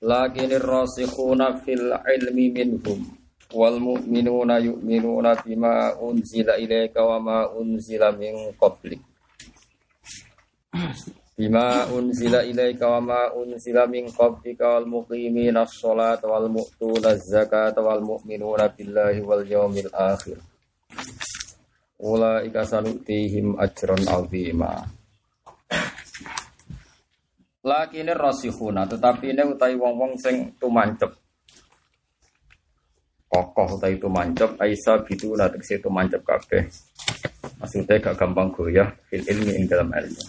Lakinir rasikhuna fil ilmi minhum wal mu'minuna yu'minuna bima unzila ilaika wa ma unzila min qablik. Bima unzila ilaika wa ma unzila min qablika wal muqimina as-salata wal mu'tuna az-zakata wal mu'minuna billahi wal yawmil akhir. Ulaika sanutihim ajran 'azima. Lakine rasikhuna, tetapi ini utai wong-wong sing tumancep. Kokoh utai tumancep, gitu lah tegese tumancep kabeh. Maksudnya gak gampang goyah fil ilmi ing dalam ilmu.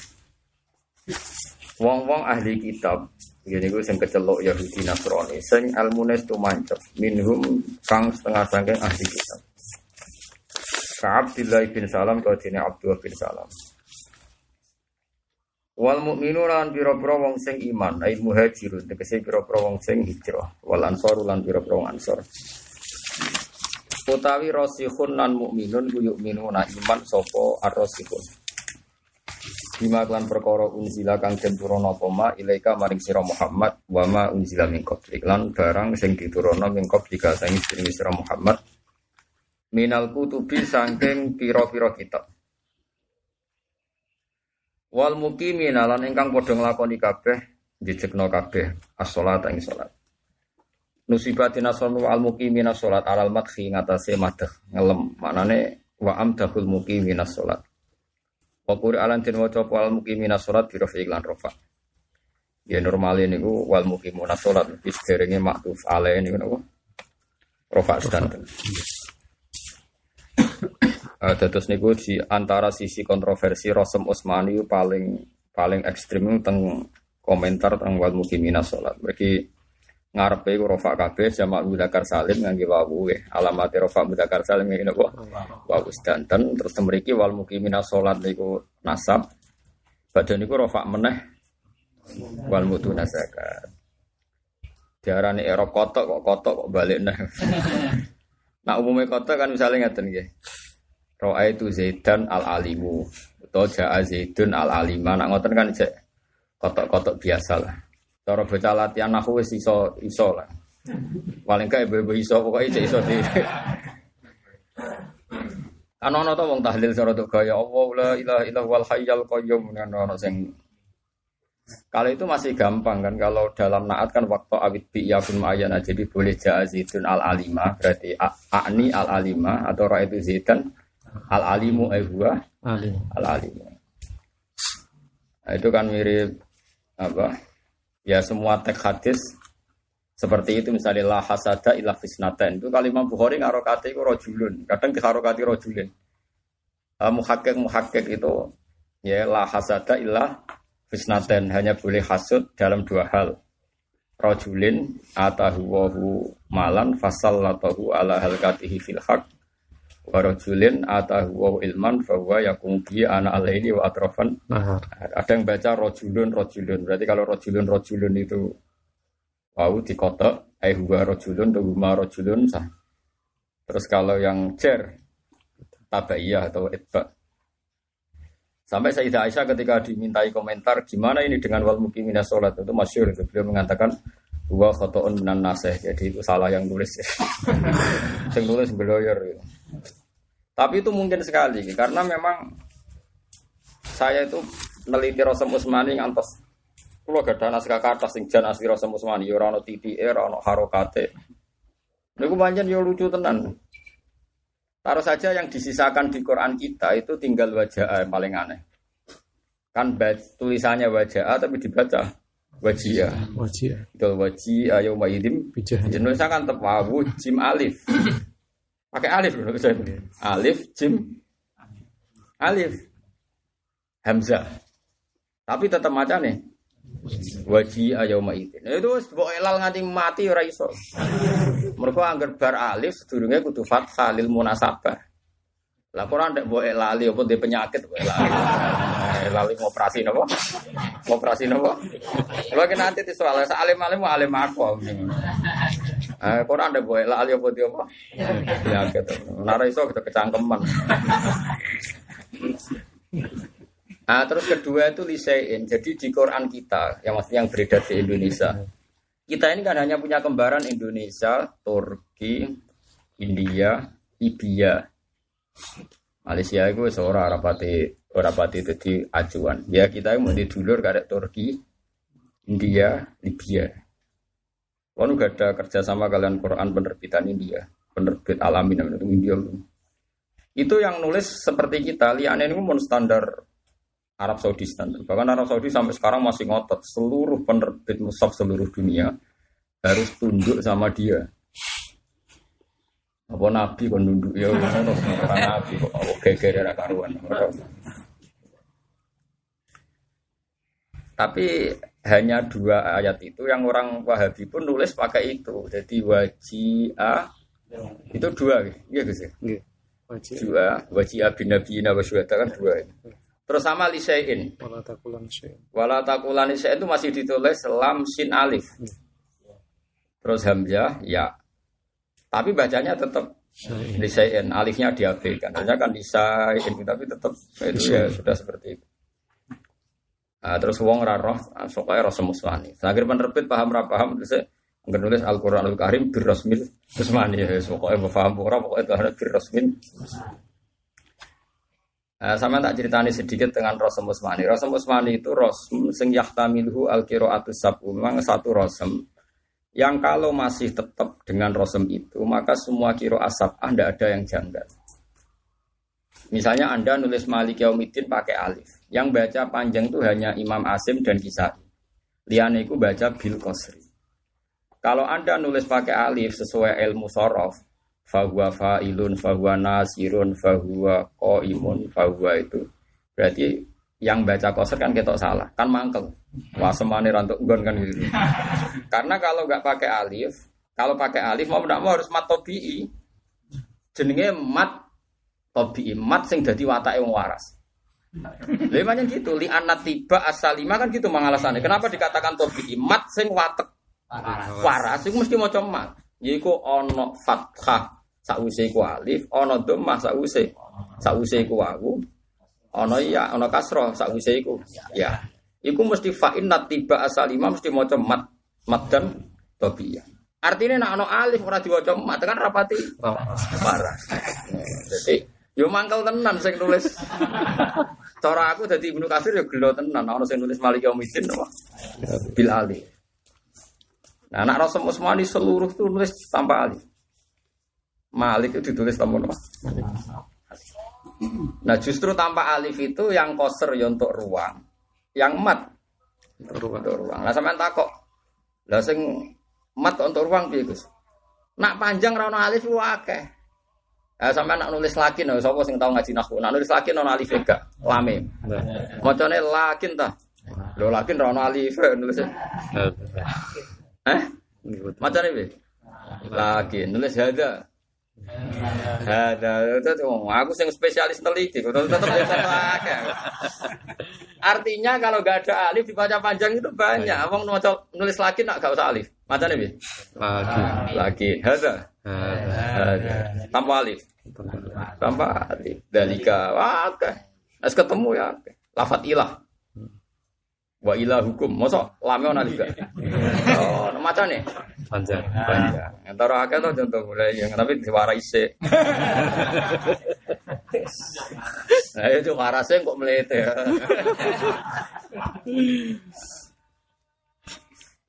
Wong-wong ahli kitab, Gini gue sing kecelok Yahudi Nasrani, sing ilmune tumancep, minhum kang setengah sangking ahli kitab. Ka'abdillah bin Salam kau Abdullah bin Salam. Wal mukminu lan pira-pira wong sing iman, ai muhajirun tegese pira-pira wong sing hijrah, wal ansor lan pira-pira wong ansor. Utawi rasikhun lan mukminun ku yu'minuna iman sapa ar-rasikhun. Bima klan perkara unzila kang den turana apa ma ilaika maring sira Muhammad wa ma unzila min qablik lan barang sing diturana min qablika sing sira Muhammad minal kutubi saking pira-pira kitab. Wal muqimin lan ingkang padha nglakoni kabeh jejegno kabeh as-shalat ing salat. Nusibatin asonu al muqimin as-salat alal madhi ngatasé madh ngelem maknane wa amdahul muqimin as-salat. Wa Qur'an den waca al muqimin as-salat bi rafi lan rafa. Ya normal niku wal muqimun as-salat wis derenge maktuf alae niku napa? Rafa sedanten. Uh, terus niku di antara sisi kontroversi Rosem Utsmani paling paling ekstrim teng komentar tentang wal mukimina sholat. Mereka ngarepe iku rofa kabeh jamak mudzakkar salim ngangge wawu nggih. Alamate rofa mudzakkar salim ngene napa? Wawu sedanten terus mriki wal mukimina sholat niku nasab. Badan niku rofa meneh wal mutuna zakat. Diarani erop kotok kok kotok kok balik nah. nah umumnya kotok kan misalnya ngeten nggih. Roa itu Zaidan al alimu atau Ja'a Zaidun al alima. Nak ngoten kan cek kotok-kotok biasa lah. Cara bocah latihan aku wis iso iso lah. Paling gak ibu-ibu iso pokoknya cek iso di. Kan ono to wong tahlil cara tuk gaya Allah la ilaha illallah wal hayyul qayyum kan ono sing kalau itu masih gampang kan kalau dalam naat kan waktu awit bi yakun ma'ayana jadi boleh ja'a zaidun al alima berarti a'ni al alima atau ra itu zaidan al alimu ayhuwa Alim. al alimu nah, itu kan mirip apa ya semua teks hadis seperti itu misalnya la hasada ila fisnaten itu kalimat Bukhari ngarokati itu rojulun. Kadang diharokati rojulun uh, muhakkik muhakkik itu ya la hasada illa fisnaten hanya boleh hasud dalam dua hal. Rojulin atahu wahu malan fasal latahu ala halkatihi fil haq warajulin atahu wa ilman bahwa yakum bi ana alaini wa atrafan Nahar. ada yang baca rojulun rojulun berarti kalau rojulun rojulun itu wau di kota eh huwa rojulun atau huma rojulun sah. Terus kalau yang cer tabaiyah atau itba sampai Sayyidah Aisyah ketika dimintai komentar gimana ini dengan wal mukimina sholat? Itu masyur itu beliau mengatakan dua khotoon minan naseh jadi itu salah yang nulis. Yang nulis beloyer gitu. Tapi itu mungkin sekali karena memang saya itu neliti Rasul Usmani ngantos kula gadah naskah kata sing jan asli Rasul Usmani ya ora ono titike ora ono harokate. Niku pancen yo lucu tenan. Taruh saja yang disisakan di Quran kita itu tinggal wajah yang paling aneh. Kan tulisannya wajah tapi dibaca wajia. Wajib. Itu wajia ayo maidim. Bijah. Indonesia kan tepawu jim alif. Pakai alif loh. Alif jim alif hamzah. Tapi tetap maca nih Waji ayauma idin. Itu wis mbok elal nganti mati ora iso. Mergo angger bar alif sedurunge kudu fathah lil munasabah. Kok ora ndek mbok elali apa di penyakit mbok elali. Elali ngoperasi napa? Ngoperasi napa? Kalau ki nanti di soal alim alim alim aku. Eh ora ndek mbok elali apa di apa? Penyakit. Ora iso kita kecangkeman. Nah, terus kedua itu lisein. Jadi di Quran kita, yang maksudnya yang beredar di Indonesia, kita ini kan hanya punya kembaran Indonesia, Turki, India, Libya. Malaysia itu seorang rapati rapati itu di acuan. Ya kita mau di dulur karek Turki, India, Libya. Kalau gak ada kerjasama kalian Quran penerbitan India, penerbit alamin itu India. Itu yang nulis seperti kita, liane ini pun standar Arab Saudi standar. Bahkan Arab Saudi sampai sekarang masih ngotot seluruh penerbit musaf seluruh dunia harus tunduk sama dia. Apa nabi kon tunduk ya orang nabi kok oh, geger karuan. Tapi hanya dua ayat itu yang orang Wahabi pun nulis pakai itu. Jadi wajia itu dua, iya guys ya. Dua wajia bin nabi kan dua. Terus sama lisein. Wala takulan lisein. Itu masih ditulis lam sin alif. Hmm. Terus hamzah ya. Tapi bacanya tetap lisein. Alifnya diabaikan. Hanya kan lisein tapi tetap itu ya sudah seperti itu. Nah, terus wong raroh, ah, pokoknya roh semuswani. Akhir penerbit paham ra paham terus nulis Al-Qur'an Al-Karim birrasmil musmani ya pokoknya paham ora pokoknya itu birrasmil Nah, sama tak ceritani sedikit dengan Rasul Musmani. Rasul Musmani itu Rasul sing yahtamiluhu al atus sabu. Memang satu Rasul yang kalau masih tetap dengan Rasul itu, maka semua kiro asap Anda ada yang janggal. Misalnya Anda nulis Malik Yaumiddin pakai alif. Yang baca panjang itu hanya Imam Asim dan Kisah. Liane itu baca Bil Qasri. Kalau Anda nulis pakai alif sesuai ilmu sorof, fahuwa fa'ilun, fahuwa nasirun, fahuwa qaimun, fahuwa itu. Berarti yang baca koser kan ketok salah, kan mangkel. Wah semane rantuk gon kan gitu. Karena kalau nggak pakai alif, kalau pakai alif mau tidak mau harus mat tobi'i. Jenenge mat tobi'i, mat sing dadi watake wong waras. Lemanya gitu, li anak tiba asal lima kan gitu mangalasannya. Kenapa dikatakan tobi'i? Mat sing watek waras, itu mesti mau mat. Yiku ono fathah Sakwise iku alif, ana dhammah sakwise. Sakwise iku wawu. Ana ya, ana kasrah sakwise iku. Ya. Iku mesti fa inna tiba asalima mesti maca mat mat dan tabiyah. Artinya nak ana alif ora diwaca mat kan rapati parah. Jadi yo mangkel tenan sing nulis. Cara aku dadi Ibnu Katsir yo gelo tenan ana sing nulis Malik Yaumiddin apa? Bil alif. Nah, anak Rasul Usmani seluruh itu nulis tanpa alif. Malik itu ditulis tanpa apa? Nah justru tanpa alif itu yang koser ya untuk ruang, yang mat ruang. untuk ruang. Nah sampean takok, lah sing mat untuk ruang piye Gus? Nak panjang ra alif akeh. Nah, sampean nak nulis lagi nah sapa sing tau ngaji nahwu. Nak nulis lagi ana alif gak? Lame. Macane lakin ta. Lho lakin ra alif nulis. Eh? Macane piye? Lagi nulis hada. Ada, itu aku sing spesialis teliti, tetap Artinya kalau gak ada alif dibaca panjang itu banyak. Wong nulis lagi nak gak usah alif. Macam ini, lagi, lagi, ada, ada, tanpa alif, tanpa alif. Dalika, wah, oke, ketemu ya, lafat ilah. Wa ilah hukum, masa lame ana juga. Oh, macam nih. Panjang. Panjang. Antara akeh to contoh mulai yang tapi diwara isik. Nah, itu warasnya kok melete ya.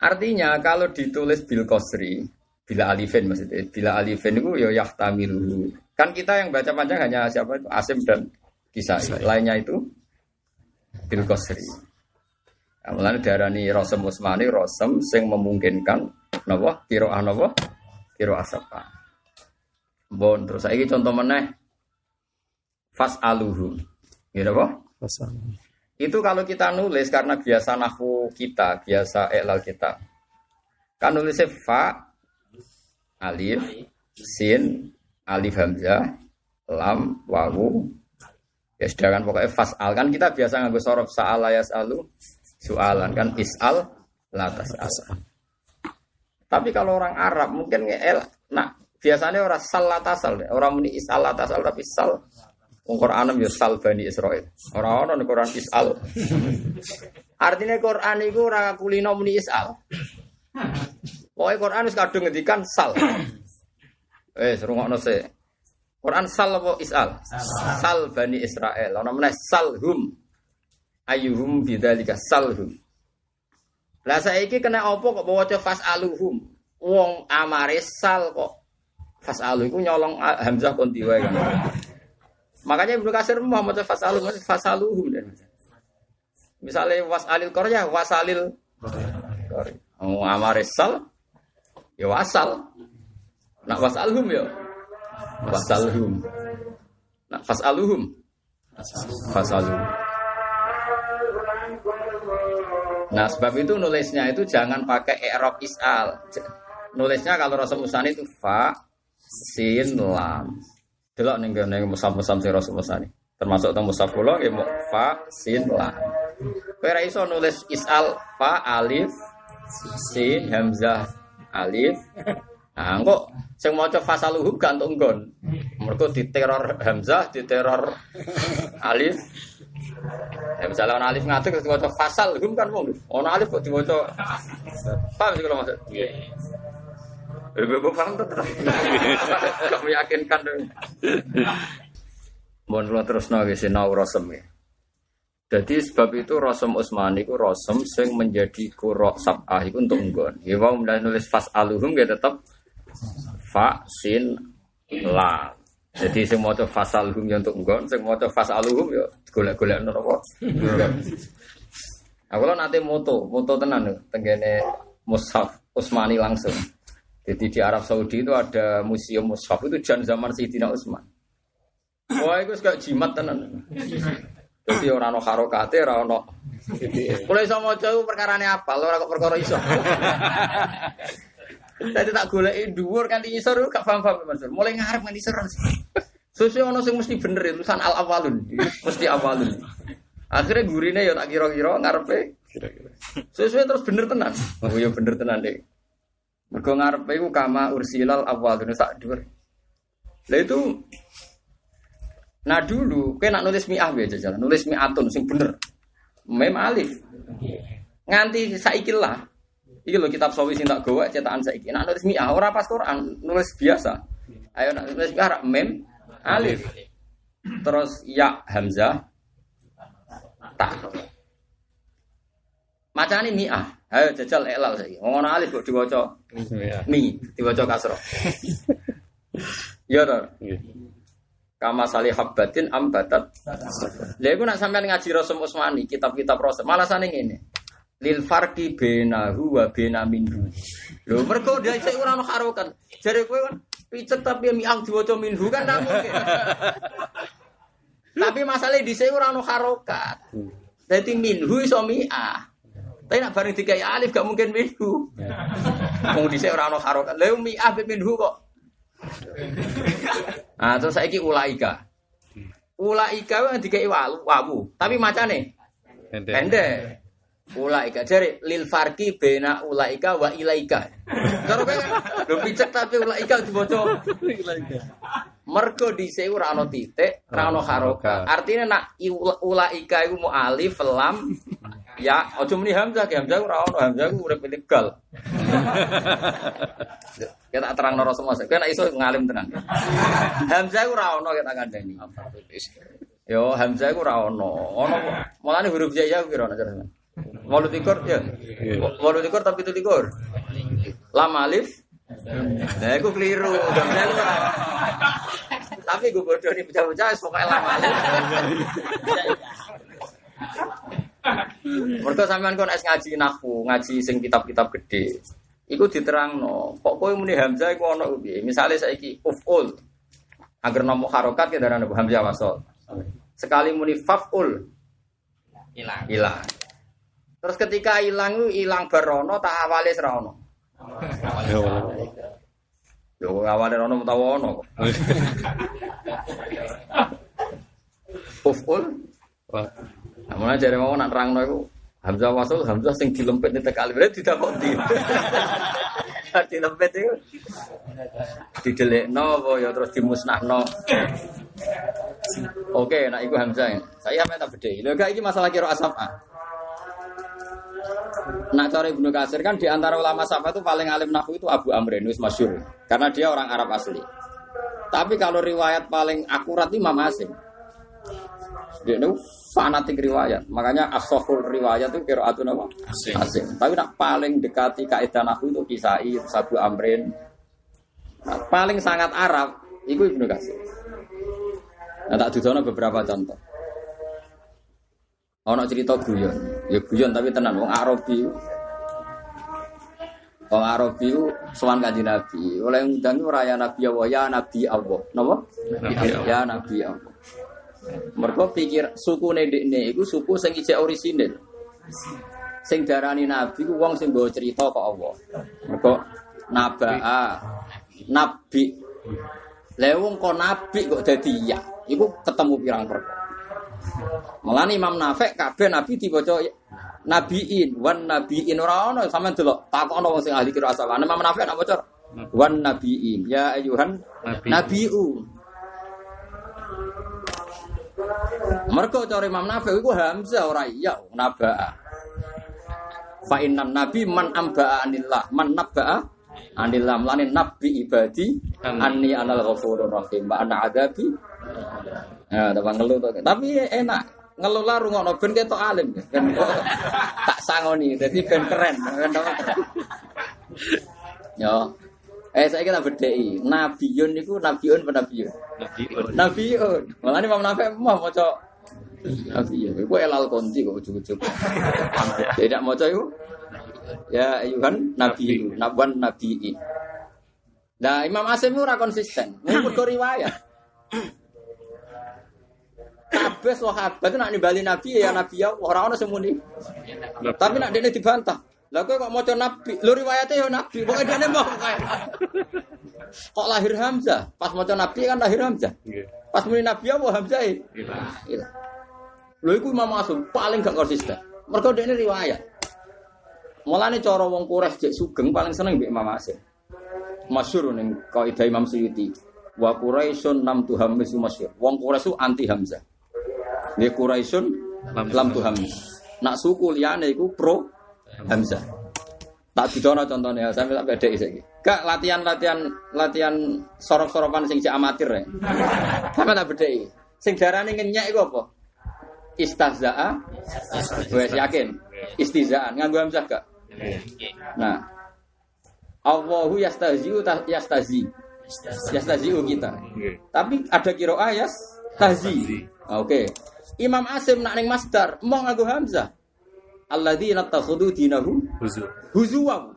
Artinya kalau ditulis bil kosri, bila alifin maksudnya, bila alifin itu ya yahtamilu. Kan kita yang baca panjang hanya siapa itu Asim dan Kisah. Lainnya itu bil kosri. Mulane diarani rosem usmani rosem sing memungkinkan napa kiroah napa kiro asapa. Bon terus saiki contoh meneh fas aluhu. Ya apa? Itu kalau kita nulis karena biasa nahwu kita, biasa elal kita. Kan nulisnya fa, alif, sin, alif hamzah, lam, wawu. Ya sudah kan pokoknya fas'al kan kita biasa nganggo sorof sa'ala yas'alu soalan kan is'al latas asal. Tapi kalau orang Arab mungkin el, nah biasanya orang sal latasal, orang muni is'al latasal tapi sal Wong Quran ya sal Bani Israil. Ora ono ning Quran isal. Artinya Quran iku ora kulino muni isal. Pokoke Quran wis kadung ngendikan sal. Eh, serungokno se. Quran sal apa isal? Sal Bani Israel. Ono meneh salhum. Ayuhum bidzalika salhum. Lah saiki kena apa kok waca fasaluhum? Wong amare sal kok fasalu iku nyolong hamzah kon wae kan. Makanya Ibnu Kasir Muhammad fasalu fasaluhum dan misalnya wasalil korya wasalil oh, amarisal ya wasal nak wasalhum ya wasalhum nak fasaluhum fasaluhum Nah sebab itu nulisnya itu jangan pakai i'rab isal. Nulisnya kalau rasa musani itu fa sin lam. Delok ning gone musab-musab sing Rasul Musani. Termasuk teng musab kula nggih fa sin la. Kowe iso nulis isal fa alif sin hamzah alif. Nah, kok sing maca fasaluhum gak entuk nggon. Mergo diteror hamzah, diteror alif. Ya misalnya ono alif ngatur terus diwaca fasal hum kan wong. Ono alif kok diwaca paham sih kalau maksud? Iya. Ibu paham tuh terus. Gak meyakinkan dong. Mohon terus nangis sinau rosem ya. Jadi sebab itu Rasul Utsmani itu Rasul sing menjadi kurok sabah itu untuk nggon. Ya mulai nulis fas aluhum ya tetap fa sin la. Jadi sing maca fasaluhum ya untuk nggon, sing maca fasaluhum ya golek-golek neraka. Aku lo nanti moto, moto tenan tenggene Mushaf Utsmani langsung. Jadi di Arab Saudi itu ada museum mushaf itu jan zaman Sayyidina Utsman. Wah, itu gak jimat tenan. Jadi orang no harokate, orang no. Mulai sama jauh perkara ini apa? Lo kok perkara iso. Jadi tak golek dhuwur kan isor gak paham-paham Mansur. Mulai ngarep kan isor. Sesuai ono sing mesti bener itu san al awalun, mesti awalun. Akhirnya gurine ya tak kira-kira ngarepe kira-kira. Sesuai terus bener tenan. Oh iya bener tenan deh. Mergo ngarepe iku kama ursilal awal dene sak dhuwur. Lah itu Nah dulu, kayak nak nulis mi'ah aja jalan, nulis mi'atun sing bener. Mem alif. Nganti saiki lah. Iki lho kitab sawi sing tak gawa cetakan saiki. Nak nulis mi'ah ora pas Quran, nulis biasa. Ayo nak nulis mi'ah mem alif. Terus ya hamzah tak. Macane mi'ah. Ayo jajal elal saiki. Wong ana alif kok diwaca mi, diwaca kasro. Ya to. Kama salih habbatin ambatat. Lha iku nak sampean ngaji Rasul Usmani, kitab-kitab Rasul, malah sane ngene. Lil farqi bainahu wa baina minhu. Lho mergo dia sik ora ono harokan. Jare kowe kan picet tapi mi'ah diwaca minhu kan mungkin. Tapi masalahnya di sini orang harokat. Jadi minhu iso mi'ah. Tapi nak bareng dikai alif gak mungkin minhu. Mau di sini orang harokat. Lalu mi'ah be minhu kok. Nah, terus saya ulaika. Ulaika yang dikai wawu, wawu. Tapi macane pendek. Ulaika jadi lil farki bena ulaika wa ilaika. Terus kan lho picek tapi ulaika dibaca ilaika. Mergo dhisik ora ana titik, ora ana haroka. Artinya nak ulaika iku mu alif lam ya aja muni hamzah, ki hamzah ora ana hamzah ku urip ilegal. Kita terang noro semua, kena iso ngalim tenan. Hamzah ku ora ana kita kandhani. Yo Hamzah ku ora ana. Ana mulane huruf jaya ku kira ana cara. Walu tikur ya. Walu tikur tapi itu tikur. Lam alif. Nah, aku keliru. Hamzah ku ora. Tapi gue bodoh nih bocah-bocah pokoknya lama Mereka sampean kon es ngaji nahwu, ngaji sing kitab-kitab gede. Iku diterangno. Kok kowe muni hamzah iku ana piye? Misale saiki uful. Agar nomo harokat ke darah nabu hamzah wasol. Sekali muni faful. Hilang. hilang. Terus ketika hilang itu hilang berono tak awalnya serono. Yo awalnya rono mau tahu ono. Uful. Mulai dari mau nak terang itu Hamzah wasul Hamzah sing dilempit itu kali berarti tidak kok di. dilempit itu didelekno apa ya terus dimusnahno. Oke, nak iku Hamzah. Saya minta beda. Lho gak iki masalah kira asapa. Nak cara Ibnu Katsir kan di antara ulama Safa itu paling alim nahwu itu Abu Amrin wis masyhur karena dia orang Arab asli. Tapi kalau riwayat paling akurat Imam Asim. Dia itu fanatik riwayat. Makanya asohul riwayat itu kira atun apa? Asim. Asim. Tapi nak paling dekati kaidah nahwu itu Kisai, terus Abu Amrin. Nah, paling sangat Arab itu Ibnu Katsir. Nah, tak dudono beberapa contoh. Ono cerita guyon, ya guyon tapi tenan wong Arabi. Wong Arabi ku sowan kanjeng Nabi, oleh ngundang ku raya Nabi Allah, ya Nabi Allah. Napa? Ya Nabi Allah. Mergo pikir suku ndekne iku suku sing ijek orisinil. Sing darani Nabi ku wong sing nggawa cerita kok Allah. Mergo nabaa nabi. Lah wong kok nabi kok dadi ya, iku ketemu pirang perkara. Mulane Imam Nafek kabeh nabi diwaca nabiin wan nabiin ora ono sampean delok takono wong sing ahli kira asal. Imam Nafek nak waca wan nabiin ya ayuhan Nabi. Mergo cara Imam Nafek iku Hamzah ora iya nabaa. Fa innan nabi man ambaa anillah man nabaa anillah mulane nabi ibadi anni anal ghafurur rahim wa ana adabi Ya, tambah ngeluh. Tapi enak. Ngeluh lah rungokno ben ketok alim. Ben tak sangoni. Jadi ben keren. Ben keren. Yo. Eh saya kira bedai. Nabiun niku nabiun apa nabiun? Nabiun. Malah ini Imam Nafi mau maca Nabiun. Iku elal konti kok ujug-ujug. Tidak maca iku. Ya ayuhan nabiun, nabuan nabiin. Nah, Imam Asim itu ora konsisten. Ke riwayat. Kabeh sahabat itu nak nimbali Nabi ya Nabi ya orang ono semuni. Tapi nak dene dibantah. Lah kowe kok maca Nabi, lho riwayate ya Nabi, pokoke dene mau kae. Kok lahir Hamzah? Pas maca Nabi kan lahir Hamzah. Pas muni Nabi apa Hamzah? e? Iya. Lho iku Imam Asum paling gak konsisten. Mergo dene riwayat. Mulane cara wong Quraisy jek sugeng paling seneng mbek Imam Asim. Masyhur ning kaidah Imam Suyuti. Wa Quraisyun nam tuhammisu masyhur. Wong Quraisy anti Hamzah. Nggih Quraisyun lam tuhammis. Nak suku liyane iku pro Hamzah. Tak didono contohnya, sampai tak beda saiki. Kak latihan-latihan latihan sorok-sorokan sing cek amatir ya. Sampai tak beda Sing darane ngenyek iku apa? Istazaa. Wes yakin. Istizaan nganggo hamzah gak? Nah. Allahu yastahzi'u ta- yastazi. Yastazi'u kita. Tapi ada kiro ayas tahzi. Ah, Oke. Imam Asim nak ning masdar mau nganggo hamzah. Alladzina takhudhu dinahum huzuwan.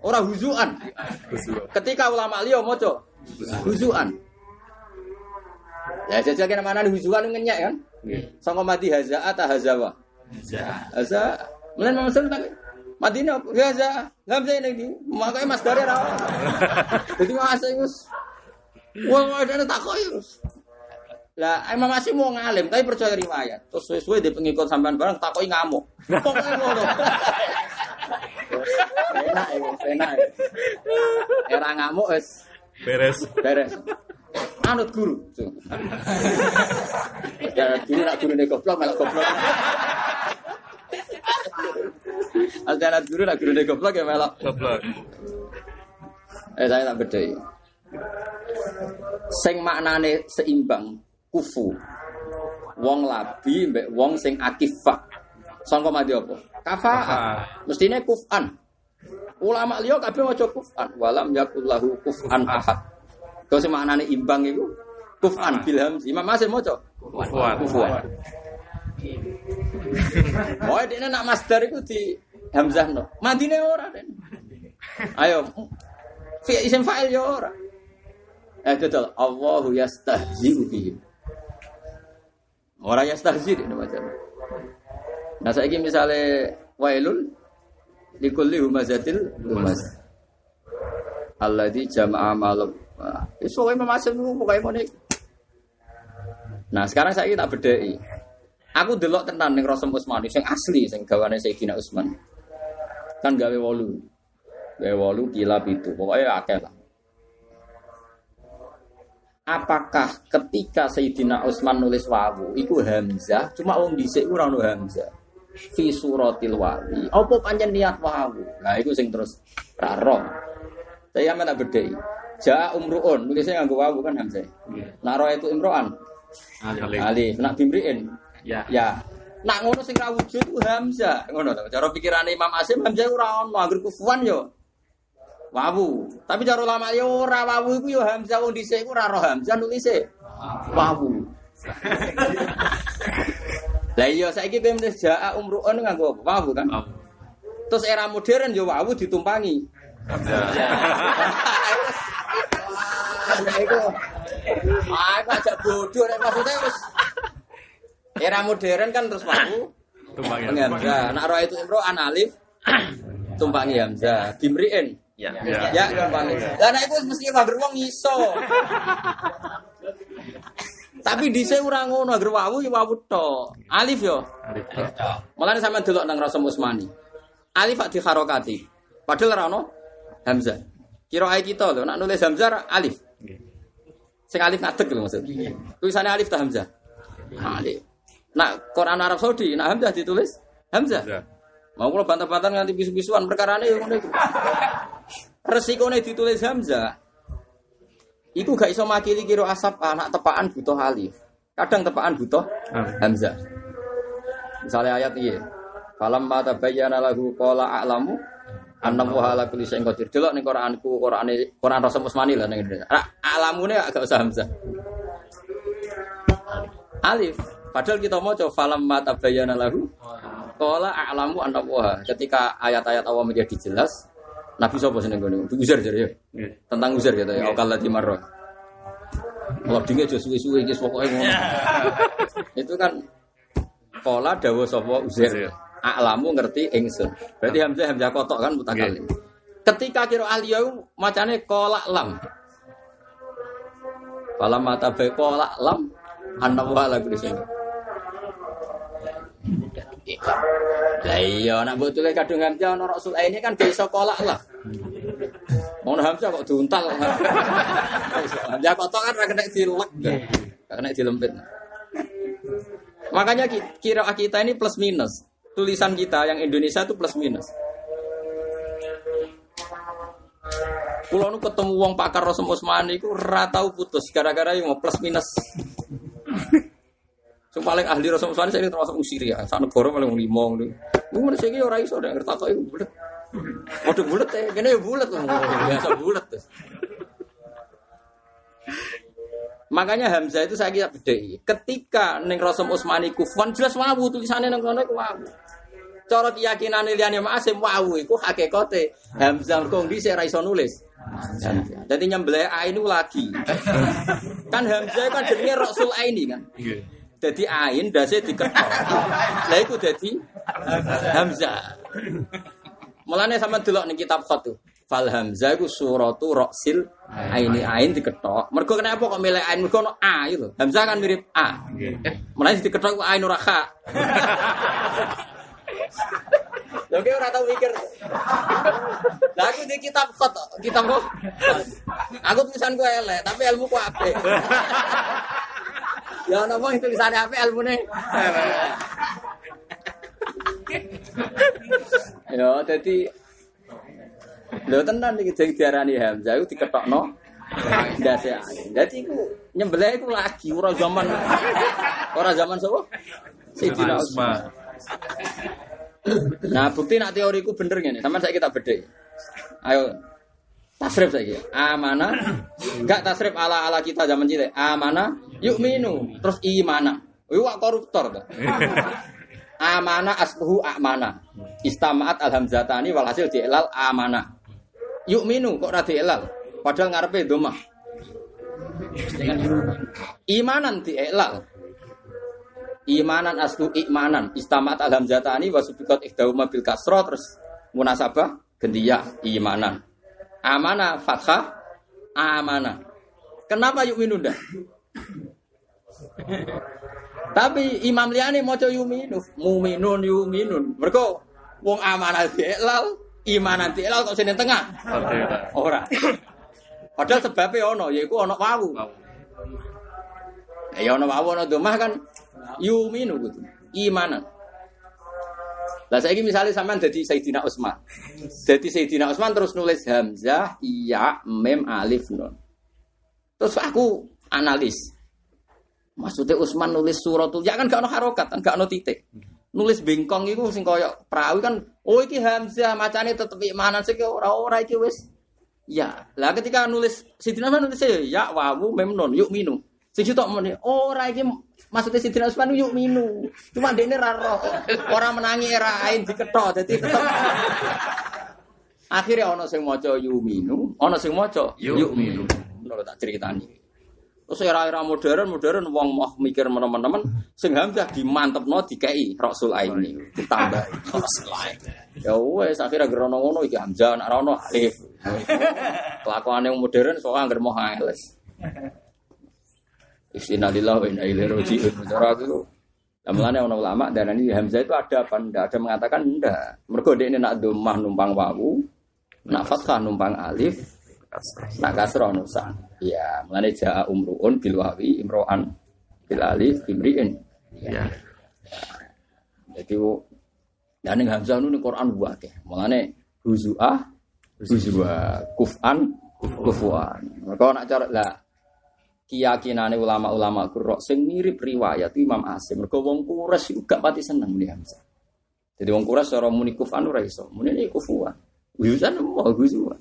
Ora huzuan. Ketika ulama liya maca huzuan. Ya jajal kena mana huzuan ngenyek kan? Sangka mati haza ata hazawa. Haza. Imam Asim tak? Ya haza. Hamzah ini. Makanya masdare ra. ono. Jadi wis Wah, ada takoi terus. Lah Imam Asim mau ngalim tapi percaya riwayat. Terus suwe-suwe di pengikut sampean bareng takoi ngamuk. Ngono. Enak ya, enak ya. Era ngamuk wis Beres. beres. Anut guru. Ya guru nak guru nek goblok malah goblok. Ada anak guru nak guru nek goblok ya malah. Goblok. Eh saya tak bedai. Sing maknane seimbang kufu. Wong labi mbek wong sing akifah. Sangka mati apa? Kafa. Mestine kufan. Ulama liya kabeh maca kufan. Walam yakullahu kufan ahad. Kau sing maknane imbang iku kufan bil hamzi. Imam Masih maca Kufuan. kufuan. Oh, dene nak masdar iku di hamzah no. Madine ora den. Ayo. Fi isim fa'il ya ora. Eh betul. Allahu yastahzi'u bihim. Ora yastahzi ini macam. Nah saiki misale wailun likulli humazatil humaz. Alladzi jama'a malum. Wis pokoke Imam Asim ku pokoke ngene. Nah, sekarang saya tak bedheki. Aku delok tenan ning Rasul Utsmani sing asli sing gawane Sayyidina Utsman. Kan gawe wolu. Gawe wolu kilap itu. Pokoknya akeh lah. Apakah ketika Sayyidina Utsman nulis wawu iku Hamzah? Cuma wong dhisik ora ono Hamzah. Fi suratil wali apa pancen niat wawu? Nah iku sing terus ra roh saya mana bedhei ja umruun. Nulisnya nganggo wawu kan Hamzah? Naro itu imroan? Alif. nak bimriin? Ya. ya. Nak ngono sing ra wujud ku Hamzah. Ngono to cara pikirane Imam Asim Hamzah ora ono. Anggere kufuan yo wawu. Tapi cara ulama yo ora wawu iku yo Hamzah wong dhisik iku ora roh Hamzah nulise wawu. Lah iya saiki kowe nulis jaa umruun nganggo wawu kan? Terus era modern yo wawu ditumpangi. Iku. Ah, aku agak bodoh nek maksudnya wis. Era modern kan terus wawu Tumpang Hamzah. Nak roh itu imro an alif tumpangi Hamzah. Bimriin. Ya. Ya, tumpangi. Lah nek iku mesti nganggur wong iso. Tapi dhisik ora ngono, nganggur wawu ya wawu tok. Alif yo. Alif. Mulane sampean delok nang Rasul Usmani. Alif ak diharokati. Padahal ora ono Hamzah. Kira ae kita lho, nak nulis Hamzah alif. Sing alif ngadeg lho maksud. Tulisannya alif ta Hamzah? Alif. Nak Quran Arab Saudi, nak Hamzah ditulis Hamzah. Mau kula bantah-bantah nganti bisu-bisuan ngono iku. Resikone ditulis Hamzah. Iku gak iso makili kira asap anak tepaan butuh alif. Kadang tepaan butuh Hamzah. Misalnya ayat iya. Falam ma tabayyana lahu qala a'lamu anna wa ala kulli syai'in qadir. Delok ning Quranku, Qurane Quran Rasul Usmani lah ning ngene. Ra alamune gak usah Hamzah. Alif. Padahal kita mau coba falam ma tabayyana lahu qala a'lamu anna wa. Ketika ayat-ayat Allah menjadi jelas, Nabi sapa seneng ngono? Uzair jare ya. Tentang Uzair gitu ya. Okal lati marra. Kalau dingin aja suwe-suwe iki pokoke ngono. Itu kan Kola dawa sapa Uzair. A'lamu ngerti ingsun. Berarti Hamzah Hamzah kotok kan mutakalim. Ketika kira aliyah macane kola lam. Falam mata bae kola lam anna wa la syai'in. Lah iya nek mbok tulis kadung Hamzah ana Rasul ini kan iso kolak lah. Ngono Hamzah kok diuntal. Hamzah kotok kan ra kena dilek. Gak kena dilempit. Makanya ki- kira kita ini plus minus. Tulisan kita yang Indonesia itu plus minus. Kulo nu ketemu wong pakar Rasul Usmani iku ora tau putus gara-gara yang mau plus minus. Sing paling ahli Rasul Usmani saya termasuk usiri ya. Sak negara paling wong lima ngono. Iku mun sing ora iso nek ngerti kok iku bulet. Waduh bulet ya, kene ya bulet biasa bulet. terus. Makanya Hamzah itu saya kira bedai. Ketika neng Rasul Usmani kufan jelas wawu tulisannya neng kono wawu. Cara keyakinan liyane Ma'asim wawu iku hakikate Hamzah kok dhisik ra iso nulis. Jadi nyembelih ain itu lagi. kan Hamzah kan jenenge Rasul Aini kan. Jadi ain dasi diketok. Lah iku dadi Hamzah. Mulane sama delok ning kitab khat tuh. Fal Hamzah iku suratu Rasil aini ain diketok. Mergo kenapa kok milih ain mergo ono a itu. Hamzah kan mirip a. Mulane diketok ku ain ora kha. Lha kowe ora tau mikir. Lah aku di kitab khat, kitab kok. Aku tulisan gue elek, tapi ilmu ku apik. Ya ana wong tulisannya apik ilmune. Ya, jadi Lho tenan iki sing diarani Hamzah iku diketokno ndase. Dadi iku nyembelih iku lagi ora zaman ora zaman sapa? Sayyidina Utsman. Nah, bukti nak teoriku bener ngene. Sampeyan saiki kita bedhe. Ayo tasrif saiki. Amana enggak tasrif ala ala kita zaman cilik. Amana yuk minu terus imana. Wak koruptor ta. Amana asluhu amana. Istamaat alhamzatani walhasil dielal amana. Yuk minu kok ora dielal. Padahal ngarepe domah. Imanan dielal. Imanan aslu imanan. Istamat al hamzatani wa subiqat ihdahuma bil kasra terus munasabah gendiyah imanan. Amana fathah amana. Kenapa yuk minun dah? Tapi Imam Liani mau coba yuminu, muminun yuminun. Mereka wong amanah dielal, imanan dielal kok sini tengah. Ora. Padahal sebabnya ono, yaiku ono wawu. Ya ono wawu ono domah kan yuminu gitu. Imanan. Lah saiki misalnya sampean dadi Sayyidina Utsman. Dadi Sayyidina Utsman terus nulis hamzah, iya, mem, alif, nun. Terus aku analis. Maksudnya Utsman nulis suratul ya kan gak ono harokat, kan gak ono titik. Nulis bengkong itu sing koyo perahu kan, oh iki hamzah macane tetep imanan sih ora ora iki wis. Ya, lah ketika nulis Sidina Utsman nulis ya wawu mem non yuk minu. Sing tok muni ora iki maksudnya Sidina Utsman yuk minu. Cuma dekne ra roh. Ora menangi era ain diketok dadi tetep Akhirnya ono sing maca yuminu, ono sing maca yuk minu. Ngono tak ceritani. Terus era-era modern, modern wong mau mikir teman-teman, sing hamzah dimantepno dikei Rasul Aini, ditambah Rasul Aini. Ya wes akhirnya gerono ngono iki hamzah nek ora ono alif. Kelakuane wong modern soal anggere mau ales. Istinalillah wa inna ilaihi raji'un. Cara itu Mulane ono ulama dan ini hamzah itu ada apa ndak? Ada mengatakan ndak. Mergo ini nak domah numpang wawu, nak fathah numpang alif, nak kasroh nusan. Ya, mulane jaa umruun bil wawi imro'an bil alif imri'in. Ya. Jadi dan ning hamzah nu ning Quran wae. Mulane huzuah huzua kufan kufuan. Mergo nak cara lah keyakinane ulama-ulama qurra sing mirip riwayat Imam Asim. Mergo wong Quraisy juga pati seneng nih hamzah. Jadi wong Quraisy cara muni kufan ora iso. Muni kufuan. Huzan mau huzua.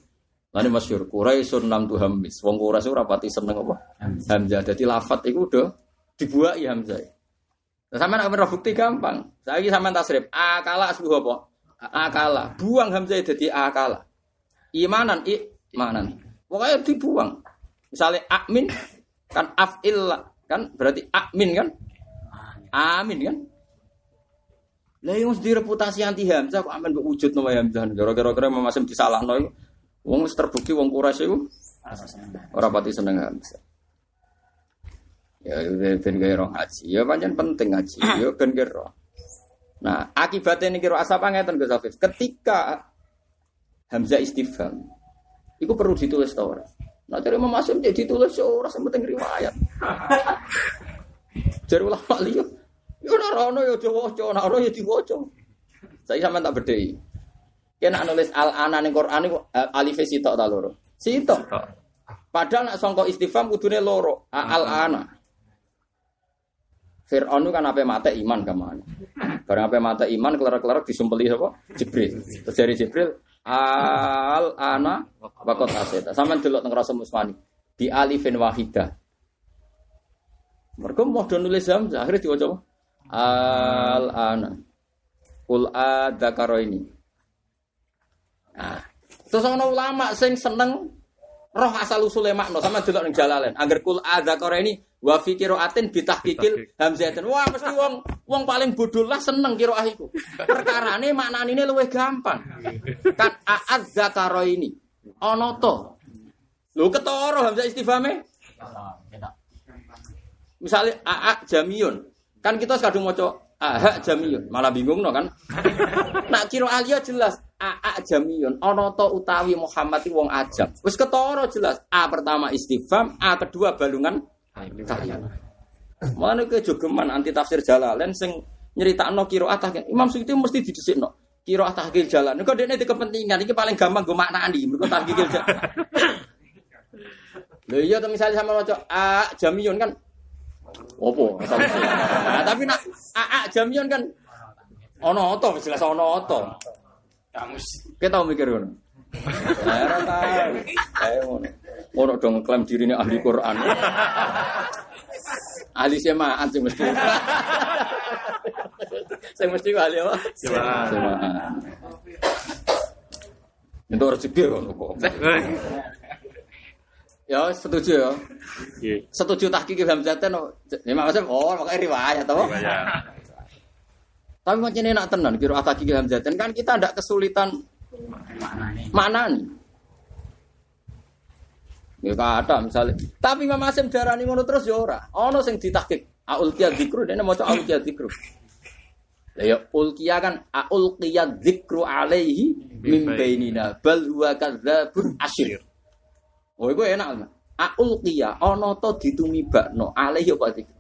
Lani masyur Quraisyun nam tu hamis. Wong Quraisy ora pati seneng apa? Hamzah. Jadi lafat itu udah dibuat ya Hamzah. Nah, sama nak bukti gampang. Saya lagi sama tasrif. Akala asbuh apa? Akala. Buang Hamzah jadi akala. Imanan, imanan. Pokoknya dibuang. Misalnya amin kan afil kan berarti amin kan? Amin kan? Lah yang mesti reputasi anti Hamzah kok amin wujud nama Hamzah. Gara-gara masih disalah no Wong wis terbukti wong Quraisy iku ora pati seneng Hamzah. Ya ben gawe roh haji. Ya pancen penting haji. Ya ben roh. Nah, akibatnya ini kira asap ngeten Gus Afif. Ketika Hamzah istifham, itu perlu ditulis tau ora? Nah, dari Imam Asim jadi ditulis ya ora penting riwayat. Jadi ulama liya, ya ora ono ya diwaca, ora ono ya diwaca. Saya sama tak bedhei. Kena nulis al ana ning Quran iku eh, alif sitok ta loro. Sitok. Padahal nak sangka istifham kudune loro. Al ana. Fir'aun kan apa mata iman ke mana? Barang apa mata iman kelar-kelar disumpeli sapa? Jibril. Terus dari Jibril al ana wakot aseta. Sampeyan delok teng rasa musmani. Di alifin wahidah. Mereka mau nulis hamzah akhirnya diwaca al ana. Kul adzakaro ini. Nah, terus ana ulama sing seneng roh asal usule makna sama delok ning jalalen. Angger kul adzakara ini wa fi qiraatin bitahqiqil hamzatin. Wah, mesti wong wong paling bodoh lah seneng qiraah iku. Perkarane maknane luwih gampang. Kan adzakara ini ana to. Lho ketara hamzah istifhame. Misalnya aa jamiyun. Kan kita kadung maca aha jamiyun, malah bingung no kan. Nak kira alia jelas A jamiyun ana to utawi Muhammad wong ajam. Wis ketara jelas. A pertama istifham, A kedua balungan. Mana ke jogeman anti tafsir Jalalain sing nyeritakno qiraat tahqiq. Imam Suyuti mesti didhisikno. Qiraat tahqiq jalan. Engko dekne di kepentingan iki paling gampang go maknani. Mergo tahqiq jalan. Lho iya to misalnya sama maca A jamiyun kan opo? Nah, tapi nak A A jamiyun kan ono to jelas ono to. Kamus. Kita tahu mikir ngono. Ora tahu. Ayo ngono. Dong klaim dirine ahli Quran. ahli semaan sing mesti. sing mesti ahli apa? Semaan. Itu rezeki ngono kok. Ya setuju ya. Setuju tahqiq Hamzatan. Ya maksudnya oh makanya riwayat toh. Tapi macam ini nak tenan kira tahqiq Hamzatan kan kita tidak kesulitan mana nih. Ya ada misalnya. Tapi Imam Asim darani ngono terus ya ora. Ono sing ditahqiq. Aul kia dzikru dene maca aul kia dzikru. Lah ya ulqiya kan aul kia dzikru alaihi min bainina bal huwa kadzabun asyir. Oh, itu enak. Aul kia ono to ditumibakno alaihi apa dzikru.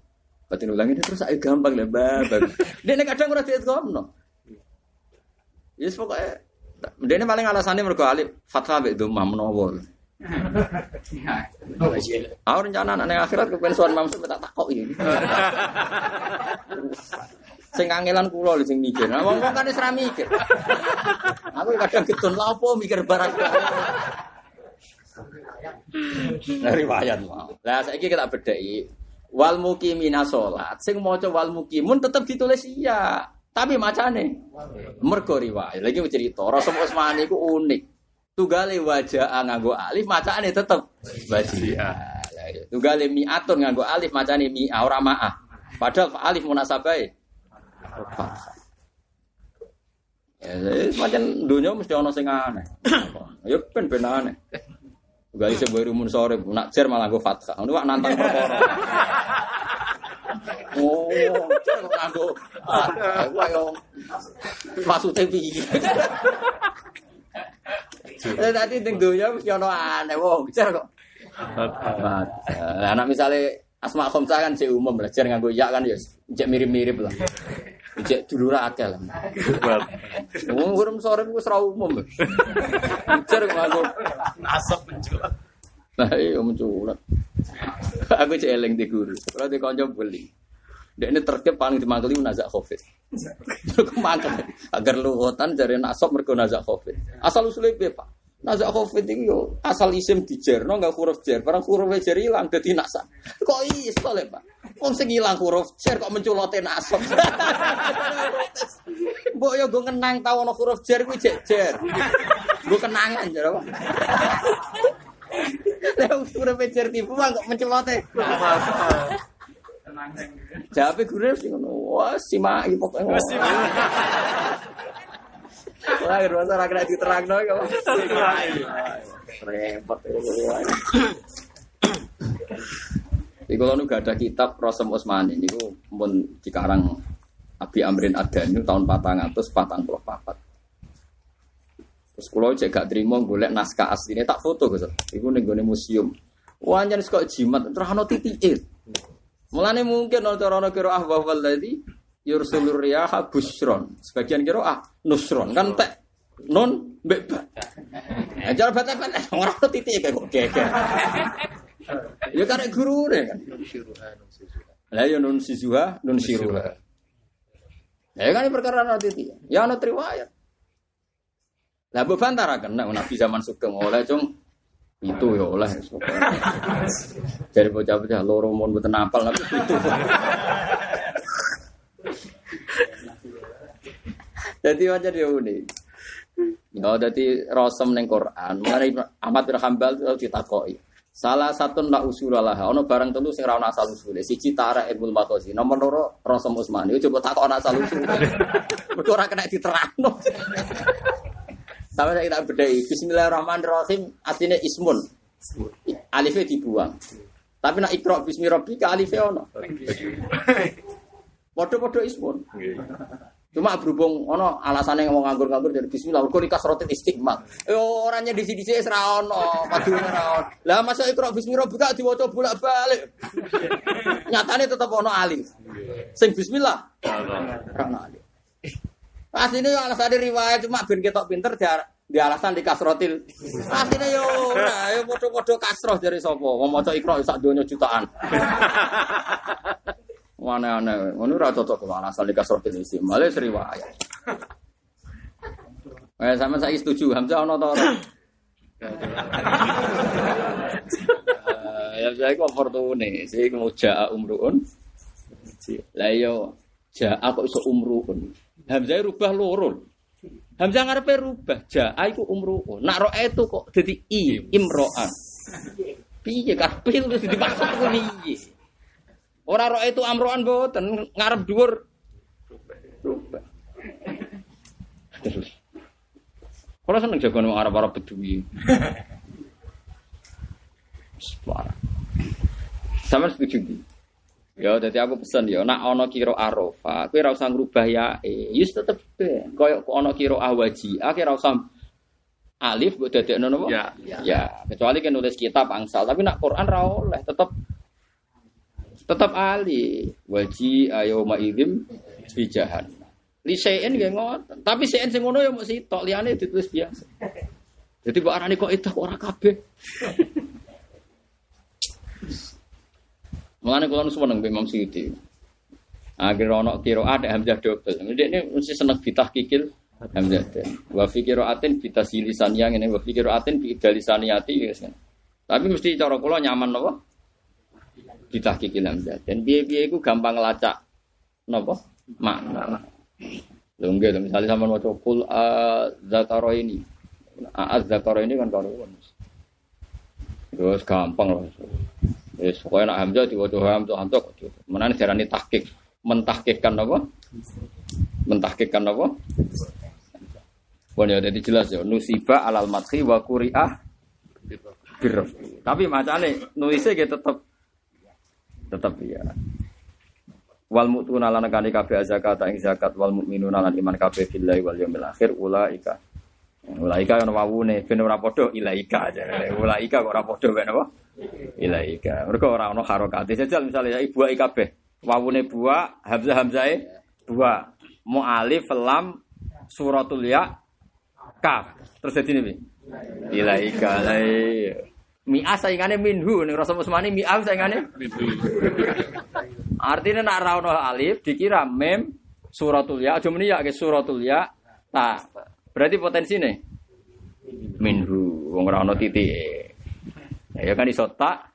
Batin ulangi terus saya gampang lah babak. Dia kadang ora dietkomno. Yes pokoknya dia ini paling alasannya mereka alif fathah be domah menawa. Aku rencana anak akhirat ke pensiun mamsu tak takok ini. Sing kangelan kula lho sing mikir. Nah, wong kan wis mikir. Aku kadang getun lha apa mikir barang. Nah, riwayat mau. Lah saiki kita bedheki wal mukimina salat. Sing maca wal mukimun tetep ditulis iya. Tapi macane mergo riwayat. Lagi cerita, Rasul Utsmani ku unik. Tugale wajah nganggo alif macane tetep wajah. Tugale mi'atun nganggo alif macane mi'a ora ma'ah. Padahal alif munasabai. Ya, macam dunia mesti ono sing aneh. Ya ben. Tugale sebuah rumun sore, nak jar malah go fathah. Ini wak nantang perkara. Oh, kok nganggo. Wah, yo. Maksudnya piye? Eh tadi ning donya mesti ono aneh wong jar kok. Anak misalnya Asma Khomsah kan si umum belajar nganggo ya kan ya mirip-mirip lah. Cek dulu akeh lah. Wong urung sore ku ora umum. Jar nganggo Nasab menculat. Nah, iya menculat. Aku cek eling di guru. Kalau di konco beli. Dia ini terkep paling dimangkeli nazak covid. Kemangkel agar luhutan dari nasab mereka nazak covid. Asal usulnya piye pak? Nazak covid itu yo asal isim dijerno nggak huruf jer. Barang huruf jer hilang jadi nasa. Kok iso le pak? Wong sing hilang huruf jer kok menculote nasab. Mbok yo gue kenang tau ono huruf jer kuwi jek jer. Gue kenangan jare apa? Lah huruf jer tipu kok menculote. Jawabnya guru sih ngono. Wah, si mak iki pokoke. Wah, Wah, masa ora kena diterangno kok. Repot. Iku kalau gak ada kitab Rosem ini pun dikarang Abi Amrin Adani tahun 400 patang puluh papat. Terus kalau cek gak terima golek naskah aslinya tak foto gitu. Iku nih gue museum. Wah jangan kok jimat terus titik. Mulane mungkin ono cara kira ah wa walladzi yursulur riyaha busron. Sebagian kira ah nusron kan tek non mbek ba. Ajar bata kan ora ono titik kayak kok geger. Ya karek guru ne kan. Lah ya nun sisuha nun siruha. Ya kan perkara ono titik. Ya ono riwayat. Lah beban tara kena Nabi zaman Sugeng oleh cung itu ya oleh. Jadi bocah-bocah loro mon mboten apal tapi itu. Jadi wajar dia unik. Ya jadi rosem neng Quran. Mulai Ahmad bin Hambal itu ditakoki. Salah satu nak usulalah, ono barang tentu sing ra ono asal usule. Siji tara ilmu matosi. Nomor loro Rasul Utsmani. Yo coba takok ono asal usule. Mergo ora kena diterangno. Sampai kita bedai. Bismillahirrahmanirrahim. Artinya ismun. Alifnya dibuang. Tapi nak ikro bismi rabbika alifnya ono. Podo-podo ismun. Cuma berhubung ono alasannya ngomong nganggur-nganggur dari bismillah. Kok nikah rotin istiqmal. Eh orangnya di sini sini serah ono. Padune ono. Lah masa ikro bismi rabbika diwaca bolak-balik. Nyatanya tetap ono alif. Sing bismillah. Ora ono alif. Aslinya alasan riwayat cuma ben ketok pinter di, di alasan di kasrotil. Aslinya yo ora, yo podo-podo kasroh dari sopo. Mau maca ikro sak donya jutaan. Aneh-aneh, ngono ora cocok kok alasan di kasrotil isi. Malah riwayat. Eh sama saya setuju Hamzah ono to ora? Ya saya kok fortune, sing jaa umruun. Lah yo jaa kok iso umruun. Hamzah rubah loro. Hamzah ngarepe rubah, jaa iku umruun. Nak ro itu kok dadi i imroan. Piye karepe terus dimaksud ku piye? Ora roh itu amroan boten ngarep dhuwur. Terus. Kalau seneng jago nang arab-arab bedui. Parah. Sama setuju di. Ya, jadi aku pesan ya, nak ono kiro arofa, aku ora usah ngrubah ya, eh, yus tetep be. Koyok ono kiro ahwaji, aku ora usah alif buat dadekno napa? Ya, ya. Ya, kecuali kan nulis kitab angsal, tapi nak Quran ra oleh, tetep tetep ali. Waji ayo idim bijahan. Li sein nggih ngoten. Tapi sein sing ngono ya mung sitok, liyane ditulis biasa. Jadi kok arane kok itu ora kabeh. Mulane kula nu seneng Imam Suyuti. Akhir ono kira ada hamzah double. Dia ini mesti seneng bitah kikil hamzah. Wa fi qiraatin bitah silisan yang ini wa fi qiraatin bi dalisaniyati yes, kan. Tapi mesti cara kula nyaman napa? Bitah kikil hamzah. Dan biye-biye iku gampang ngelacak napa? Makna. Lho nggih lho misale sampean maca kul ini. Az zakaro ini kan karuan. Terus gampang loh. Wis pokoke nak hamzah diwaca hamzah hamzah kok. Menane diarani tahqiq. Mentahqiqkan apa? Mentahqiqkan apa? Bon ya jadi jelas ya nusiba alal madhi wa quri'ah birraf. Tapi macane nulisnya gitu tetep tetep ya. Wal mu'tuna lan kani kabeh zakat ing zakat wal mukminuna lan iman kabeh billahi wal yaumil akhir ulaika. Ulaika kan wawune ben ora padha ilaika aja. Ulaika kok ora padha ben apa? ilaika. Mereka orang orang harokati. Jajal misalnya ya ibu kabeh. Wawune buah, hamzah hamzahe buah. Mu alif lam suratul ya kaf. Terus ini. Ilaika lai. Mi'ah saingannya minhu nih Rasul Usmani mi'ah saingannya Artinya nak rauno alif dikira mem suratul ya. Aja muni ya ke suratul ya. Nah, berarti potensi nih minhu wong ono titik. Ya kan iso tak.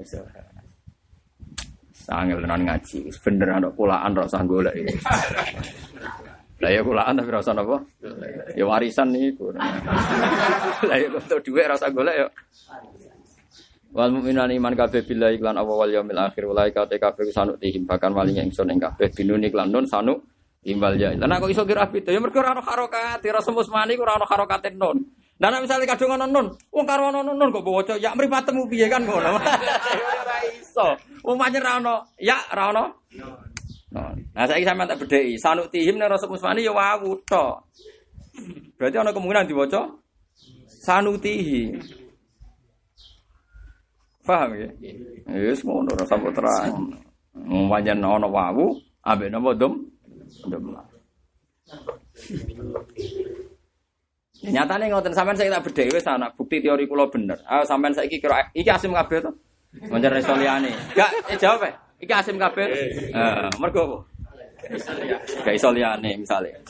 Iso. Sangel tenan ngaji. Bener ana kulaan ra usah golek. Lah ya kulaan tapi ra usah napa? Ya warisan niku. Lah ya untuk dhuwit ra usah golek ya. Wal mukminan iman kabeh billahi lan apa wal yaumil akhir walai kate kabeh sanuk tihim bahkan walinya ingsun ing kabeh binuni lan nun sanuk imbal ya. Lah kok iso kira beda ya mergo ora ono harokat, ora semus mani ora ono harokat nun. Nah, nek misale kadung ana nun, wong karo ana nun kok baca ya mripatemu piye kan ngono. Ora iso. Wong pancen ra ono, ya ra ono. Nah, saiki sampean tak bedheki, sanuk tihim nek Rasul Musmani ya wawu tok. Berarti ana kemungkinan diwaca sanuti. Paham ya? Wis ngono ora sampe terang. Wong pancen wawu, ambek napa dom? Dom. Nyatane ngoten sampean saya tak bedhewe sana bukti teori kula bener. Ah sampean saiki kira iki asim kabeh to? Manjar iso liyane. Gak eh, jawab e. Iki asim kabeh. Heeh, mergo apa? Gak iso liyane misale.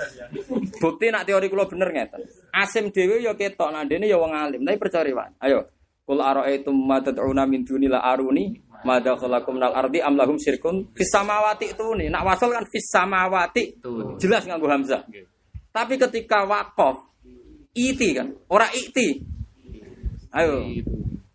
Bukti nak teori kula bener ngeten. Asim dhewe ya ketok nak dene ya wong alim, tapi percaya wae. Ayo. Kul ara'aitum ma tad'una min dunila aruni Mada khalakum nal ardi am lahum syirkun fis samawati tuni. Nak wasal kan fis samawati. Jelas nganggo hamzah. Tapi ketika wakaf iti kan, ora iti. Ayo.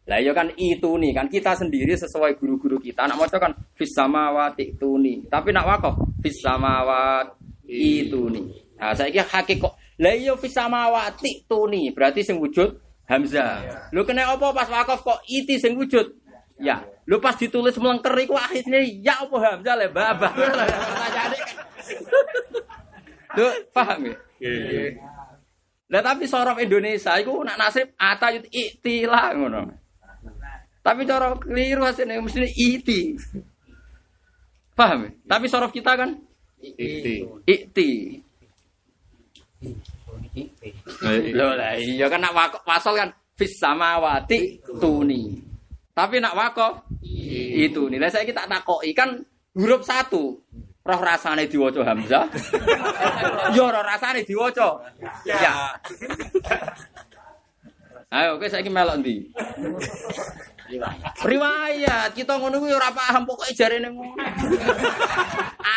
Lah ya kan itu nih kan kita sendiri sesuai guru-guru kita. Nak maca kan fis samawati tuni. Tapi nak wakaf fis samawati itu nih. Nah, saya kira hakikat. Lah iya fis samawati tuni. Berarti sing wujud hamzah. Lu kena apa pas wakaf kok iti sing wujud? Ya, lu pas ditulis melengker iku akhirnya ya apa hamzah le babah. Lu paham ya? Lah tapi sorof Indonesia iku nak nasib ata yut iktilah ngono. Tapi cara keliru hasilnya mesti iti. Paham ya? Tapi sorof kita kan Ikti. ikti. Loh lah iya kan nak wakaf pasal kan fis samawati tuni. Tapi nak wakaf itu nih. Lah saya kita takoki kan huruf satu. Roh rasane diwaca hamzah. Yo roh rasane diwaca. Ya. Ayo kowe saiki melok ndi? Riwayat. Kita ngono kuwi ora paham pokoke jarene ngono.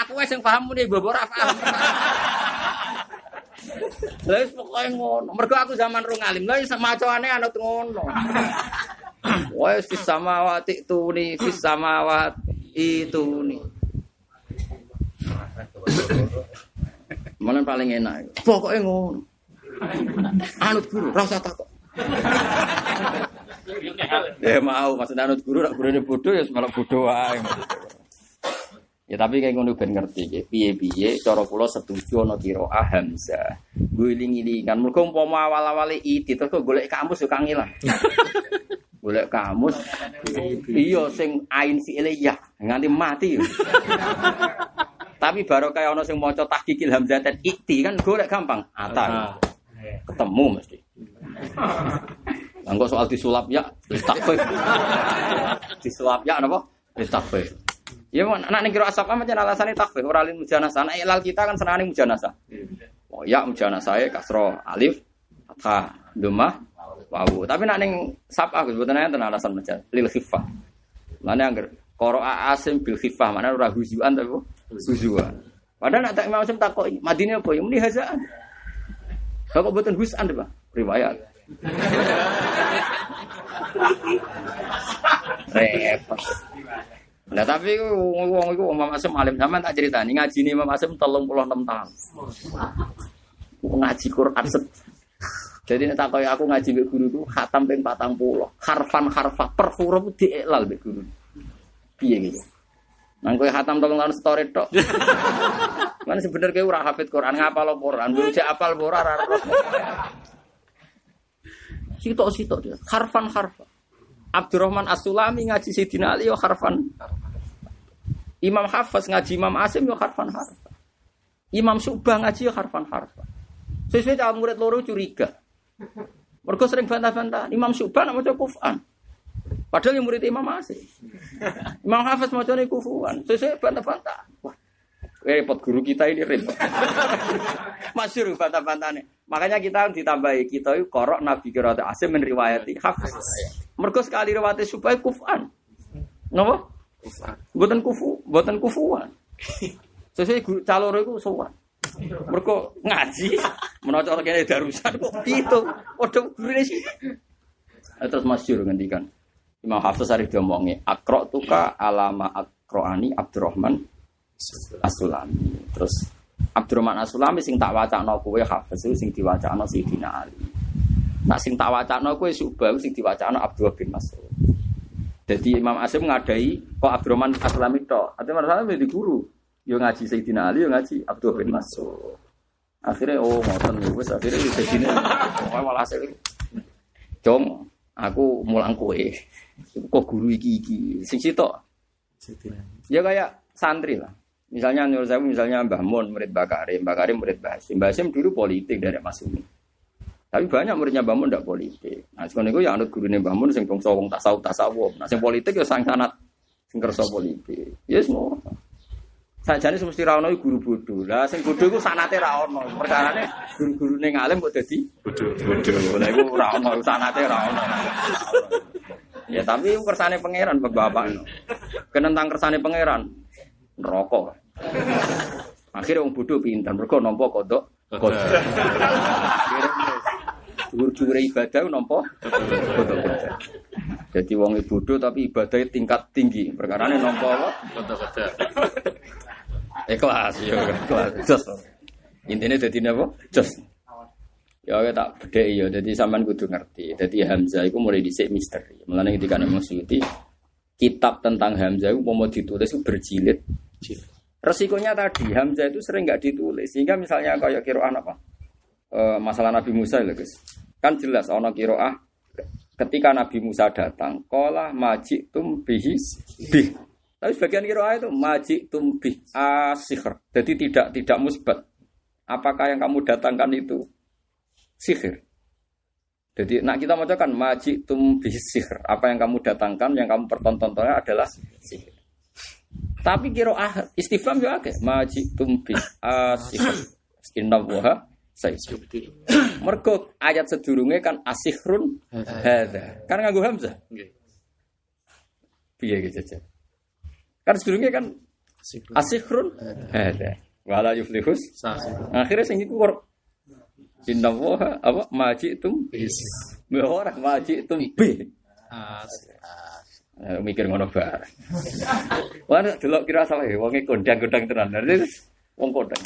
Aku wis sing paham muni bobo ora paham. Lah wis pokoke ngono. Mergo aku zaman rung alim. Lah iso macane anut ngono. Wa fis samawati tuni fis samawati tuni. Mana paling enak. Pokoknya ngono. Anut guru, rasa takut. Ya mau maksudnya anut guru, nak guru ini bodoh ya malah bodoh wae. Ya tapi kayak ngono ben ngerti ya. Piye-piye cara kula setuju ana qiraah hamzah. Guling-gilingan mergo umpama awal-awale iki terus golek kamus yo kangilan. golek kamus iya sing ain fi'ile ya nganti mati tapi baru kayak ono sing maca tahqiqil hamzah dan ikti kan golek gampang. Ata. Ketemu mesti. Lah soal disulap ya, takfir. disulap ya napa? Takfir. Ya mau anak ning kira asap apa macam alasannya takfir ora lin mujanasa. Anak ilal kita kan senane mujanasa. Oh ya mujanasa ya kasro alif fathah dhamma wawu. Tapi nak ning sap aku sebetulnya enten alasan macam lil khifah. Mana angger qira'a asim bil khifah mana ora huzuan tapi huzuan. Padahal nak tak Imam Asim takoki, Madinah apa? Ya muni hazaan. Kok boten husan, Pak? Riwayat. Repot. Nah tapi wong iku Imam Asim alim sampean tak critani ngaji ni Imam Asim 36 tahun. Ngaji Quran set. Jadi nek takoki aku ngaji mbek guru ku khatam ping 40. Harfan harfa per huruf diiklal mbek guru. Piye gitu. Nang kowe khatam tolong tahun story tok. Mana sebenarnya kowe ora hafid Quran ngapal Quran, bocah apal ora. Sitok-sitok dia. Harfan harfa. Abdurrahman As-Sulami ngaji Sayyidina Ali yo harfan. Imam Hafiz ngaji Imam Asim yo harfan harfa. Imam Subah ngaji yo harfan harfa. Sesuai cara murid loro curiga. Mereka sering bantah-bantah. Imam Subah nak maca kufan. Padahal yang murid Imam Asim. Imam Hafiz maca kufan. Sesuai bantah-bantah. Repot guru kita ini repot. Masyur bantah-bantahnya. Makanya kita ditambahi kita itu korok Nabi Kirat Asim menriwayati Hafiz. Mergo sekali riwayat supaya kufan. Napa? Kufan. Mboten kufu, mboten kufuan. Sesuai guru calon itu sowan. Mergo ngaji menawa cara kene darusan kok gitu. Padha gurune sih. Terus masyhur ngendikan. Imam Hafiz arif diomongi, akro tuka alama akroani Abdurrahman Asulami. Terus Abdurrahman Asulami sing tak wacana kowe Hafiz sing diwacana Sayyidina Ali. Nak sing tak wacana kowe subah sing diwacana Abdullah bin Mas'ud. Jadi Imam Asim ngadai kok Abdurrahman Aslami tok. Artinya masalah di guru. Yo ngaji Sayyidina Ali, yo ngaji Abdullah bin Mas'ud. Akhirnya oh ngoten wis akhirnya wis dene. Pokoke malah hasil. Jong, aku mulang kowe. Kok guru iki iki sing sitok. Ya kayak santri lah. Misalnya Nur Zawi, misalnya Mbah Mun, murid Mbah Karim, Mbah Karim murid Mbah Hasim. Mbah Hasim dulu politik dari Mas Umi. Tapi banyak muridnya Mbah Mun tidak politik. Nah, sekarang itu ya anut guru Mbah Mun, sing bangsa wong tasawuf tasawuf. Nah, sing politik ya sang sanat sing kersa politik. Ya semua. Sajane semesti ra ono guru bodoh. Lah sing bodoh iku sanate ra ono. Perkarane guru-gurune ngalim kok dadi bodoh. Bodoh. Lah iku ra ono sanate ra ono. Ya tapi kersane pangeran bapak. Kenentang kersane pangeran. Neraka. Akhirnya wong bodoh pinter mergo nampa kodok. Kodok. Dhuwur-dhuwure ibadah nampa kodok. Jadi wong bodoh tapi ibadahnya tingkat tinggi. Perkarane nampa apa? Kodok-kodok. Ikhlas, ya ikhlas. Jos. Intinya jadi apa? Jos. Ya ya tak beda ya, jadi sampean kudu ngerti. Jadi Hamzah itu mulai dhisik misteri. Mulane ketika nang Suyuti kitab tentang Hamzah itu mau ditulis itu berjilid. Resikonya tadi Hamzah itu sering nggak ditulis. Sehingga misalnya kayak kiroah apa? E, masalah Nabi Musa ya guys. Kan jelas ono kiroah ketika Nabi Musa datang, kola majik tum bihis bih. Tapi sebagian kiroah itu majik tum bih asihir. Jadi tidak tidak musbat. Apakah yang kamu datangkan itu sihir? Jadi nak kita mau kan majik tum bih sihir. Apa yang kamu datangkan, yang kamu pertontonkannya adalah sihir. Tapi kiroah istifam ya akeh majik tum bih asihir. Inna saya Mergo ayat sedurunge kan asihrun hadza. Kan nganggo hamzah. Nggih. Piye gitu aja. Kan sedurunge kan asihrun hadza. Wala yuflihus. Akhirnya sing iku Inna woha apa maji tum Bis. Orang maji tum bi mikir ngono bareng. Wah, delok kira salah ya, wonge kondang-kondang tenan. Dadi wong kondang.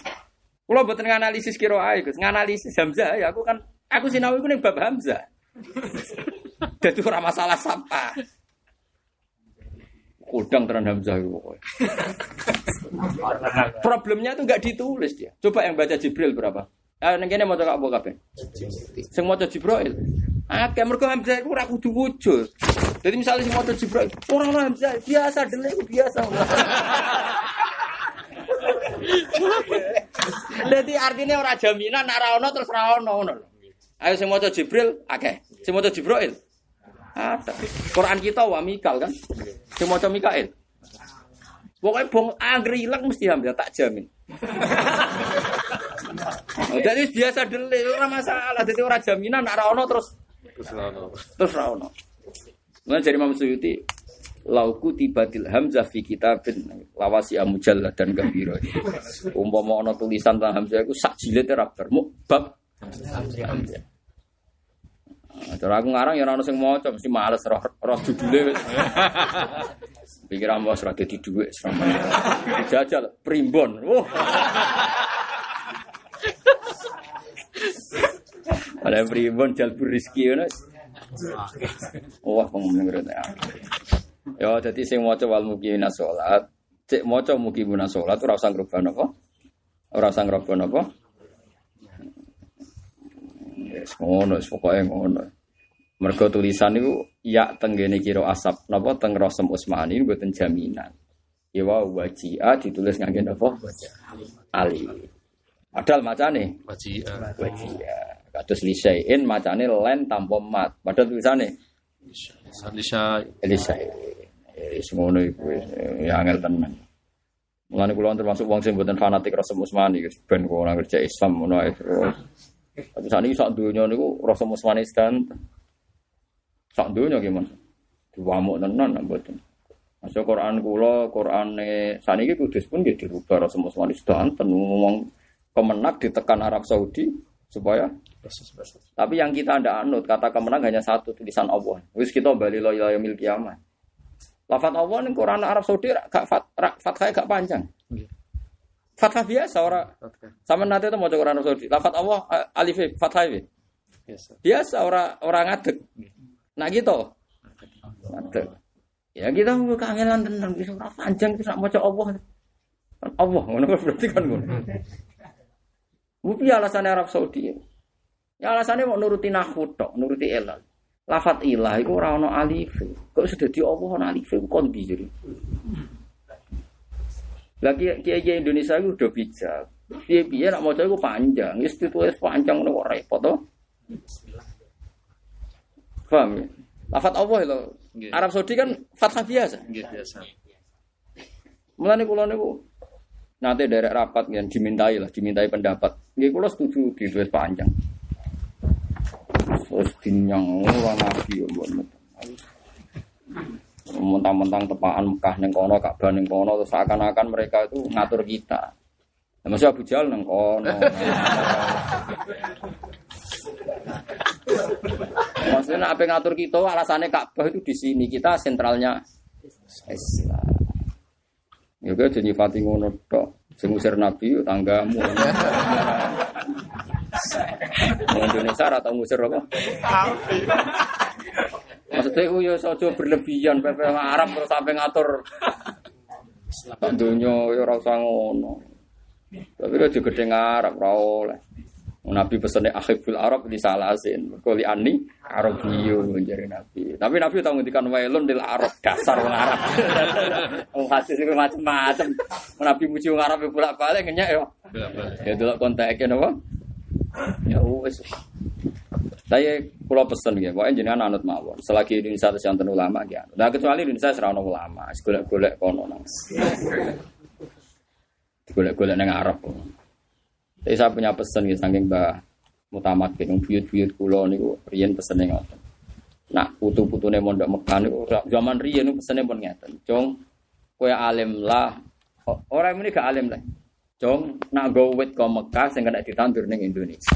Kula mboten nganalisis kira ae, Gus. Nganalisis Hamzah ya aku kan aku sinau iku ning bab Hamzah. Dadi ora masalah sapa. Kodang tenan Hamzah itu pokoknya. Problemnya itu nggak ditulis dia. Coba yang baca Jibril berapa? Ah, neng kene maca apa kabeh? Sing maca Jibril. Akeh mergo Hamzah iku ora kudu wujud. Jadi misalnya sing maca Jibril, ora ora Hamzah biasa dele iku biasa. Jadi artinya ora jaminan nek ora ono terus ora ono ngono lho. Ayo sing maca Jibril akeh. Sing maca Jibril ada. Quran kita wa Mikal kan. Sing maca Mikail. Pokoknya bong angger ilang mesti hamzah tak jamin. Jadi biasa dele ora masalah. Jadi ora jaminan nek ora ono terus ono. Mulai dari Imam Suyuti lauku tibatil hamzah fi kitabin lawasi amujalla dan gambiro umpama ana tulisan tentang hamzah iku sak jilid bar mu bab hamzah Cara aku ngarang ya ora ono sing maca mesti males roh roh. Pikir ambo ora dadi dhuwit serama. Jajal primbon. Wah. Ada primbon jalbur rezeki ngono. Wah, pengen ngerti. Ya, jadi sing maca wal mukimina salat, cek maca mukimina salat ora usah ngrubah napa? Ora usah napa? Wis ngono, pokoke ngono. Mergo tulisan niku ya tenggene kira asap napa teng Rasem Usmani mboten jaminan. Ya wa wajia ditulis ngangge napa? Ali. Padahal macane Wajia. wajia. Kados lisain macane len tanpa mat. Padahal tulisane Salisha Elisai. Wis ngono iku ya angel tenan. Mulane kula termasuk wong sing mboten fanatik Rasul Usmani wis ben kok ora kerja Islam ngono ae. Tapi sakniki sak donya niku Rasul Usmani sedan. Sak donya gimana? Diwamuk tenan mboten. Masuk Quran kula, Qurane saniki kudus pun nggih dirubah Rasul Usmani sedan ngomong kemenak ditekan Arab Saudi supaya tapi yang kita ndak anut kata kemenang hanya satu tulisan Allah. Wis kita bali lo ila yaumil kiamat. Lafat Allah ning Quran Arab Saudi gak fat, fathah gak panjang. Nggih. Fathah biasa ora sama nanti itu mau Quran Arab Saudi. Lafat Allah eh, alif fathah ini. Biasa. Biasa ora ora ngadeg. Nah gitu. Ngadeg. Ya kita mau kangenan tenan wis ora panjang wis nak maca Allah. Kan Allah ngono berarti kan ngono. Bukti alasannya Arab Saudi. Ya alasannya mau nuruti nahwu tok, nuruti elal. Lafat ilah itu ora ono alif. Kok sudah di Allah ono alif kondi jadi. Lagi kiai Indonesia itu udah bijak. Piye piye nak maca iku panjang, wis ditulis panjang ngono kok repot to. Paham ya? Lafat Allah itu. Arab Saudi kan fathah biasa. Nggih biasa. Mulane kula niku nanti derek rapat yang dimintai lah, dimintai pendapat. Nggih kula setuju ditulis panjang. Terus dinyang ora nabi ya mbok. Mentang-mentang tepaan Mekah ning kono, Ka'bah ning kono terus seakan-akan mereka itu ngatur kita. Ya, masih Abu Jahal nang kono. Maksudnya apa ngatur kita alasannya Ka'bah itu di sini kita sentralnya Islam. Ya kan jadi ngusir Nabi yo tanggamu. Indonesia ora tau ngusir apa? Maksudnya ku yo sojo berlebihan pepe Arab terus sampai ngatur yo ora usah ngono. Tapi kok juga gede Arab oleh. Nabi pesannya akhibul Arab di salasin. Kali ani Arabiyu menjadi Nabi. Tapi Nabi tahu ngendikan wailun dil Arab dasar wong Arab. Wong hadis itu macam-macam. Nabi muji wong Arab bolak balik ngenyak ya. Ya delok konteknya napa? Ya wis. Saya kula pesen ya, pokoknya jenengan anut mawon. Selagi Indonesia terus yang ulama ya. Nah kecuali Indonesia ono ulama, golek-golek kono nang. Golek-golek nang Arab. Tapi saya punya pesan ya saking Mbah Mutamat yang buyut-buyut kula niku riyen pesene ngoten. Nak putu-putune mondok Mekah niku zaman riyen pesene pun ngeten. Jong kowe alim lah. Orang ini gak alim lah. Jong nak go wit ke Mekah sing kena ditandur ning Indonesia.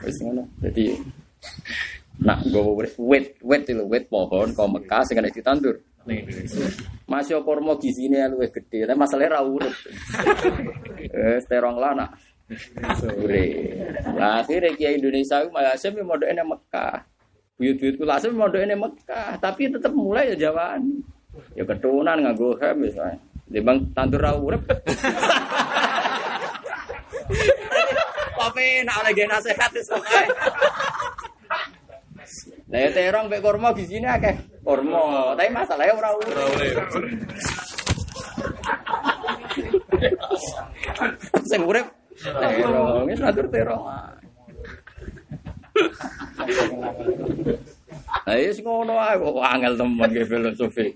Wis ngono. Jadi Nah, gue wit wit wit pohon kau Mekah sing kena ditandur. Masih kormo gizinya luwih gede, tapi masalahnya ra urip. Eh, terong lana. Sore. Lah akhirnya Kiai Indonesia itu malah saya mau doain Mekah. Buyut-buyutku langsung mau doain Mekah, tapi tetap mulai ya Jawaan. Ya keturunan nganggo hem misalnya. Timbang tandur ra urip. Tapi nak oleh nasihat wis pokoke. Lah ya terong mek kurma gizine akeh. Kurma, tapi masalahnya ora urip. Sing urip terong, wis atur terong. Lah wis ngono ae kok angel temen ke filosofi.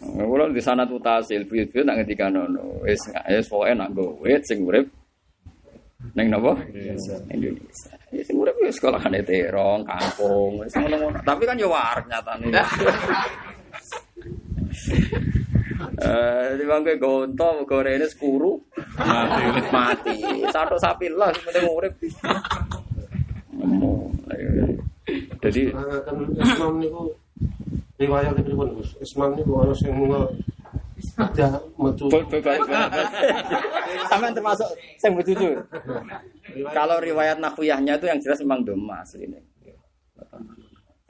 Kulo di sana tuh tasil, buyut-buyut nak ngendikan ngono. Wis wis pokoke nak go wit sing urip Neng napa? Indonesia. Ya sing urip wis sekolahane terong, kampung, wis ngono-ngono. Tapi kan yo wareg nyatane. Eh, di bangke gonto gorene sekuru mati. Mati. Satu sapi lah penting urip. Jadi kan Islam niku riwayat pripun Gus? Islam niku ana sing mungel ada metu Sampai termasuk sing betuju. Kalau riwayat nakuyahnya itu yang jelas memang doma aslinya.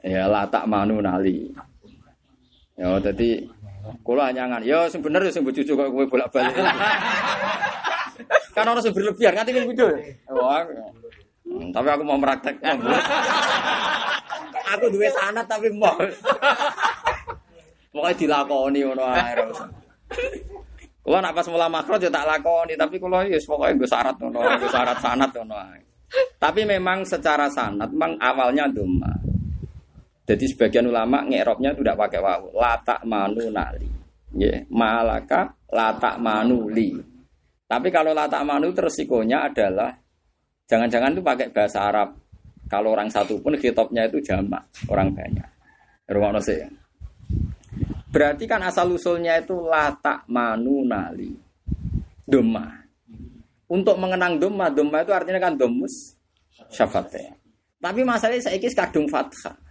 Ya lah tak manu nali. Ya tadi kalau hanya ngan, ya sing bener ya sing betuju kok kowe bolak-balik. kan orang sing berlebihan nganti ning video. Hmm, tapi aku mau meraktek. aku duwe sanat tapi mau. Pokoknya dilakoni ngono ae. Kulo nak pas mula makro yo tak lakoni, tapi kulo ya pokoknya gue syarat ngono, gue syarat sanat ngono ae. Tapi memang secara sanat memang awalnya doma. Jadi sebagian ulama ngerobnya tidak pakai wawu, latak manu nali. Ya, malaka latak manu li. Tapi kalau latak manu resikonya adalah jangan-jangan itu pakai bahasa Arab. Kalau orang satu pun kitabnya itu jamak, orang banyak. Rumah sih. Berarti kan asal usulnya itu latak manu nali. Doma. Untuk mengenang doma, doma itu artinya kan domus syafatnya. Tapi masalahnya saya kis kadung fathah.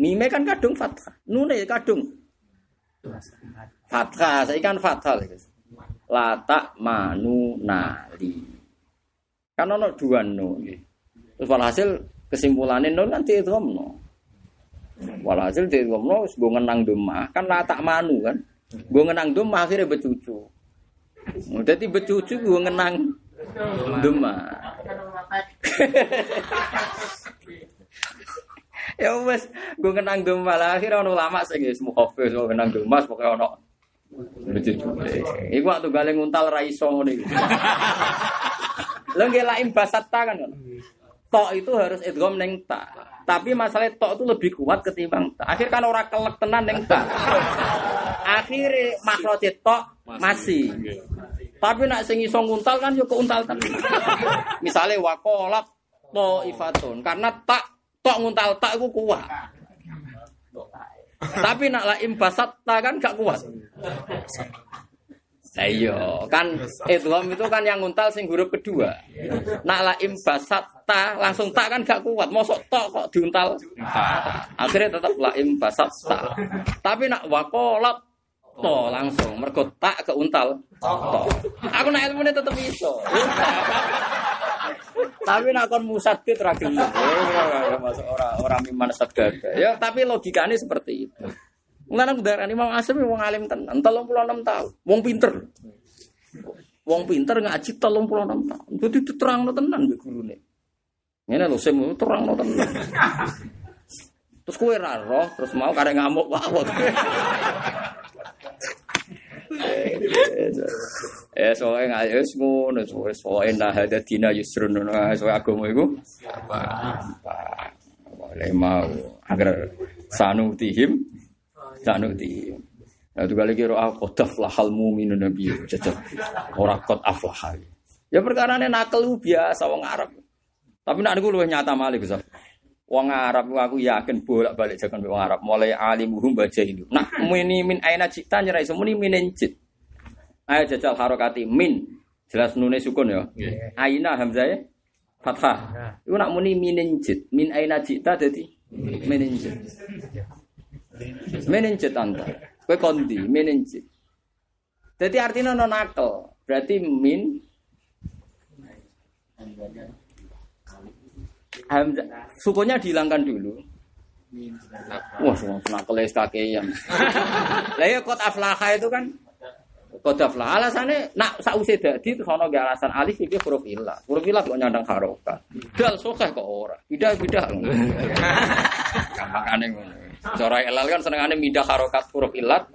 Mime kan kadung fathah. Nune kadung fathah. Saya kan fathah. Latak manu nali. Kan ono dua nun. Terus walhasil kesimpulannya nun kan itu no. Walhasil di ngomong gue ngenang doma kan latak manu kan. Gue ngenang doma akhirnya becucu. Jadi becucu gue ngenang doma. ya wes gue ngenang doma lah akhirnya ono lama sing wis mukhafif gue ngenang doma pokoke ono becucu. Iku waktu gale nguntal ra iso ngene iki. Lha nggih laim basatta kan. Tok itu harus idgham neng ta. Tapi masalah tok itu lebih kuat ketimbang ta. Akhir kan orang kelek tenan neng ta. Akhirnya makhluk tok masih. Tapi nak sing iso nguntal kan yo keuntal tenan. Misalnya wakolak to ifatun karena tak tok nguntal tak itu kuat. Tapi nak la imbasat kan gak kuat. Nah, iya, kan idgham itu kan yang nguntal sing huruf kedua. Nak la imbasat ta langsung tak kan gak kuat. Mosok tok kok diuntal. Akhirnya tetap la imbasat ta. Tapi nak wakolat to langsung mergo tak keuntal to. Aku nak ilmu ini tetep iso. Tapi nak kon musadid ra gelem. Masuk ora ora miman sadada. Ya tapi logikanya seperti itu. Mulane darani Imam Asim wong alim tenan 36 tahun. Wong pinter. Wong pinter ngaji 36 tahun. Dadi diterangno tenan mbek gurune. Ngene lho sim terangno tenan. Terus kue roh, terus mau karek ngamuk wawon. Eh soalnya nggak ya ngono, soalnya soalnya nah ada tina yusrun ngono, soalnya agama itu apa? Boleh mau agar sanutihim sanutihim. Nah, itu kali kira aku daflahal mu'minun nabi jajal ora kot aflahal. Ya perkara nakal biasa wong Arab. Tapi nak aku luwih nyata malih Gus. Wong Arab aku yakin bolak-balik jakan wong Arab mulai alimuhum baca ini. Nah, muni min aina cipta nyerai semuni minin cit. Ayo jajal harokati min jelas nune sukun ya. Aina hamzah fathah. Iku nak muni minenjit, min aina jita dadi minenjit. Minenjit anta. Kowe kondi minenjit. Jadi artinya non nakal. Berarti min Hamzah sukunya dihilangkan dulu. Wah, semua nakal ya kakean. Lah ya kot aflaha itu kan kot aflaha alasannya nak sause dadi terus ono gak alasan alif iki huruf ilah. Huruf ilah kok nyandang harokat. Dal sokeh kok ora. Bidah-bidah. Gampangane ngono. Cara elal kan senengane mindah harokat huruf ilat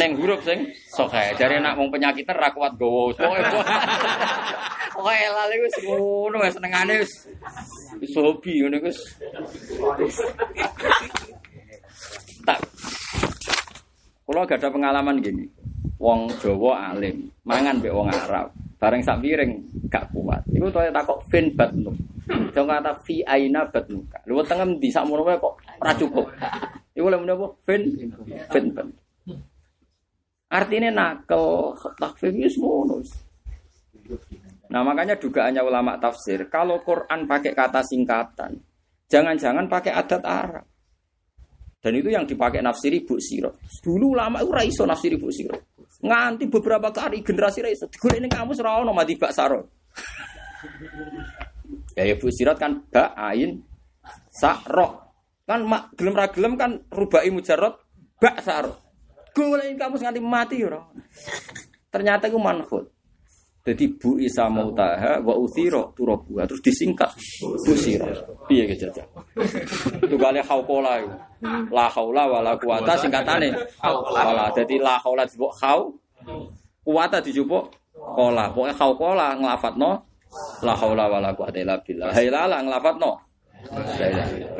neng huruf sing sokeh. Jare nak wong penyakit ra kuat gowo. Pokoke elal iku wis ngono wis senengane wis wis hobi wis. Tak. Kalau gak ada pengalaman gini, wong Jawa alim, mangan mbek wong Arab, bareng sak piring gak kuat. Iku toyo takok fin batnu. Jong kata fi aina batnu. Lu tengah di sak mono wae kok ora cukup. Iku lha menapa fin fin bat. Artinya nakal takfir wis ngono. Nah makanya dugaannya ulama tafsir, kalau Quran pakai kata singkatan, jangan-jangan pakai adat Arab. Dan itu yang dipakai nafsiri Bu Siro. Dulu ulama itu raiso nafsiri Bu Siro. Nganti beberapa kali generasi raiso. Digoreng ini kamu serau nama di Bak Saro. Ya, ya Bu Sirot kan bak ain sakro. Kan mak gelem ra gelem kan rubai mujarot bak saro. Golek kamu nganti mati ora. Ternyata itu manhut. Jadi Bu Isa Mautaha wa uthiro turabuha terus disingkat Bu Siro. Piye ke jajal? Itu kali haukola itu. La haula wala quwata singkatane. Wala. Jadi la haula disebut hau. Kuwata dijupuk kola. Pokoknya haukola nglafatno la haula wala quwata illa billah. Hailala nglafatno.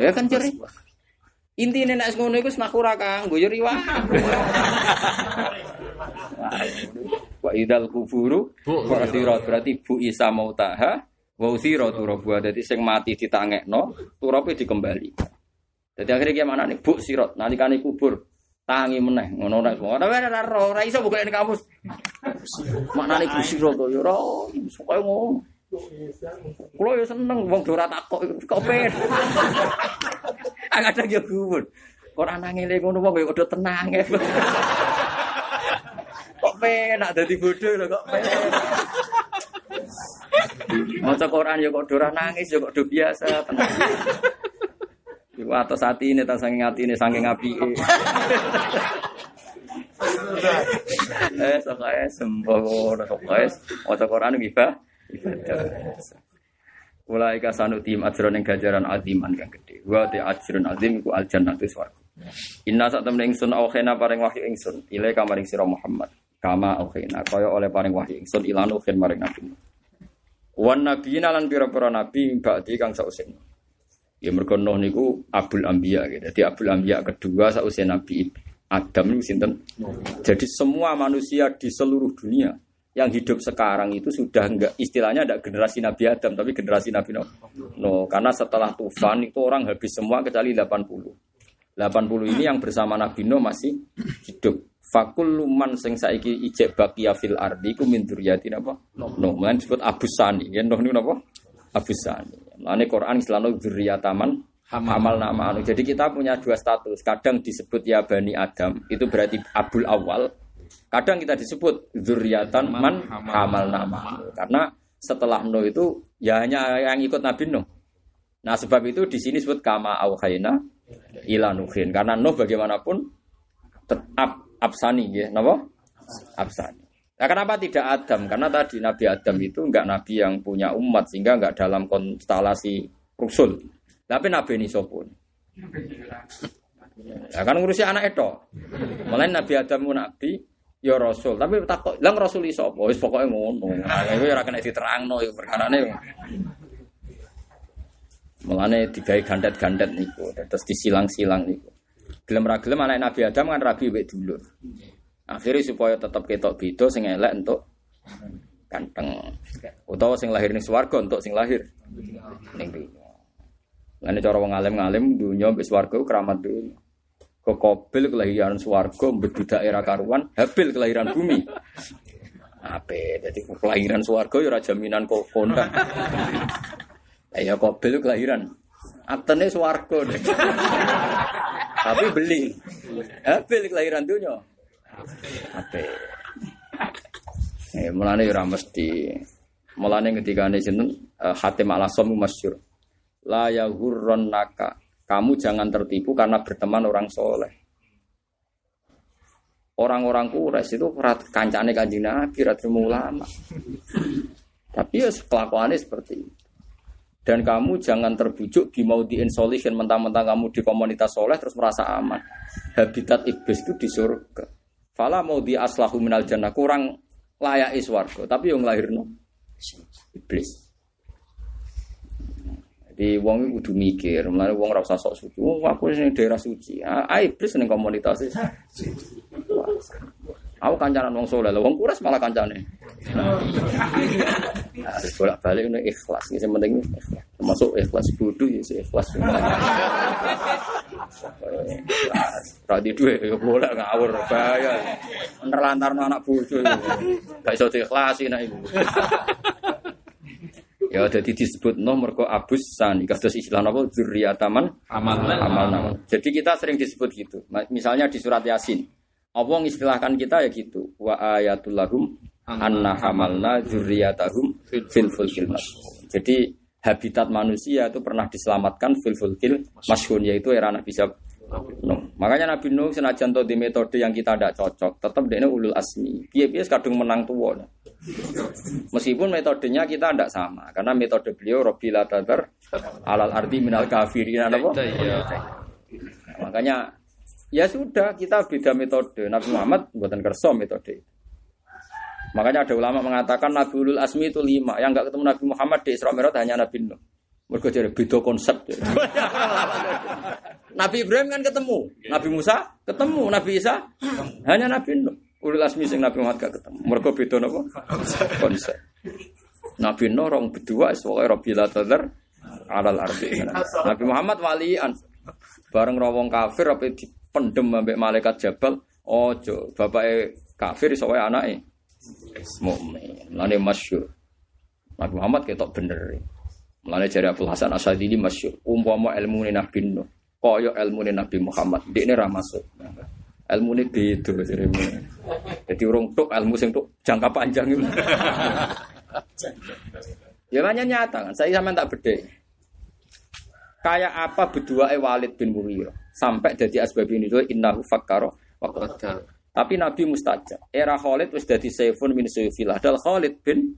Ya kan ceri. Intine nek ngono iku snakura kanggo yo riwah. Wa idal kuburu Bu'thirat berarti Bu Isa mautaha wa uthira turabuha dadi sing mati ditangekno turape dikembali. Jadi akhirnya gimana nih Bu Sirot nalikane kubur tangi meneh ngono nek ora ora ora ora iso buka ning kamus. Maknane Bu Sirot yo ora pokoke ngono. Kulo yo seneng wong ora takok kok. Agak ada yo kubur. Kok ana ngene ngono wong yo kudu tenang ya. Kok penak dadi bodoh lho kok penak. Maca Quran ya kok ora nangis ya kok biasa tenang. Iku atas hati ini, tak saking hati ini, saking apike. eh, sokai sembuh, sokai, maca Quran gibah, ibadah. Mulai kasanu tim ajron yang gajaran aziman kang gede. Wa te ajron azim iku al jannatu swarga. Inna sak temen ingsun aukhena paring wahyu ingsun, ile kamaring sira Muhammad. Kama aukhena kaya oleh paring wahyu ingsun ilan ukhen maring nabi. Wan nabiyina lan pira-pira nabi ba'di kang sausen. Ya mergo Nuh niku Abul Anbiya gitu. Jadi Abul Anbiya kedua sausia Nabi Adam niku sinten? Jadi semua manusia di seluruh dunia yang hidup sekarang itu sudah enggak istilahnya ada generasi Nabi Adam tapi generasi Nabi Nuh. No, karena setelah tufan itu orang habis semua kecuali 80. 80 ini yang bersama Nabi Nuh masih hidup. Fakul luman sing saiki ijek bakia fil ardi ku min apa? Nuh, men disebut Abu Sani. Ya Nuh niku napa? Abu Sani. Lane Quran selalu dzurriyyataman amal nama anu. Jadi kita punya dua status. Kadang disebut ya Bani Adam, itu berarti Abul Awal. Kadang kita disebut dzurriyyatan man hamal nama. Karena setelah Nuh itu ya hanya yang ikut Nabi Nuh. Nah sebab itu di sini disebut kama auhayna ila nuhin. Karena Nuh bagaimanapun tetap absani ya, napa? Absani. Nah, kenapa tidak Adam? Karena tadi Nabi Adam itu enggak nabi yang punya umat sehingga enggak dalam konstelasi rusul. Tapi Nabi ini sopun. Ya kan ngurusi anak itu. Mulai Nabi Adam itu nabi, ya rasul. Tapi takut, lang rasul iso apa? Wis pokoke ngono. Iku ora kena diterangno iku perkarane. Mulane digawe gandet-gandet niku, terus disilang-silang niku. Gelem ra gelem anak Nabi Adam kan rabi wek dulur. Akhirnya supaya tetap ketok beda sing elek untuk ganteng. Utawa sing lahir ning swarga untuk sing lahir ning dunya. Lan cara wong alim-alim dunya mbek swarga keramat dunya. Kok Kobil kelahiran swarga mbek daerah karuan, Habil kelahiran bumi. Ape, jadi kelahiran swarga ya jaminan kok kondang. Ya Kobil kelahiran. Aktene swarga deh. Tapi beli. Habil kelahiran dunia. Apa? Eh, mulane ora mesti. Mulane ketikane sinten uh, Hatim Al-Asam masyhur. La naka. Kamu jangan tertipu karena berteman orang soleh. Orang-orang kures itu kancane kanjeng Nabi, ratu ulama. Tapi ya kelakuannya seperti itu. Dan kamu jangan terbujuk di mau di insolution mentang-mentang kamu di komunitas soleh terus merasa aman. Habitat iblis itu di surga. Fala mau di aslahu minal jannah kurang layak iswargo. Tapi yang lahir no iblis. Jadi wong kudu mikir, mulane wong ora usah sok suci. Wong aku sing daerah suci. Ah, iblis ning komunitas. Aku kancanan wong soleh, wong kuras malah kancane. Harus bolak balik ini ikhlas, ini penting ikhlas. Termasuk ikhlas bodoh ya sih ikhlas. Radi duit ya boleh ngawur bahaya. Nerlantar anak bodoh. Gak iso diikhlasi nek iku. Ya jadi disebut no mergo abus sani kados istilah apa zurriyataman Amal. amal nama. Jadi kita sering disebut gitu. Misalnya di surat Yasin. Allah mengistilahkan kita ya gitu. Wa ayatul lahum anna hamalna dzurriyyatahum fil fulkil. Jadi habitat manusia itu pernah diselamatkan fil fulkil mashhun yaitu era Nabi Nuh. Makanya Nabi Nuh senajan di metode yang kita tidak cocok, tetap dia ulul asmi. Piye-piye kadung menang tua. Meskipun metodenya kita tidak sama, karena metode beliau Robbi Tadar alal arti minal kafirin apa? Makanya Ya sudah, kita beda metode. Nabi Muhammad buatan kerso metode. Makanya ada ulama mengatakan Nabi Ulul Asmi itu lima. Yang nggak ketemu Nabi Muhammad di Isra Mi'raj hanya Nabi Nuh. Mereka jadi beda konsep. Nabi Ibrahim kan ketemu, Nabi Musa ketemu, Nabi Isa hanya Nabi Nuh. Ulul Asmi sing Nabi Muhammad gak ketemu. Mereka beda apa? Konsep. Nabi Nuh orang berdua, soalnya Rabbil Tadar alal ardi. Nabi Muhammad walian. Bareng rawong kafir apa di pendem ambek malaikat Jabal, ojo bapake kafir iso wae anake mukmin. Mulane masyhur. Nabi Muhammad ketok bener. Mulane jari Abdul Hasan Asadili masyhur. Umpama ilmu Nabi Nuh, kaya ilmu Nabi Muhammad, dekne ra masuk. Ilmu ini beda Jadi urung tuk ilmu sing tuk jangka panjang itu. ya banyak nyata kan. Saya sama tak beda. Kayak apa berdua Walid bin Mughirah sampai jadi asbab ini itu innahu fakkaro Tapi Nabi mustajab. Era Khalid wis dadi Saifun min Saifillah. Dal Khalid bin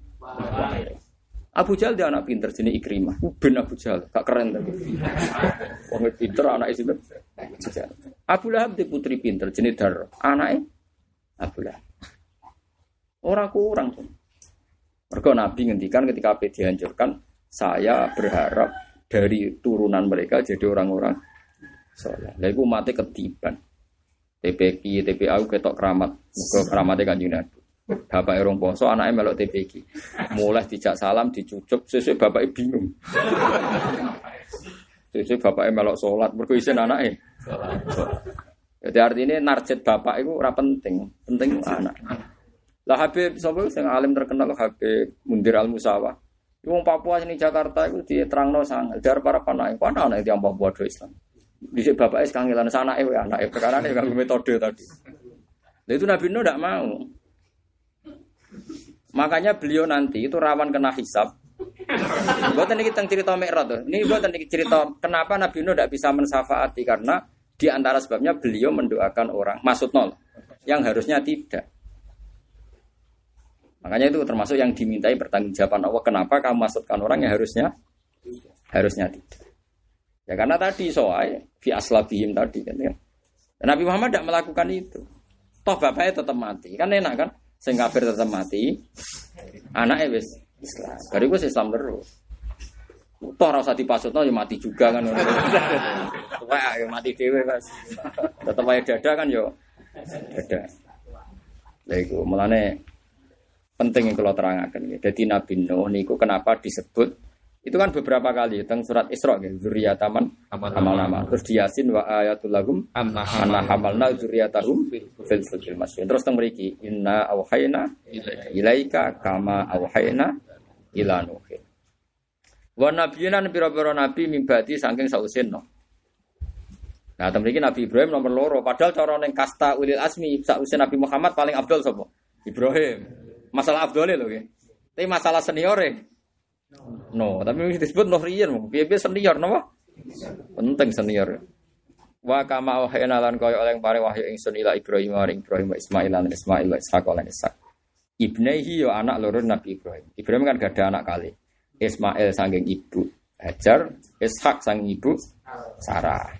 Abu Jahal dia anak pinter jenis Ikrimah. Bin Abu Jahal, gak keren tapi. Wong pinter anak itu. Abu Lahab di putri pinter jenis Dar. Anaknya Abu Lahab. Orang kurang tuh. Mereka Nabi ngendikan ketika apa dihancurkan, saya berharap dari turunan mereka jadi orang-orang. Lah iku mati ketiban. TPQ, TPA ketok keramat. Muga keramatnya kanjeng Nabi. Bapak erong poso, anaknya melok TPQ. Mulai dijak salam, dicucuk, sesuai bapaknya bingung. Sesuai bapaknya melok sholat, berkuisin anaknya. Jadi artinya narjet bapak itu ora penting, penting anak. Lah Habib sapa sing alim terkenal Habib Mundir Al Musawa. Wong Papua sini Jakarta itu diterangno sangat dari para panai. Mana anak yang Papua do Islam. Di bapak es kangelan sana eh anak eh perkara ini kanggo metode tadi. Nah, itu Nabi Nuh tidak mau. Makanya beliau nanti itu rawan kena hisap. Buat ini kita cerita Mi'raj tuh. Ini buat ini cerita kenapa Nabi Nuh tidak bisa mensafaati karena di antara sebabnya beliau mendoakan orang maksud nol yang harusnya tidak. Makanya itu termasuk yang dimintai pertanggungjawaban Allah. Kenapa kamu masukkan orang yang harusnya harusnya tidak. Ya karena tadi soai fi aslabihim tadi kan ya. Nabi Muhammad tidak melakukan itu. Toh bapaknya tetap mati. Kan enak kan? Sing kafir tetap mati. Anaknya wis Islam. Dari gue Islam terus. Toh rasa dipasutno ya mati juga kan. Wah, ya mati dewe Mas. Tetap aja dada kan yo. Dada. Lha iku mulane penting kalau terangkan. Jadi Nabi Nuh niku kenapa disebut itu kan beberapa kali tentang surat Isra gitu, zuriyataman amal nama. Terus di Yasin wa ayatul lahum anna hamalna zuriyatahum fil fulkil masyin. Terus teng mriki inna auhayna ilaika kama auhayna ila nuhin. Wa nabiyuna pira-pira nabi mimbati saking sausin no. Nah, temen iki Nabi Ibrahim nomor loro. Padahal cara ning kasta ulil asmi sausin Nabi Muhammad paling abdul sapa? Ibrahim. Masalah abdole lho nggih. Tapi masalah seniore. No, tapi disebut no riyen, piye-piye senior napa? Penting senior. Wa kama wahayna lan kaya oleh paring wahyu ingsun ila Ibrahim wa Ibrahim Ismail lan Ismail wa Ishaq lan Ishaq. Ibnehi yo anak loro Nabi Ibrahim. Ibrahim kan gak ada anak kali. Ismail saking ibu Hajar, Ishak saking ibu Sarah.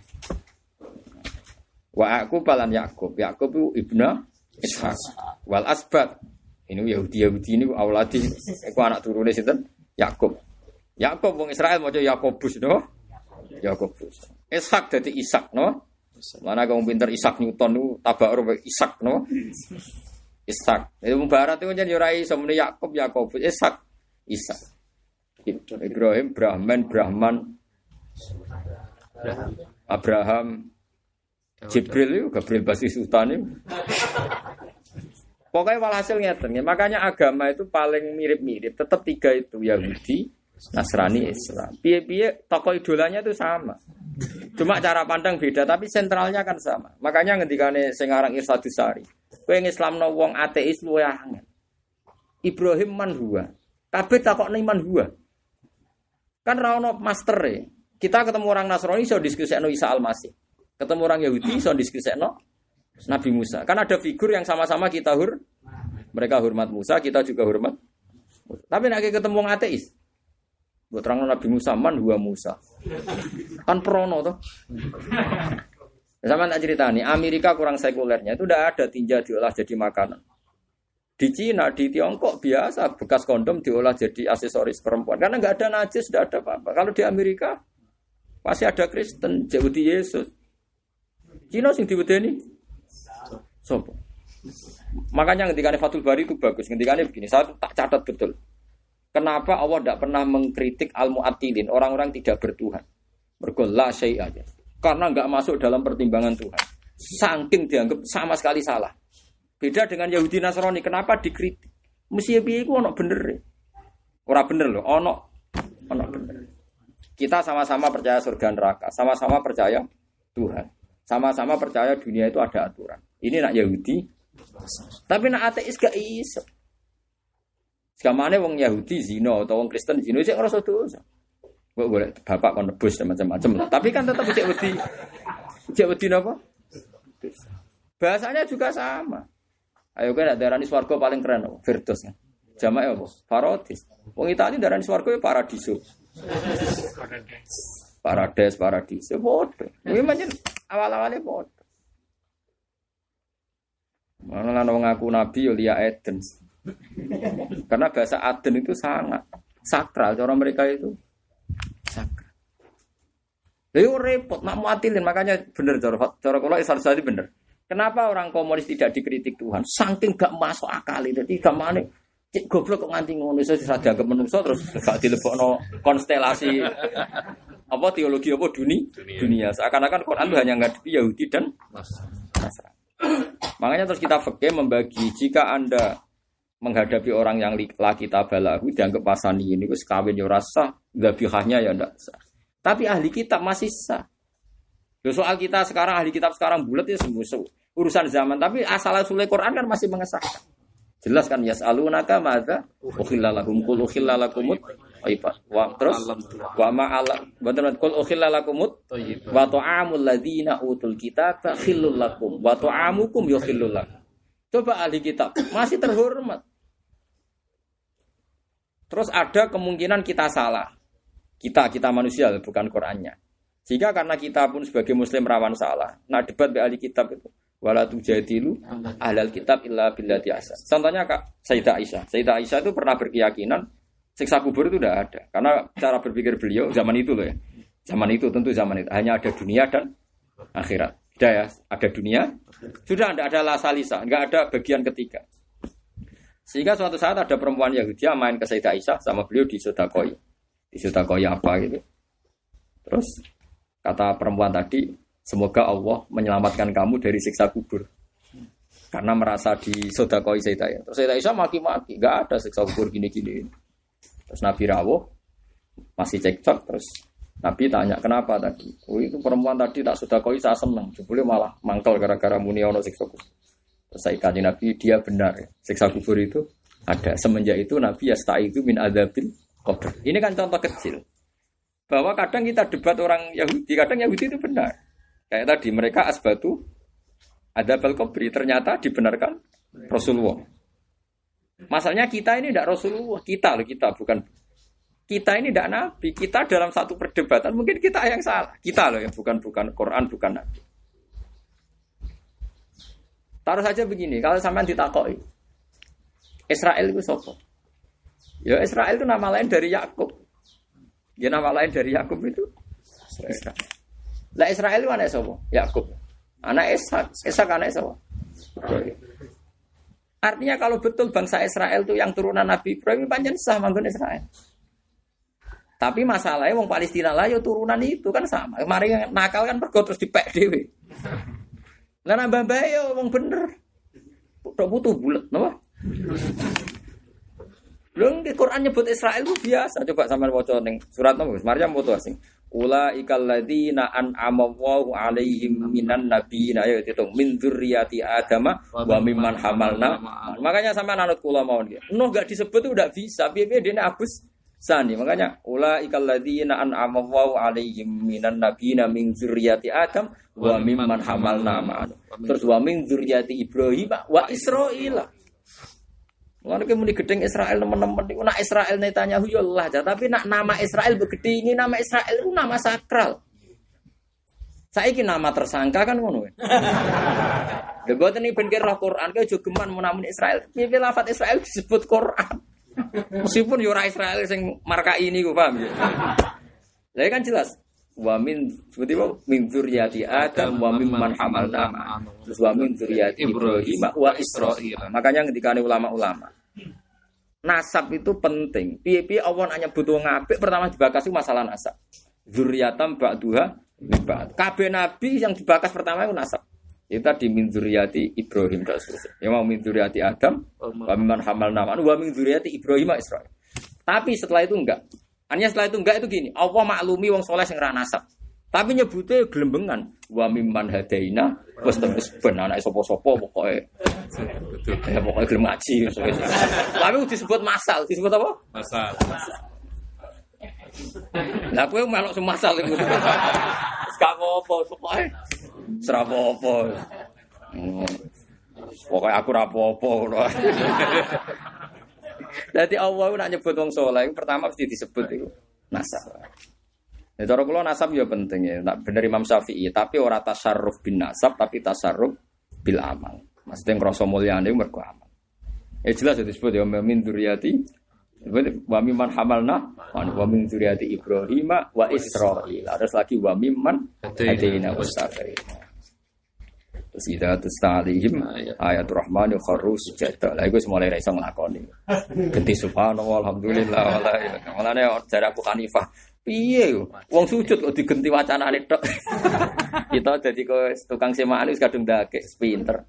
Wa aku palan Yakub. Yakub itu ibna Ishak. Wal asbat. Ini Yahudi Yahudi ini auladi. Aku anak turunnya sinten Yakub. Yakub wong Israel mau Yakobus no. Yakobus. Ishak jadi Ishak no. Mana kamu pinter Ishak Newton itu tabak Ishak no. Ishak. Itu Mubarak itu jadi ora iso muni Yakub Yakobus Ishak Ishak. Ibrahim Brahman Brahman Abraham Jibril itu Gabriel Basis Sultan itu. Pokoknya walhasil ngeten ya. Makanya agama itu paling mirip-mirip. Tetap tiga itu Yahudi, Nasrani, Islam. Piye-piye tokoh idolanya itu sama. Cuma cara pandang beda, tapi sentralnya kan sama. Makanya ngendikane sing aran Irsadusari. Kowe ngislamno wong ateis luwe angel. Ibrahim man huwa. Kabeh takokne man huwa. Kan ra ono master e. Kita ketemu orang Nasrani iso diskusikno Isa Al-Masih. Ketemu orang Yahudi iso diskusikno Nabi Musa. Kan ada figur yang sama-sama kita hur. Mereka hormat Musa, kita juga hormat. Tapi nak ketemu ateis. Buat terang Nabi Musa man huwa Musa. Kan prono toh. Sama tak cerita nih, Amerika kurang sekulernya itu udah ada tinja diolah jadi makanan. Di Cina, di Tiongkok biasa bekas kondom diolah jadi aksesoris perempuan karena nggak ada najis, nggak ada apa-apa. Kalau di Amerika pasti ada Kristen, Yahudi Yesus. Cina sing diwedeni Sopo. Makanya ketika Fatul Bari itu bagus. Ketika begini, saya tak catat betul. Kenapa Allah tidak pernah mengkritik al muatilin orang-orang tidak bertuhan? Bergolah syai aja. Karena nggak masuk dalam pertimbangan Tuhan. Saking dianggap sama sekali salah. Beda dengan Yahudi Nasrani. Kenapa dikritik? Mesti piye iku ono bener. Ora bener loh, ono ono bener. Kita sama-sama percaya surga neraka, sama-sama percaya Tuhan. Sama-sama percaya dunia itu ada aturan. Ini nak Yahudi. Tapi nak ateis gak iso. Sekamane wong Yahudi zina atau wong Kristen zina sik ngrasa dosa. Kok golek bapak kon nebus macam-macam. Tapi kan tetap cek wedi. Cek wedi napa? Bahasanya juga sama. Ayo kan ada darani swarga paling keren apa? Firdaus kan. Jamaah apa? Paradis. Wong Itali darani swarga ya paradiso. Parades, paradis. Ya bodoh. Ini macam awal-awalnya bodoh. Mana lan ngaku nabi yo liya Eden. Karena bahasa Aden itu sangat sakral cara mereka itu sakral. Lalu repot nak muatilin makanya bener cara cara kalau isar tadi bener. Kenapa orang komunis tidak dikritik Tuhan? Saking gak masuk akal itu. Jadi gamane cek goblok kok nganti ngono iso ora dianggap menungso terus gak dilebokno konstelasi apa teologi apa dunia dunia seakan-akan Quran itu hanya ngadepi Yahudi dan Nasrani. Makanya terus kita fakir membagi jika anda menghadapi orang yang laki tabalahu dianggap pasani ini wis kawin ya rasa bihahnya ya ndak sah. Tapi ahli kitab masih sah. Loh, soal kita sekarang ahli kitab sekarang bulat ya semua urusan zaman tapi asal usul Quran kan masih mengesahkan. Jelas kan yas'alunaka madza ukhillalahum qul ukhillalakumut Aibat. Wa terus wa ma'ala bener kul ukhilla lakumut wa ta'amul ladzina utul kitab khillul lakum wa ta'amukum yukhillul lakum. Coba ahli kitab masih terhormat. Terus ada kemungkinan kita salah. Kita kita manusia bukan Qurannya. Sehingga karena kita pun sebagai muslim rawan salah. Nah debat be ahli kitab itu wala tujadilu ahlal kitab illa billati asa. Contohnya Kak Sayyidah Aisyah. Sayyidah Aisyah itu pernah berkeyakinan siksa kubur itu udah ada. Karena cara berpikir beliau zaman itu loh ya. Zaman itu tentu zaman itu hanya ada dunia dan akhirat. Sudah ya, ada dunia, sudah tidak ada lasalisa, nggak ada bagian ketiga. Sehingga suatu saat ada perempuan Yahudi yang main ke Sayyidah Aisyah sama beliau di Sodakoi. Di Sodakoi apa gitu. Terus kata perempuan tadi, semoga Allah menyelamatkan kamu dari siksa kubur. Karena merasa di Sodakoi Sayyidah. Terus Sayyidah Aisyah maki-maki, nggak ada siksa kubur gini-gini. Terus Nabi rawuh, masih cekcok terus Nabi tanya kenapa tadi? Oh itu perempuan tadi tak sudah koi saya seneng, jebule malah mangkel gara-gara muni ono siksa kubur. Terus saya kaji Nabi dia benar, siksa kubur itu ada. Semenjak itu Nabi ya itu min adabil kubur. Ini kan contoh kecil bahwa kadang kita debat orang Yahudi, kadang Yahudi itu benar. Kayak tadi mereka asbatu ada kubri ternyata dibenarkan Rasulullah. Masalahnya kita ini tidak Rasulullah, kita loh kita bukan kita ini tidak nabi, kita dalam satu perdebatan mungkin kita yang salah. Kita loh yang bukan bukan Quran, bukan nabi. Taruh saja begini, kalau sampean ditakoi, Israel itu sopo. Ya Israel itu nama lain dari Yakub. Ya nama lain dari Yakub itu Israel. Lah Israel itu anak sopo? Yakub. Anak Ishak, Ishak anak sopo? Artinya kalau betul bangsa Israel itu yang turunan Nabi Ibrahim, panjang sah manggon Israel. Tapi masalahnya wong Palestina lah ya turunan itu kan sama. Kemarin nakal kan pergo terus dipek dhewe. Lah nambah bae ya wong bener. Tok butuh bulat napa? Lho Quran nyebut Israel itu biasa. Coba sampean waca ning surat napa? Maryam foto asing. Ula ikal ladina an amawwahu alaihim minan nabiyina ya itu min dzurriyyati adama wa mimman hamalna. Makanya sama anut kula mawon nggih. Nuh gak disebut itu udah bisa. Piye-piye dene abus Sani makanya ula ikalladzina an'ama Allahu alaihim minan nabiyina min dzurriyyati Adam wa mimman hamalna. Terus wa min dzurriyyati Ibrahim wa Israil. Lalu kemudian gedeng Israel teman-teman itu nak Israel tanya ya Allah tapi nak nama Israel begitu ini nama Israel itu nama sakral. Saya ini nama tersangka kan ngono. Debat ini bener roh Quran kau juga geman namun Israel. Pilih lafat Israel disebut Quran. Meskipun yura Israel sing marka ini gue paham ya. Kan jelas wa min seperti apa min dzurriyyati Adam wa mimman hamalna terus wa min dzurriyyati Ibrahim wa Israil. Makanya ketika ulama-ulama nasab itu penting. Piye-piye Allah hanya butuh ngapik pertama dibakas itu masalah nasab. Zuriatam ba'duha ba'd. Kabeh nabi yang dibakas pertama itu nasab. Itu tadi min zuriyati Ibrahim dan seterusnya. Ya mau min Adam, wa hamal naman, wa min Ibrahim Israel. Tapi setelah itu enggak. Hanya setelah itu enggak itu gini. Allah maklumi wong soleh sing nasab. Tapi nyebutnya gelembengan. Wa mimman hadaina wis terus ben anak sapa-sapa pokoke. Ya pokoke gelem ngaji. Tapi disebut masal, disebut apa? Masal. Lah kowe melok semasal iku. Gak apa-apa pokoke. Serapopo. Hmm. Pokoknya aku rapopo. Jadi Allah nak nyebut wong soleh, pertama mesti disebut itu nasab. Ya, cara kula nasab ya penting ya. Nak bener Imam Syafi'i, tapi ora tasarruf bin nasab, tapi tasarruf bil amal. Maksudnya ngerasa mulyane mergo amal. Ya jelas ya disebut ya min dzurriyyati wa mimman hamalna wa min dzurriyyati Ibrahim wa Israil. Terus lagi wa mimman hadaina wastafaina. Terus ida alihim ayat rahman kharru sujada. Lah iku mulai ra iso nglakoni. Genti subhanallah alhamdulillah wala Mulane jare Abu Hanifah. Piye wong sujud kok digenti wacanane tok. Kita dadi kok tukang semaan wis kadung ndake pinter.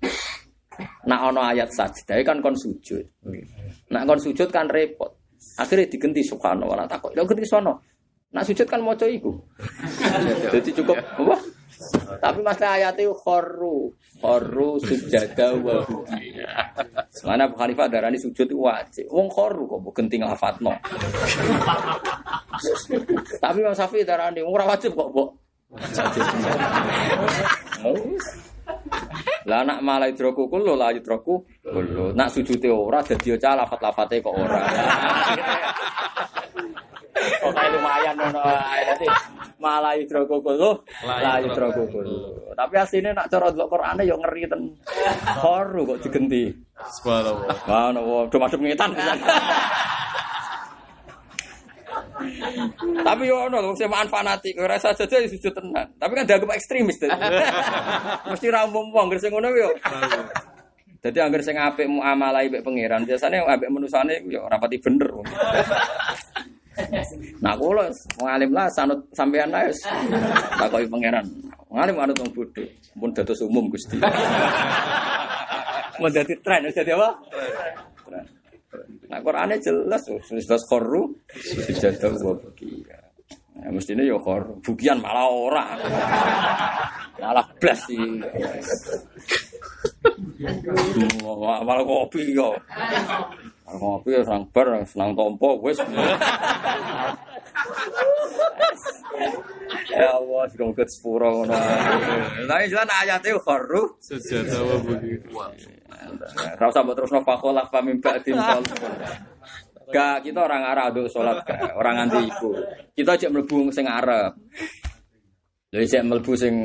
Nak ono ayat sajdah kan kon sujud. Nak kon sujud kan repot. Akhirnya digenti subhanallah takut. Lha genti sono. Nak sujud kan maca iku. Jadi cukup apa? Tapi masalah ayat itu khorru, khorru sujada wa Mana Abu Hanifah darani sujud itu wajib. Wong khorru kok genting no. Tapi Imam Syafi'i darani ora wajib kok, Mbok. Lah nak malah idroku kulo lah idroku kulo. Nak sujute ora dadi aja lafat-lafate kok ora. Pokoknya lumayan ngono ae. Malah idroku kulo, la. Tapi asline nak cara delok Qur'ane yo ngeri ten. Khoru kok digenti. Subhanallah. Subhanallah, do masuk ngetan. Tapi yo ono wong semaan fanatik, ora saja aja sujud tenan. Tapi kan dianggap ekstremis. Mesti ra umum wong sing ngono yo. Jadi anggar sing apik muamalah mbek pangeran, biasanya apik menusane yo rapati bener. Nah kula ngalim lah sanut sampean ae wis takoki pangeran. Ngalim anut wong bodho, pun dados umum Gusti. Mau dadi tren, wis dadi apa? Nah Qur'ane jelas, jelas khorru sujadah wa bukia. Nah, mestinya ya khor, bukian malah ora. Malah blas sih. malah kopi yo. Kopi ya senang bar, senang tompo wis. ya Allah, sudah ke sepuro ngono. Tapi jelas ayatnya khorru Sejadah wa budi. Rasa usah mbok terusno fakhola fa min ba'din Gak, kita orang Arab aduk sholat gak, orang anti iku. Kita cek mlebu sing Arab. Jadi cek mlebu sing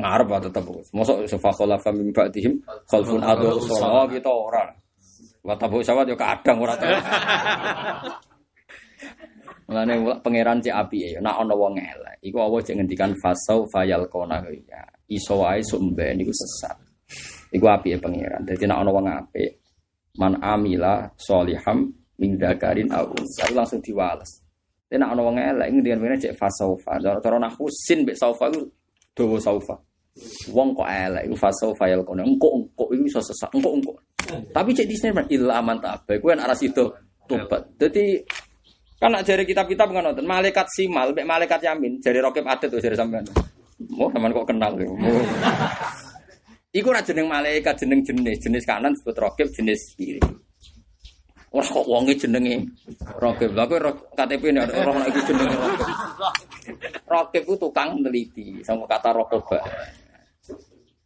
ngarep ah tetep. Mosok fakhola fa min ba'dihim khalfun aduk sholat Oh, kita ora. Wa tabu sawat yo kadang ora tau. Mulane pangeran cek api ya, nak ana wong elek. Iku Allah cek ngendikan fasau fayal kona ya. Iso wae sumben niku sesat. Iku api ya pangeran. Dadi nek ana wong apik, man amila soliham min dzakarin aw unsa langsung diwales. Nek ana wong elek ngendikan ngene cek fasaufa. Cara cara nahwu sin mek saufa iku dawa saufa. Wong kok elek iku fasaufa yal kono. Engko engko iku iso sesat. Engko engko. Tapi cek di sini illa man tabe. Kuwi nek arah situ tobat. Dadi kan nak jari kitab-kitab kan nonton malaikat simal, malaikat yamin, jari rokib adet tuh jari sampean. Oh, sampean kok kenal. Oh. Iku ora jeneng malaikat jeneng jenis, jenis kanan disebut rokib, jenis kiri. Ora kok wonge jenenge rokib. Lah kowe KTP ini ora ora iku jenenge rokib. Rokib ku tukang meneliti sama kata rokoba.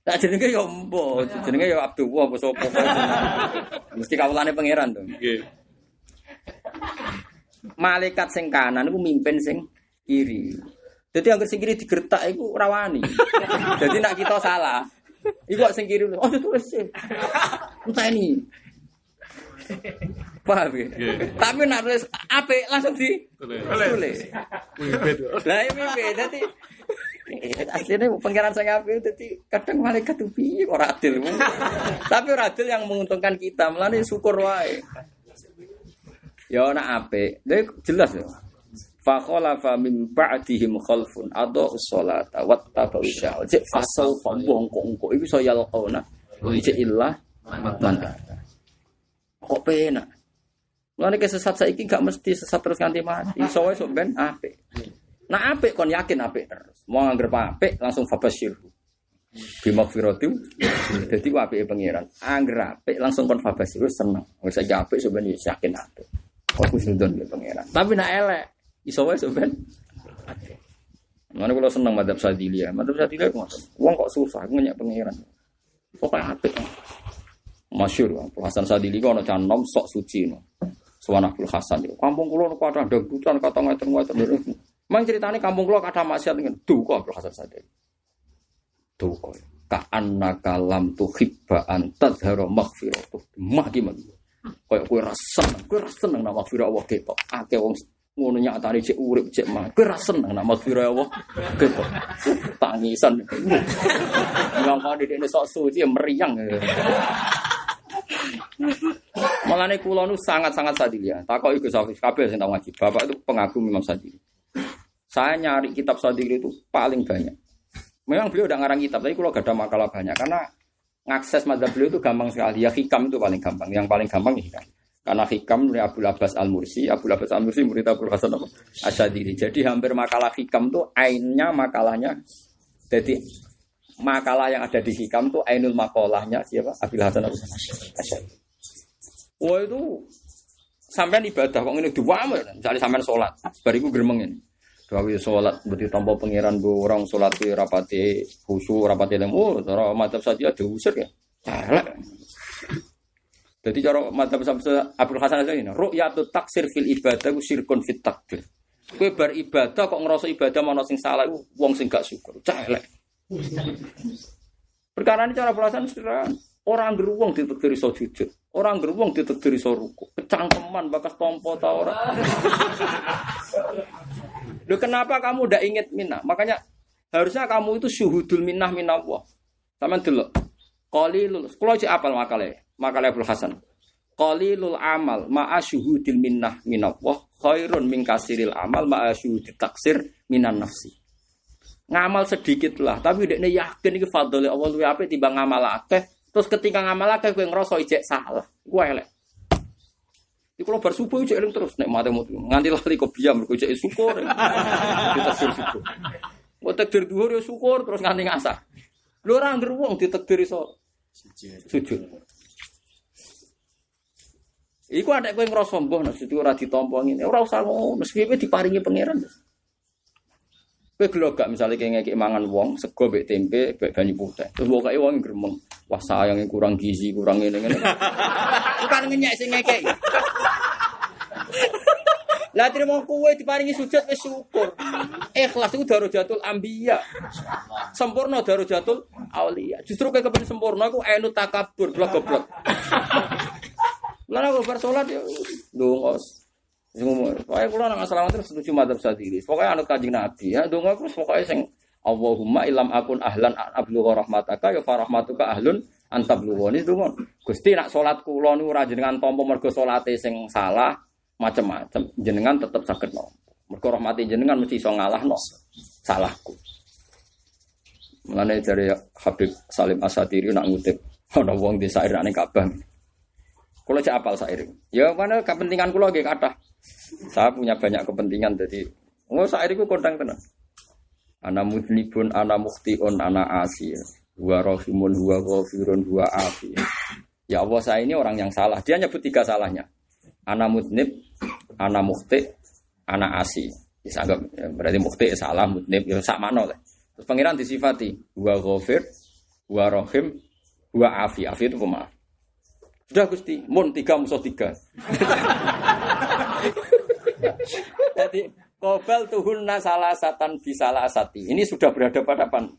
Nah jenenge ya empo, jenenge ya Abdullah apa sapa. Mesti kawulane pangeran to. Nggih. Malaikat sing kanan iku mimpin sing kiri. Jadi yang sing kiri digertak iku rawani. Jadi nak kita salah, iku sing kiri oh tulis sih. Entah ini. Paham ya? Tapi nak tulis apik langsung di Tulis. tulis. Lah ini mimpin dadi aslinya pengiran saya apik dadi kadang malaikat tuh piye kok ora adil. Tapi ora adil yang menguntungkan kita, melane syukur wae. Ya ana apik. Jadi jelas ya. Fa khalafa min ba'dihim khalfun adau sholata wattaba'u syahwat. Cek fasau fambong kok engko iku iso yalqauna. Cek illah man. Kok penak. Mulane kesesat saiki gak mesti sesat terus nganti mati. Iso wae sok ben apik. Nah apik kon yakin apik terus. Mau anggere apik langsung fabasyir. Bimakfirati. Dadi ku apike pangeran. Anggere apik langsung kon fabasyir seneng. Wis saiki apik wis yakin apik. Aku sudon ke pangeran. Tapi nak elek iso wae apik. Mana kalau seneng madhab sadilia, madhab sadilia ngoten. Wong kok susah, aku ngenyak pangeran. Pokoknya apik. Masyur, Hasan Sadili kok ana canom sok suci no. Suwan Abdul Hasan. Kampung kula niku ada dangdutan kata ngeten-ngeten. Mang ceritane kampung kula kata maksiat ngene. Duka Abdul Hasan Sadili. Duka. Ka'annaka lam tuhibba an tadhara maghfiratuh. Mah gimana? Kayak kowe ra seneng, kowe ra seneng nak maghfirah Allah ketok. Akeh wong ngono nyatane cek urip cek mah. Kowe ra seneng nak maghfirah Allah ketok. Tangisan. Di ini sok suci meriang. Malane kula nu sangat-sangat sadili ya. Takoki Gus Hafiz kabeh sing ngaji. Bapak itu pengagum Imam Sadili. Saya nyari kitab Sadili itu paling banyak. Memang beliau udah ngarang kitab, tapi kalau gak ada makalah banyak karena ngakses madzhab beliau itu gampang sekali. Ya hikam itu paling gampang. Yang paling gampang ya hikam. Karena hikam dari Abu Abbas Al Mursi, Abu Abbas Al Mursi murid Abu Hasan apa? Asyadili. Jadi hampir makalah hikam tuh ainnya makalahnya. Jadi makalah yang ada di hikam tuh ainul makalahnya siapa? Abu Hasan Al Asyadili. Wah itu sampean ibadah kok ini dua misalnya sampean sholat, bariku gremeng ini. Dua sholat berarti tanpa pangeran bu orang sholat di rapati khusyuk rapati lemu, oh, cara madzhab saja diusir ya. Celek. Jadi cara madzhab saja Abdul Hasan Asy'ari ini, ru'yatut taksir fil ibadah syirkun fit takdir. Kowe bar ibadah kok ngerasa ibadah mana sing salah iku wong sing gak syukur. Celek. Perkara ini cara pelajaran sederhana. Orang geruang ditekdir iso jujur. Orang geruang ditekdir iso ruku. Kecangkeman bakas tompo ta ora. Loh kenapa kamu udah inget minah? Makanya harusnya kamu itu syuhudul minah minallah. Sama dulu. Qalilul. Kalau cek apal makale, makale Abdul Hasan. Qalilul amal ma'a syuhudil minnah minallah khairun min kasiril amal ma'a syuhudil taksir minan nafsi. Ngamal sedikit lah, tapi dekne yakin iki fadhole Allah luwih timbang ngamal akeh. Terus ketika ngamal akeh kowe ngrasa ijek salah, kowe elek. Iku kalau bar subuh cek eling terus nek mate mutu. Nganti lali kok biam mergo cek syukur. Ditakdir syukur. Kok takdir dhuwur ya syukur terus nganti ngasar. Lho ora angger wong ditakdir iso sujud. Iku ada kowe ngrasa mbah nek situ ora ditampa ngene. Ora usah ngono, sepiye diparingi pangeran. Kowe gelo gak misale kayak ngekek mangan wong sego mbek tempe mbek banyu putih. Terus pokoke wong gremeng. Wah sayangnya kurang gizi, kurang ngene ngene. Bukan ngenyek sing ngekek. Lah terima kowe diparingi sujud wis syukur. Ikhlas iku darajatul anbiya. Sempurna darajatul auliya. Justru kowe kepen sempurna iku enu takabur blok-blok. Lah aku bar salat ya ndonga. Sing umur. Pokoke kula nang asalamat terus setuju madzhab sadiri. Pokoke anut Kanjeng Nabi ya ndonga terus pokoke sing Allahumma ilam akun ahlan an ablugha rahmataka ya farahmatuka ahlun antablughani ndonga. Gusti nak salat kula niku ora jenengan tampa mergo salate sing salah macam-macam jenengan tetap sakit no. Mergo rahmati jenengan mesti iso ngalahno salahku. Mulane dari Habib Salim Asatiri nak ngutip ana wong di sair ning Ka'bah. Kula cek apal sair. Ya mana kepentingan kula nggih kathah. Saya punya banyak kepentingan jadi oh sair iku kondang tenan. Ana mudnibun, ana mukhtiun, ana asi. Huwa rahimun, huwa ghafirun, huwa afi. Ya Allah saya ini orang yang salah. Dia nyebut tiga salahnya. Ana mudnib, ana mukhti, ana asi. Bisa anggap ya, berarti mukhti ya salah, mudnib ya sak mano lah. Terus pangeran disifati huwa ghafir, huwa rahim, huwa afi. Afi itu pemaaf. Sudah Gusti, mun tiga musuh tiga. Jadi kobal tuhunna salah satan bisalah asati. Ini sudah berhadapan-hadapan.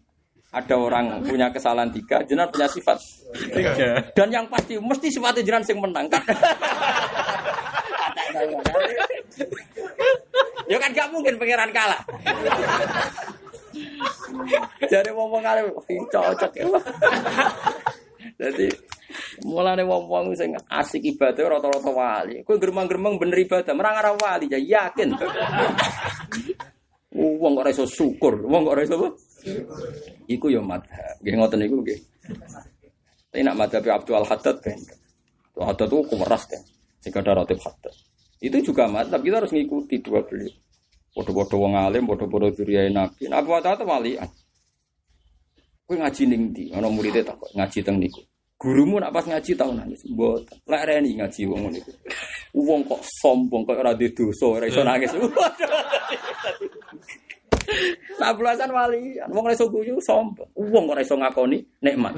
Ada orang punya kesalahan tiga, jenar punya sifat Tiga. dan yang pasti mesti sifatnya jenar sing menang kan. ya kan gak mungkin pangeran kalah. Jadi ngomong kali cocok ya. Jadi mulane wong-wong sing asik ibadah rata-rata wali. Kowe gremeng-gremeng bener ibadah, merang ora wali ya yakin. Wong kok iso syukur, wong kok iso? Iku ya madhab. Nggih ngoten niku nggih. Tapi nak madhab Abdul Haddad. Abdul Haddad itu kumeras kan. Jika ada rotib Haddad. Itu juga madhab kita harus ngikuti dua beliau. Bodoh-bodoh wong alim, bodoh-bodoh duriya nabi. Nah, Abu Haddad walian. Kowe ngaji ning ndi? Ana muridé tak kok ngaji teng niku. Gurumu nak pas ngaji tau nangis. Mboten. Lek reni ngaji wong niku. Wong kok sombong kok ora di dosa, ora iso nangis. Nah belasan wali, wong ora iso guyu sombong. Wong kok ora iso ngakoni nikmat.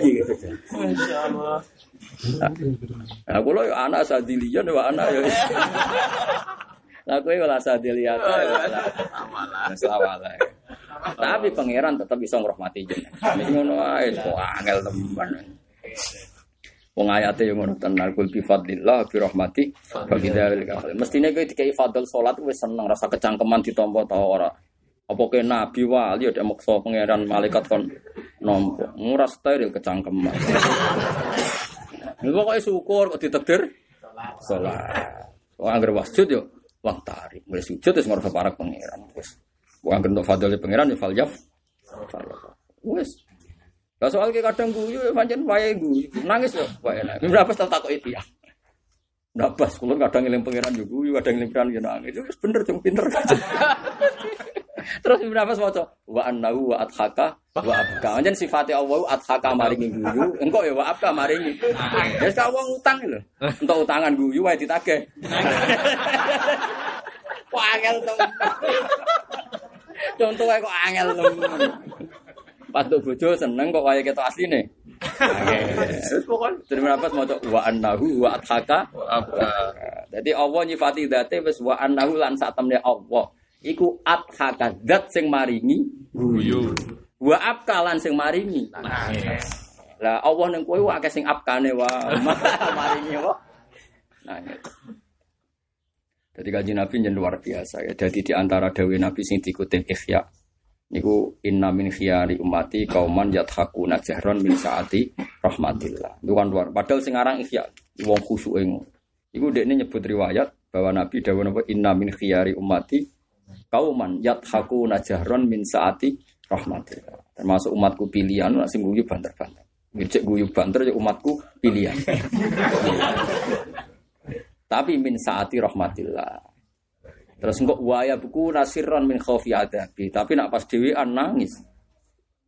Gitu. Masya Allah. Nah, kula yo anak sadilian yo anak yo. Lah kowe ora sadilian. Sawala. Tapi pangeran tetap bisa ngrahmati jenengan. Wis ngono ae kok angel temen. Wong ayate yo ngono tenan kul bi fadlillah bi rahmati bagi dalil kafir. Mestine kowe dikai fadl salat wis seneng rasa kecangkeman ditampa ta ora. Apa ke nabi wali ada maksa pangeran malaikat kon nompo. Ora steril kecangkeman. Ini pokoknya syukur kok ditakdir sholat. Wah, anggar wasjud yo, wah tarik. Mulai sujud terus ngerasa para pangeran. Wes, wah anggar untuk fadil pangeran yo faljaf. Wes. Lah soal ki kadang guyu pancen wae guyu. Nangis yo, wae nangis. Berapa tau takok itu ya? Ndak pas, kulon kadang ngeling pangeran yo guyu, kadang ngeling pangeran yo nangis. Itu bener cung pinter. Terus berapa maca wa annahu wa adhaka wa abka. Anjen sifate Allah adhaka maringi guyu, engko ya wa abka maringi. Wis ka wong utang lho. Entuk utangan guyu wae ditagih. Kok angel temen. Contoh wae kok angel temen. Pas tuh bojo seneng kok wae ketok asline. Wis pokoknya terima apa maca wa annahu wa adhaka Apa? Jadi Allah nyifati dzate wis wa annahu lan sak temne Allah. Iku adhaka zat sing maringi Guyu. wa abkalan sing maringi. Lah Allah ning kowe akeh sing abkane wa maringi wa. Gitu. Jadi kaji Nabi yang luar biasa ya. Jadi di antara dawe Nabi sing dikutip Ikhya niku inna min khiyari ummati kauman yathakuna jahron min saati rahmatillah. Itu kan luar. Padahal sing aran Ikhya wong khusyuke ngono. Iku dekne nyebut riwayat bahwa Nabi dawuh napa inna min khiyari ummati kauman yathakuna jahron min saati rahmatillah. Termasuk umatku pilihan sing guyu banter-banter. Ngecek guyu banter ya umatku pilihan. Tapi min saati rahmatillah. Terus engkok waya buku nasiron min khaufi adabi. Tapi nak pas dhewean nangis.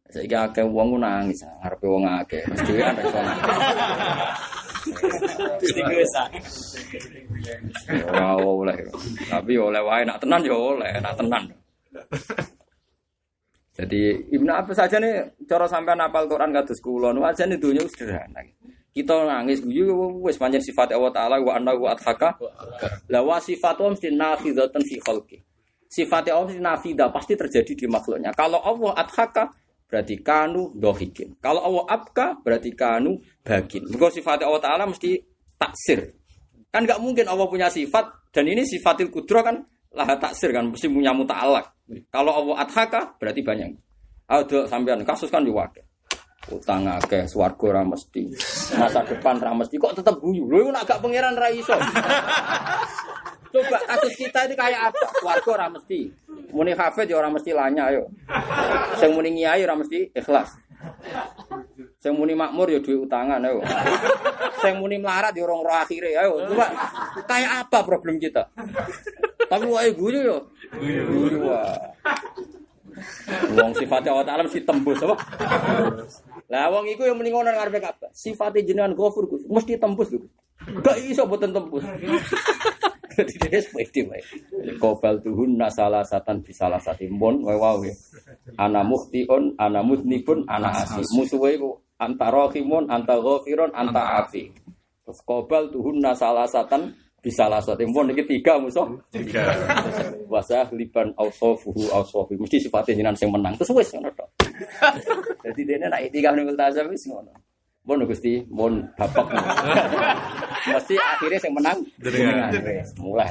Saiki akeh wong nangis, ngarepe wong akeh. Pas dhewean iso nangis. Ora oleh. Tapi oleh wae nak tenan ya oleh, nak tenan. Jadi Ibnu Abbas saja nih cara sampean apal Quran kados kula nu aja nih dunya sederhana. Kita nangis guyu wis pancen sifat Allah taala wa annahu adhaka. La wa sifatu mesti nafidatan fi khalqi. Sifat Allah mesti nafidah pasti terjadi di makhluknya. Kalau Allah adhaka berarti kanu dohikin. Kalau Allah abka berarti kanu bagin. Mergo sifat Allah taala mesti taksir. Kan nggak mungkin Allah punya sifat dan ini sifatil kudro kan lah taksir kan mesti punya muta'alak. Kalau Allah adhaka berarti banyak. Ada sampean kasus kan juga. Utang akeh, swarga ora mesti. Masa depan ora mesti kok tetep guyu. Nek gak pangeran ra iso. Coba kasus kita ini kayak apa? Swarga ora mesti. Muni hafid ya ora mesti lanya ayo. Sing muni ngiyai ora mesti ikhlas. Sing muni makmur ya duwe utangan ayo. Sing muni melarat ya orang roh akhire ayo. Coba kayak apa problem kita? Tapi wae guyu yo. Guyu wah. Wong sifatnya Allah Ta'ala mesti tembus apa? Lah wong iku yang mending ngono ngarepe kabeh. Sifate jenengan Gus, mesti tembus lho. Gak iso boten tembus. Jadi dia sepede wae. Kobal tuhun nasalah satan bisalah satimbon wae wae. Ana muhtiun, ana mudnibun, ana asi. Musuhe iku antara khimun, anta ghafirun, anta afi. Terus kobal tuhun nasalah satan bisalah satimbon iki tiga musuh. Tiga. Wasah liban ausofuhu ausofi. Mesti sifatnya jenengan sing menang. Terus wis ngono tok. Jadi dene nek tiga ning multazam wis ngono. Mon Gusti, mon bapak. Mesti akhirnya sing menang Jenengan. Mulai.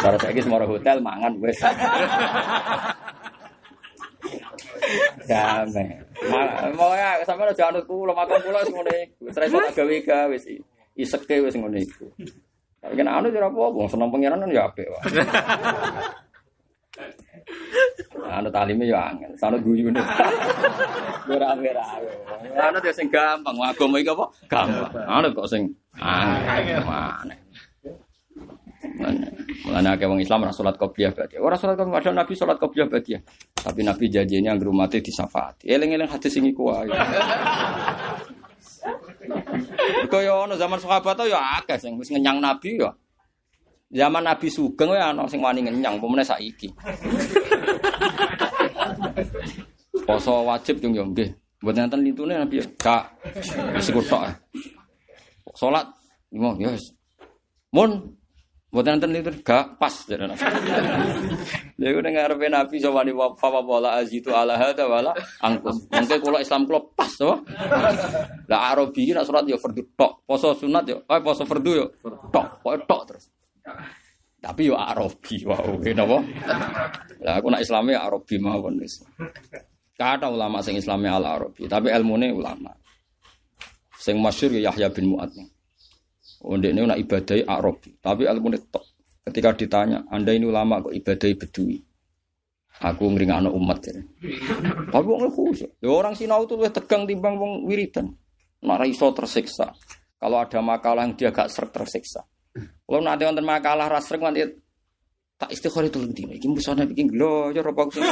Cara saiki semua hotel mangan wis. Damai. Mau ya sampe aja anut kula makan kula wis ngene iku. Wis ra iso tak gawe gawe wis. Iseke wis ngene iku. Tapi kan anut ora apa-apa, seneng pangeran kan ya apik wae. Anut talime ya angel, sanut guyune. Ora ora. Anut ya sing gampang, agama iki apa? Gampang. Anut kok sing. Mana? Mulanya akeh wong Islam ora salat qobliyah ba'diyah. Ora salat qobliyah padahal Nabi salat qobliyah ba'diyah. Tapi Nabi janjine anggere umate disafaati. Eling-eling hadis sing iku wae. Kaya ono zaman sahabat ya akeh sing wis ngenyang Nabi ya. Zaman Nabi Sugeng ya ana sing wani ngenyang pemene saiki. Poso wajib yung yo nggih. Mboten enten litune Nabi ya. Kak wis iku tok. Salat limo ya wis. Mun Mboten enten litune gak pas jare Nabi. Lha ning ngarepe Nabi sawani wa fa wala azitu ala hada wala angkus. Mengke kula Islam kula pas to. Lah Arabi nak surat ya fardu tok, poso sunat ya, eh poso fardu ya tok, pokoke tok terus. Tapi yo Arabi wow, napa? Lah aku nak Islame Arabi mawon wis. Kata ulama sing Islame al Arabi, tapi ilmune ulama. Sing masyhur ya Yahya bin Mu'ad. Oh, ini nak ibadai Arabi, tapi ilmune tok. Ketika ditanya, Anda ini ulama kok ibadai Bedui? Aku ngringakno umat ya. Tapi wong khusus. Ya orang sinau itu lebih tegang timbang wong wiridan. Nak iso tersiksa. Kalau ada makalah yang dia gak srek tersiksa. Kalau nanti wonten makalah ra srek nanti tak istighfar itu tinggi. Iki musonef iki lho, ya apa sing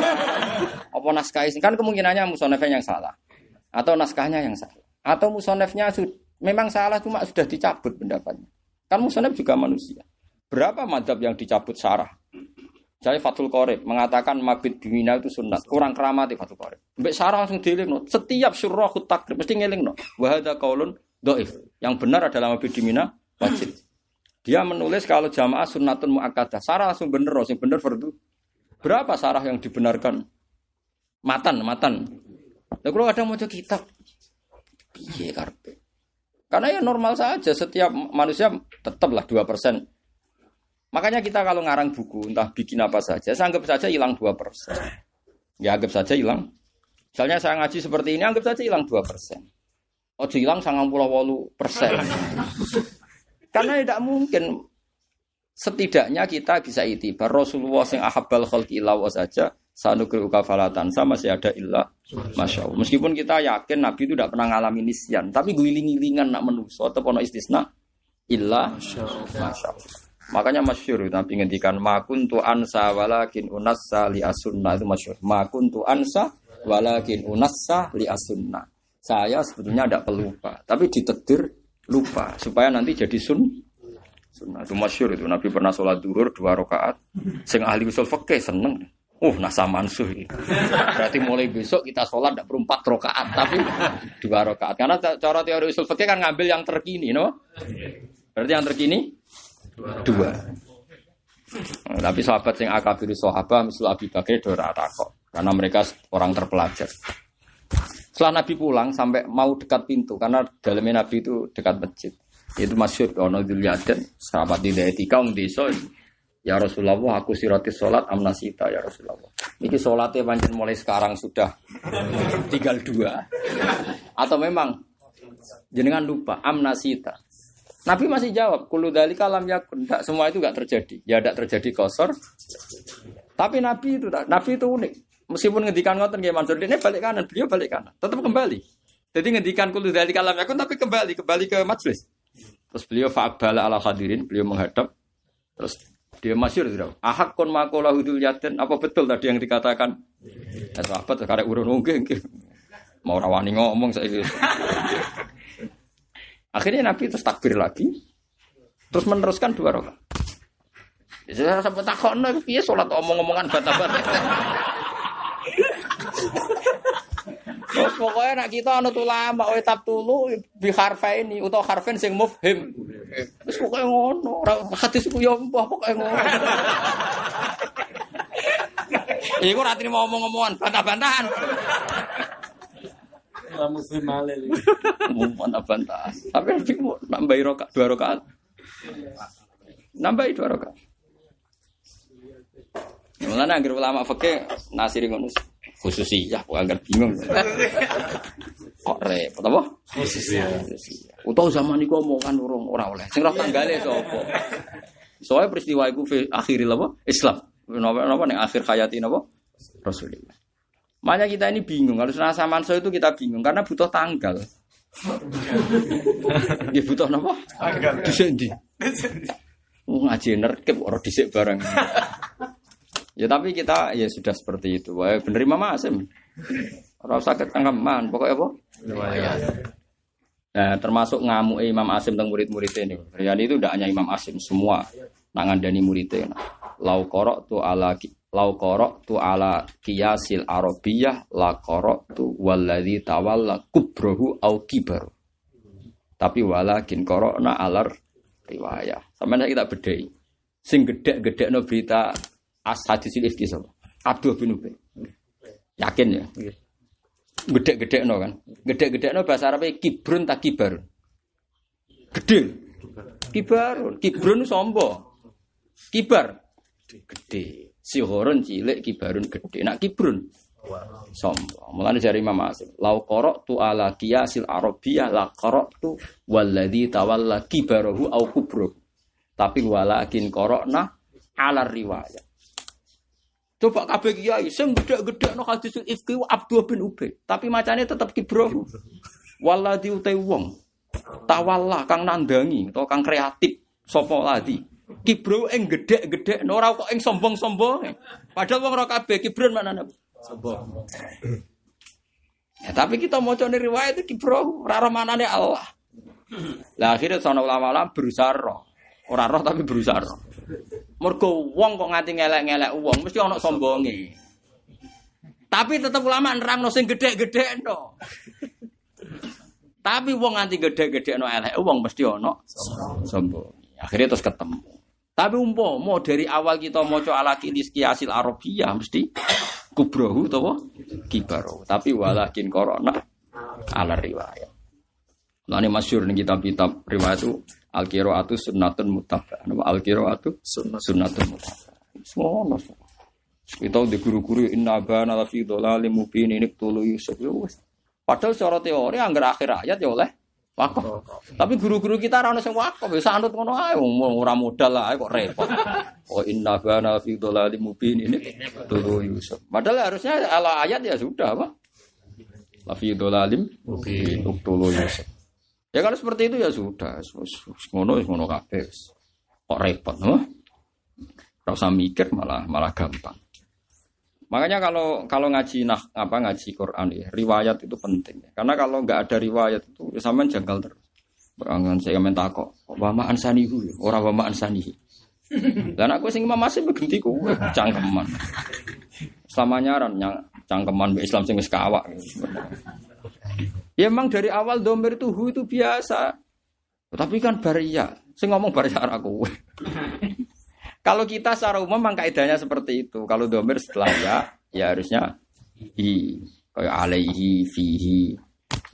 apa naskah sing kan kemungkinannya musonefnya yang salah. Atau naskahnya yang salah. Atau musonefnya memang salah cuma sudah dicabut pendapatnya. Kan musonef juga manusia. Berapa madhab yang dicabut sarah? Jadi Fathul Qorib mengatakan mabit bimina itu sunat. Kurang keramat Fathul Qorib. Mbak Sarah langsung dieling no. Setiap surah takrib mesti ngeling no. Wahada kaulun doif. Yang benar adalah mabit bimina wajib. Dia menulis kalau jamaah sunnatun muakkadah. Sarah langsung bener, no. Sing bener fardu. Berapa sarah yang dibenarkan? Matan, matan. Nah, kalau ada mau kitab, piye karpe? Karena ya normal saja. Setiap manusia tetaplah dua persen Makanya kita kalau ngarang buku, entah bikin apa saja, anggap saja hilang 2%. Ya anggap saja hilang. Misalnya saya ngaji seperti ini, anggap saja hilang 2%. Oh hilang sangat pulau walu persen. Karena tidak mungkin. Setidaknya kita bisa itibar Rasulullah yang ahabbal khalqi ilawa saja sanukri ukafalatan sama masih ada illa masya Allah. Meskipun kita yakin Nabi itu tidak pernah ngalami nisyan, tapi guling-gilingan nak menuso atau pono istisna illa masya Allah. Makanya masyur Nabi ngendikan makun tu ansa walakin unassa li asunna itu masyur. Makun tu ansa walakin unassa li asunna. Saya sebetulnya tidak pelupa, tapi ditetir lupa supaya nanti jadi sun sunnah itu masyur itu Nabi pernah sholat duhur dua rakaat sing ahli usul fakih seneng Uh, nasa mansuh ini. Berarti mulai besok kita sholat tidak berempat rokaat, tapi dua rokaat. Karena cara teori usul fikih kan ngambil yang terkini, no? Berarti yang terkini dua. Nah, tapi sahabat yang akabiri sahabat, misal Abi Bakar itu kok, karena mereka orang terpelajar. Setelah Nabi pulang sampai mau dekat pintu, karena dalamnya Nabi itu dekat masjid. Itu masyur, ono dilihatin, sahabat di etika, um desa, Ya Rasulullah, aku sirati sholat amnasita ya Rasulullah. Ini sholatnya pancen mulai sekarang sudah tinggal dua. Atau memang jenengan lupa amnasita. Nabi masih jawab, kulu dari kalam yakun. Tidak, semua itu tidak terjadi. Ya tidak terjadi kosor. Tapi Nabi itu Nabi itu unik. Meskipun ngedikan ngoten kayak Mansur, ini balik kanan, beliau balik kanan, tetap kembali. Jadi ngedikan kulu dari kalam yakun tapi kembali, kembali ke majelis. Terus beliau fa'abala ala hadirin, beliau menghadap. Terus dia masyur tidak. Ahak kon makola hudul yatin. Apa betul tadi yang dikatakan? Ya sahabat karek urun mungkin. Mau rawani ngomong saya. Akhirnya Nabi terus takbir lagi. Terus meneruskan dua rakaat. Saya sampai nih, iya sholat omong-omongan bata-bata. Terus pokoknya nak kita anu ulama oh tap tulu bi harfa ini atau harfen sing mufhim. Terus pokoknya ngono, hadis ku yo mbah pokoknya ngono. Iku ora mau ngomong-ngomongan, bantah-bantahan. Ora muslim malih. Bantah-bantahan. Tapi mau nambahi rokaat dua rokaat. Nambahi dua rokaat. Mulane anggere ulama fikih nasiri ngono khususiyah kok agak bingung. Kok repot apa? Khususiyah. Utawa zaman iku omongan urung ora oleh. Sing roh tanggale sapa? Soalnya peristiwa iku akhiril apa? Islam. Napa napa ning akhir hayati napa? Rasulullah. Makanya kita ini bingung. Kalau rasa manso itu kita bingung karena butuh tanggal. Dia butuh apa? Tanggal. Dhisik ndi? Ngaji nerkep ora dhisik bareng. Ya tapi kita ya sudah seperti itu. Wah, bener Imam Asim. Ora usah ketangkeman, pokoknya apa? Nah, termasuk ngamuk Imam Asim tentang murid-muridnya ini. Yani itu tidak hanya Imam Asim, semua nangan dani muridnya. Lau korok tu ala lau korok tu ala kiasil arabiyah la korok tu waladi tawalla kubrohu au kibaru. Tapi walakin korokna alar riwayah. Sama kita bedai. Sing gede-gede no berita as hadis ifki sapa? Abdul bin Ubay. Yakin ya? Gede-gede no kan? Gede-gede no bahasa Arabnya kibrun tak kibar. Gede. Kibarun. Kibrun sombo. Kibar. Gede. Si horon cilik kibarun gede. Nak kibrun. Sombo. Mulane dari Imam Asim. Lau korok tu ala kiasil arabiyah la korok tu waladi tawalla kibarahu au kubro. Tapi walakin korokna ala riwayat. Coba kabeh kiai sing gede-gede no hadisul ifki Abdul bin Ubay, tapi macane tetap kibro. Waladi utai wong. Tawalla kang nandangi atau kang kreatif sapa ladi. Kibro ing gede-gede no ora kok ing sombong-sombong. Padahal wong ora kabeh kibron mana Sombong. Ya, tapi kita mau cari riwayat itu kibro, ora manane Allah. Lah akhirnya sono ulama-ulama berusaha roh. Ora roh tapi berusaha roh. Mergo wong kok nganti ngelek-ngelek wong mesti ana sombonge. Tapi tetep ulama nerangno sing gedhe-gedhe no. Tapi wong nganti gedhe-gedhe no elek wong mesti ana sombong. Akhirnya terus ketemu. Tapi mau dari awal kita maca ala kiliski asil Arabia mesti kubrohu to kibaro. Tapi walakin korona ala riwayat. Nah ini masyur nih kitab-kitab riwayat itu Al qiraatu sunnatun mutabah. Napa al qiraatu sunnatun mutabah. Semua Kita di guru-guru inna bana la fi dhalalim mubin ini tulu Yusuf ya. Padahal secara teori anggar akhir ayat ya oleh Wakaf. Tapi guru-guru kita ora ono sing wakaf, ya sanut ngono ae ora modal lah kok repot. Oh inna bana fi dhalalim mubin ini dulu Yusuf. Padahal harusnya ala ayat ya sudah apa? La fi dhalalim mubin dulu Yusuf. Ya kalau seperti itu ya sudah, ngono ngono kabeh. Kok repot, no? Ora usah mikir malah malah gampang. Makanya kalau kalau ngaji nah apa ngaji Quran ya, riwayat itu penting. Karena kalau nggak ada riwayat itu ya sampean janggal terus. Berangan saya men takok, wa ma ansanihu, ya, ora wa ma ansanihi. Dan aku sing Imam masih begenti ku cangkeman. Selama nyaran nyang cangkeman Islam sing kawak. Ya emang dari awal domir itu hu itu biasa. Tapi kan baria, sing ngomong baria aku. Kalau kita secara umum memang kaidahnya seperti itu. Kalau domir setelah ya, ya harusnya hi. Kayak alaihi, fihi.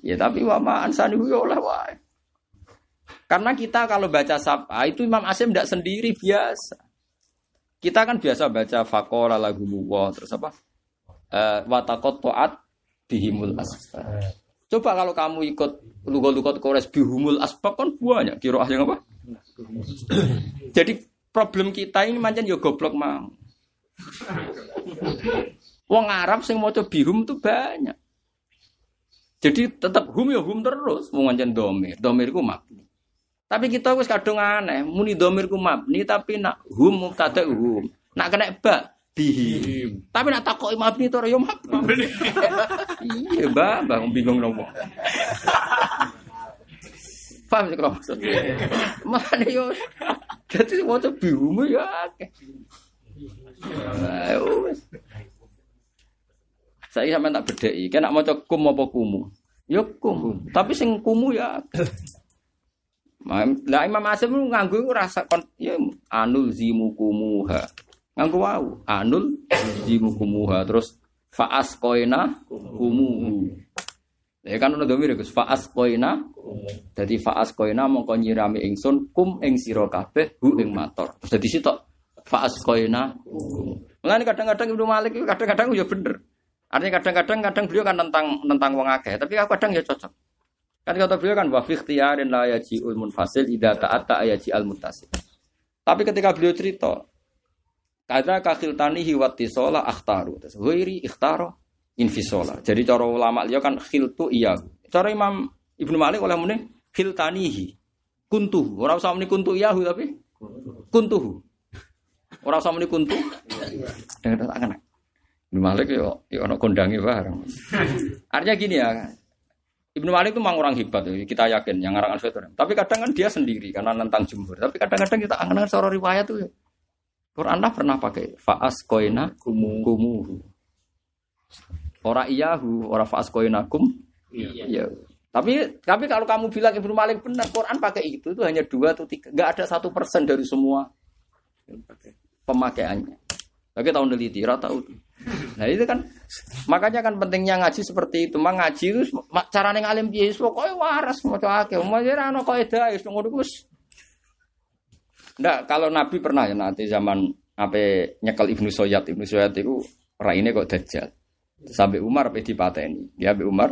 Ya tapi wa ma'an sanihu ya oleh wae. Karena kita kalau baca sapa itu Imam Asim tidak sendiri biasa. Kita kan biasa baca fakola lagu terus apa? Eh watakot toat bihimul asbab. Coba kalau kamu ikut lugot-lugot kores bihumul asbab kan banyak kiroah yang apa? Jadi problem kita ini macam yo goblok mau. Wong Arab sing maca bihum tuh banyak. Jadi tetap hum ya hum terus mau ngancen domir. Domir ku mabni. Tapi kita wis kadung aneh, muni domir ku mabni tapi nak hum mubtada hum. Nak kena ba bihim. Tapi nak takoki mabni to ya mabni. Iya, Mbak, Mbak bingung nopo. Paham sih kalau maksudnya? Mana yo? Jadi mau coba bihum ya. wis. Saya sampe tak bedheki, kena maca kum apa kumu? Ya kum, tapi sing kumu ya. Lah Imam Asim iku rasa kon ya anul zimu kumuha. Nganggo wau, anul zimu kumuha terus faas koina kumuhu. Ya kan ono domir Gus faas koina. Dadi faas koina mongko nyirami ingsun kum ing sira kabeh hu ing mator. Dadi sitok faas koina. Mulane kadang-kadang Ibnu Malik kadang-kadang ya bener. Artinya kadang-kadang kadang beliau kan tentang tentang wong akeh, tapi kadang ya cocok. Kan kata beliau kan wa fi ikhtiyarin la yaji'ul munfasil idza ta'atta yaji'al muttasil. Tapi ketika beliau cerita Kada kakhiltanihi wattisola akhtaru. Terus ikhtaro infisola. Jadi cara ulama liya kan khiltu iya. Cara Imam Ibnu Malik oleh muni khiltanihi. Kuntuhu. Ora usah muni kuntu iyahu tapi kuntuhu. Ora usah muni kuntu. Dengan tak kena. Ibnu Malik yo yo ono kondangi bareng. Artinya gini ya. Ibnu Malik itu memang orang hebat, ya. kita yakin yang ngarang Al-Fitrah. Tapi kadang kan dia sendiri karena nentang jumhur. Tapi kadang-kadang kita angan seorang riwayat tuh ya. Quran lah pernah pakai faas koina kumuhu. Ora iyahu, ora faas koina kum. Iya. Tapi tapi kalau kamu bilang Ibnu Malik benar, Quran pakai itu itu hanya dua atau tiga, nggak ada satu persen dari semua pemakaiannya. Tapi tahun neliti, rata tahu. Nah itu kan makanya kan pentingnya ngaji seperti itu. Mang ngaji itu carane ngalim piye wis pokoke waras maca akeh. Mau ora ana kaidah wis ngono iku wis Nggak, kalau Nabi pernah ya nanti zaman apa nyekel Ibnu Soyat, Ibnu Soyat itu raine kok dajjal. Sampai Umar apa dipateni. Ya sampai Umar.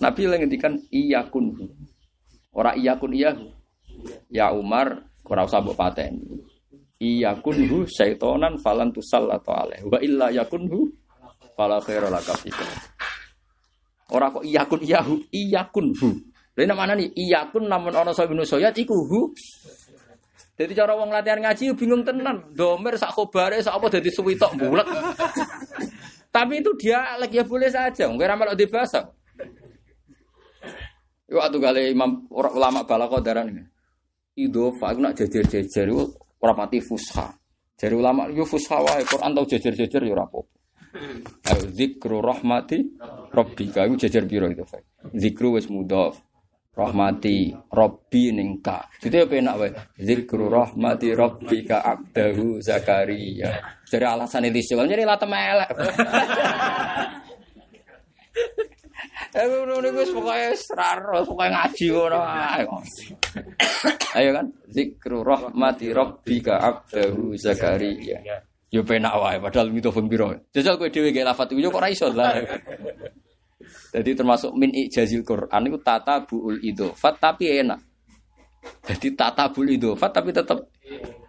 Nabi lagi ngendikan iya kun. Ora iya kun iya. Ya Umar ora usah mbok pateni. Iya kunhu syaitonan falan tusal atau aleh. Wa illa yakunhu fala khaira laka fika. Ora kok iya kun iyahu, iya kunhu. Lha mana nih iya kun namun ana sahibun soyat iku hu. Jadi cara wong latihan ngaji bingung tenan. Domer sak khobare sak apa dadi suwi tok bulet. Tapi itu dia lagi ya boleh saja. Mungkin ramal di bahasa. Yo atuh gale imam ulama balako daran ini. Idofa aku nak ora pati fusha. Jadi ulama yo fusha wae Quran tau jejer-jejer yo. Ayo zikru rahmati rabbika iku jejer piro itu, Fai? Zikru wis mudhaf. Rahmati Rabbi ning ka. Jadi ya penak wae. Zikru rahmati rabbika abdahu Zakaria. Jadi alasan itu sih, jadi latem elek. Eh ngono niku wis pokoke seraro, pokoke ngaji ae. Ayo kan, zikru rahmati rabbika abdahu Zakaria. Yo penak wae padahal mitofon piro. Jajal kowe dhewe gawe lafat yo kok ora iso lah. Jadi termasuk min ijazil Quran itu tata buul idofat tapi enak. Jadi tata buul idofat tapi tetap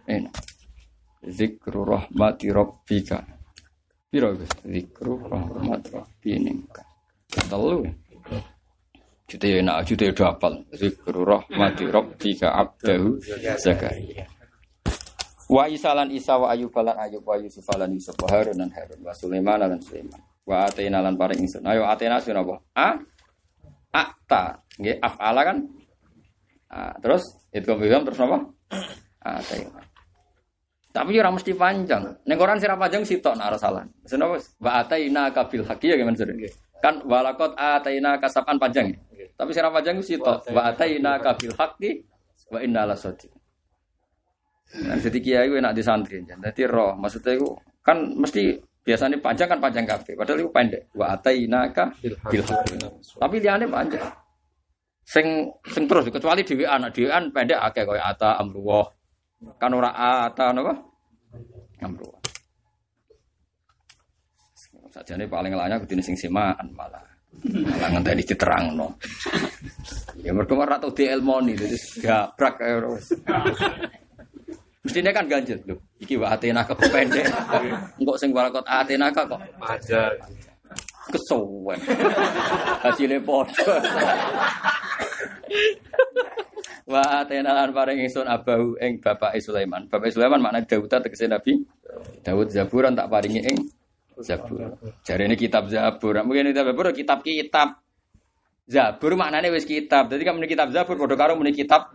enak. Zikru rahmati rabbika. Piro? Zikru rahmati rabbika. Telu. Juta enak, juta udah hafal. Zikru rahmati rabbika abdahu Zakaria. Wa isalan isa wa ayub lan ayub wa yusuf lan yusuf wa harun lan harun wa sulaiman lan sulaiman. Wa atena lan paring ingsun. Ayo atena sing apa? A akta. Nggih afala kan? Ah, terus itu kebiham terus apa? Atena. Tapi ora mesti panjang. Ning Quran sira panjang sitok nak ora salah. Maksudnya apa? Wa ataina ka bil haqqi ya gimana sih? Kan walakot ataina kasapan panjang. ya? Tapi sira panjang sitok. Wa ataina ka bil haqqi wa inna la Nah, jadi kiai gue enak di santri, jadi roh. Maksudnya itu kan mesti biasanya panjang kan panjang kafe, padahal itu pendek. Wa atainaka. Tapi liane panjang. Sing sing terus kecuali dhewe anak dhewe an pendek akeh koyo ata amruwah. Kan ora ata napa? Amruwah. Sajane paling layak kudune sing semaan malah. Malah ngenteni diterangno. Ya mergo ora tau dielmoni, jadi gabrak kaya terus. Mestinya kan ganjil loh. Iki wa atena kok pendek. Engkok sing walakot atena kok Aja. kesuwen. Hasilnya podo. Wa atena lan paring ingsun abahu ing bapak Sulaiman. Bapak Sulaiman makna Daud tegese Nabi. Daud Zaburan tak paringi ing Zabur. Jarene kitab Zabur. Mungkin kitab Zabur kitab-kitab. Zabur maknanya wis kitab. Jadi muni kitab Zabur padha karo muni kitab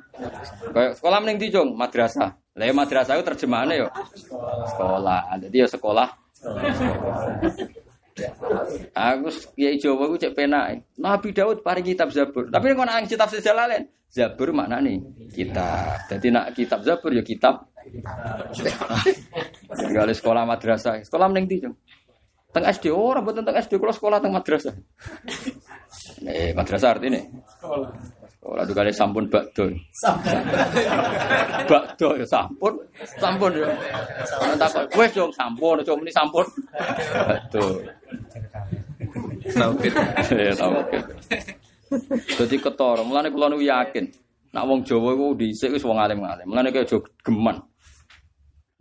Kayak sekolah mending di Jong, madrasah. Lah ya madrasah itu terjemahannya yo sekolah. Jadi ya sekolah. Aku kiai Jawa aku cek penak. Nabi Daud paling kitab Zabur. Tapi nek ana kitab sejalalen, Zabur maknane kitab. Jadi nak kitab Zabur ya kitab. Jadi sekolah madrasah. Sekolah mending di Jong. Teng SD ora mboten teng SD kula sekolah teng madrasah. Eh madrasah artinya Ora duka kali sampun bakdo. bakdo ya sampun, sampun ya. Tak wis dong sampun, aja muni sampun. Bakdo. Tauhid. Ya tauhid. Dadi ketara, mulane kula niku yakin nak wong Jawa iku dhisik wis wong alim-alim. Mulane kaya geman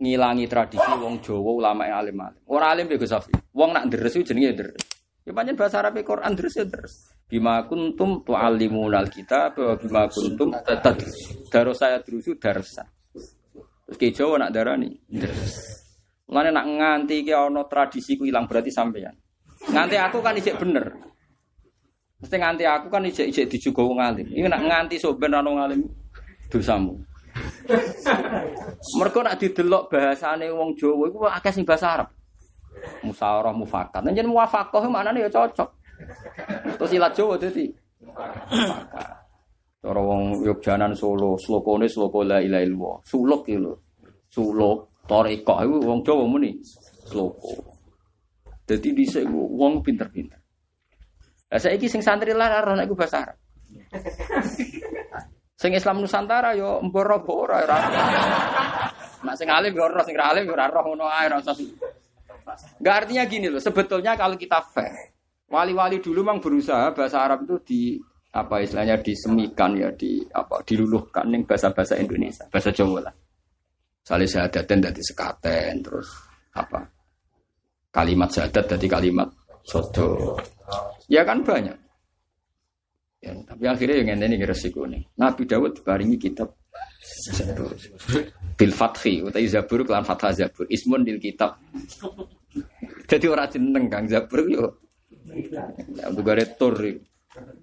ngilangi tradisi wong Jawa ulama yang alim-alim. Ora alim ya Gus Safi. Wong nak deres iku jenenge deres. Ya pancen bahasa Arab Quran deres ya deres. Bima kuntum tu'allimunal kitab wa bima kuntum. Daro saya drusu darsa. Terus ke Jawa nak darani. Mulane nak nganti iki ana tradisi ku ilang berarti sampeyan. Nganti aku kan ijek bener. Mesti nganti aku kan ijek ijek dijuga wong alim. Ini nak nganti soben ana wong alim dosamu. Mereka nak didelok bahasane wong Jawa iku akeh sing bahasa Arab. Musyawarah mufakat. Nek jeneng muwafaqah maknane ya cocok. Terus ilat Jawa dadi. mufakat. Cara wong Yogyanan Solo, slokone sloko la ilaha illallah. Suluk iki lho. Suluk toreko iku wong Jawa muni sloko. Dadi dhisik wong pinter-pinter. Lah saiki sing santri larang nek iku bahasa Arab. Sing Islam Nusantara yo mboro ora ora. Nak sing alim yo ora, sing ra alim yo ora roh ngono ae ora usah. Enggak artinya gini loh, sebetulnya kalau kita fair, wali-wali dulu memang berusaha bahasa Arab itu di apa istilahnya disemikan ya di apa diluluhkan ning bahasa-bahasa Indonesia, bahasa Jawa lah. Salih syahadaten dari sekaten terus apa kalimat syahadat dari kalimat sodo. Ya kan banyak. Ya, tapi akhirnya yang ini resiko nih. Nabi Dawud diparingi kitab. Bil Fathi, utai Zabur kelan Fathah Zabur. Ismun dil kitab. Jadi orang jeneng Kang Zabur yo. Ya bugare tur.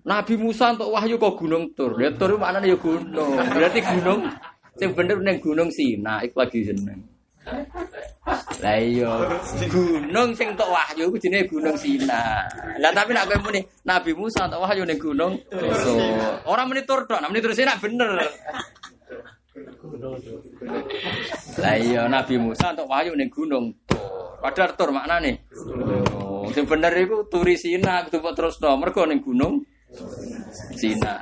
Nabi Musa untuk wahyu kok gunung tur. Ya tur maknane ya gunung. Berarti gunung sing bener ning gunung Sinai iku lagi jeneng. Lah iya, gunung sing tok wahyu iku jenenge Gunung Sina. Lah tapi nek kowe muni Nabi Musa tok wahyu ning gunung ora muni tur tok, nek muni tur Sina bener. Lah iya Nabi Musa tok wahyu ning gunung. Padahal tur maknane gunung. Sing bener iku turi Sina kudu terusno mergo ning gunung Sina.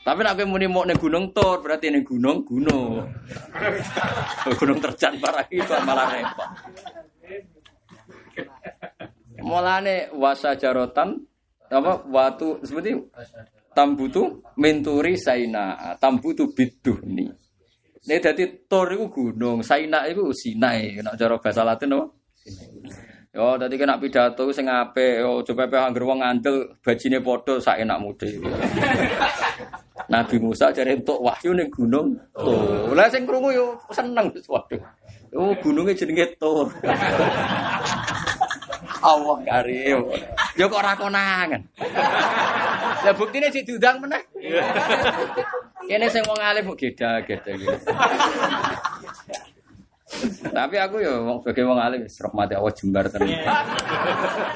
Tapi nek muni mau ning gunung Tur berarti ning gunung gunung. gunung terjan parah kok malah repot. Mulane wasa jarotan apa watu seperti tambutu menturi saina tambutu biduhni. Ini jadi tor itu gunung, saina itu sinai. Nak cara bahasa Latin apa? Yo, tadi kena pidato sing apik, yo coba pe angger wong ngandel bajine padha sak enak mude. Nabi Musa jare entuk wahyu ning gunung Tur. Lah sing krungu yo seneng waduh. Oh, gunungnya jenenge Tur. Allah karim. Yo kok ora konangan. Lah buktine sik diundang meneh. Kene sing wong alim kok geda-geda gitu. Tapi aku ya wong sebagai wong alim wis rahmati Allah jembar tenan.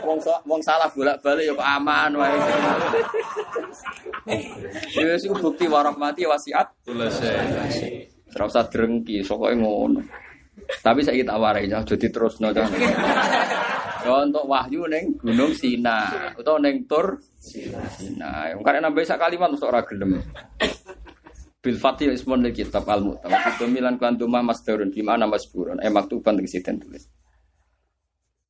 Wong wong salah bolak-balik ya kok aman wae. Ya wis bukti warahmati wasiat. Ora usah drengki, sokoke ngono. Tapi saya tak warai aja jadi terus no. Ya untuk wahyu neng Gunung Sina atau neng Tur Sina. Karena nambah sak kalimat untuk ora gelem. Bil Fatih ismun kitab al mu'tamad. Itu milan kuantumah masdarun bimana masburun. Eh maktuban tegesi tulis.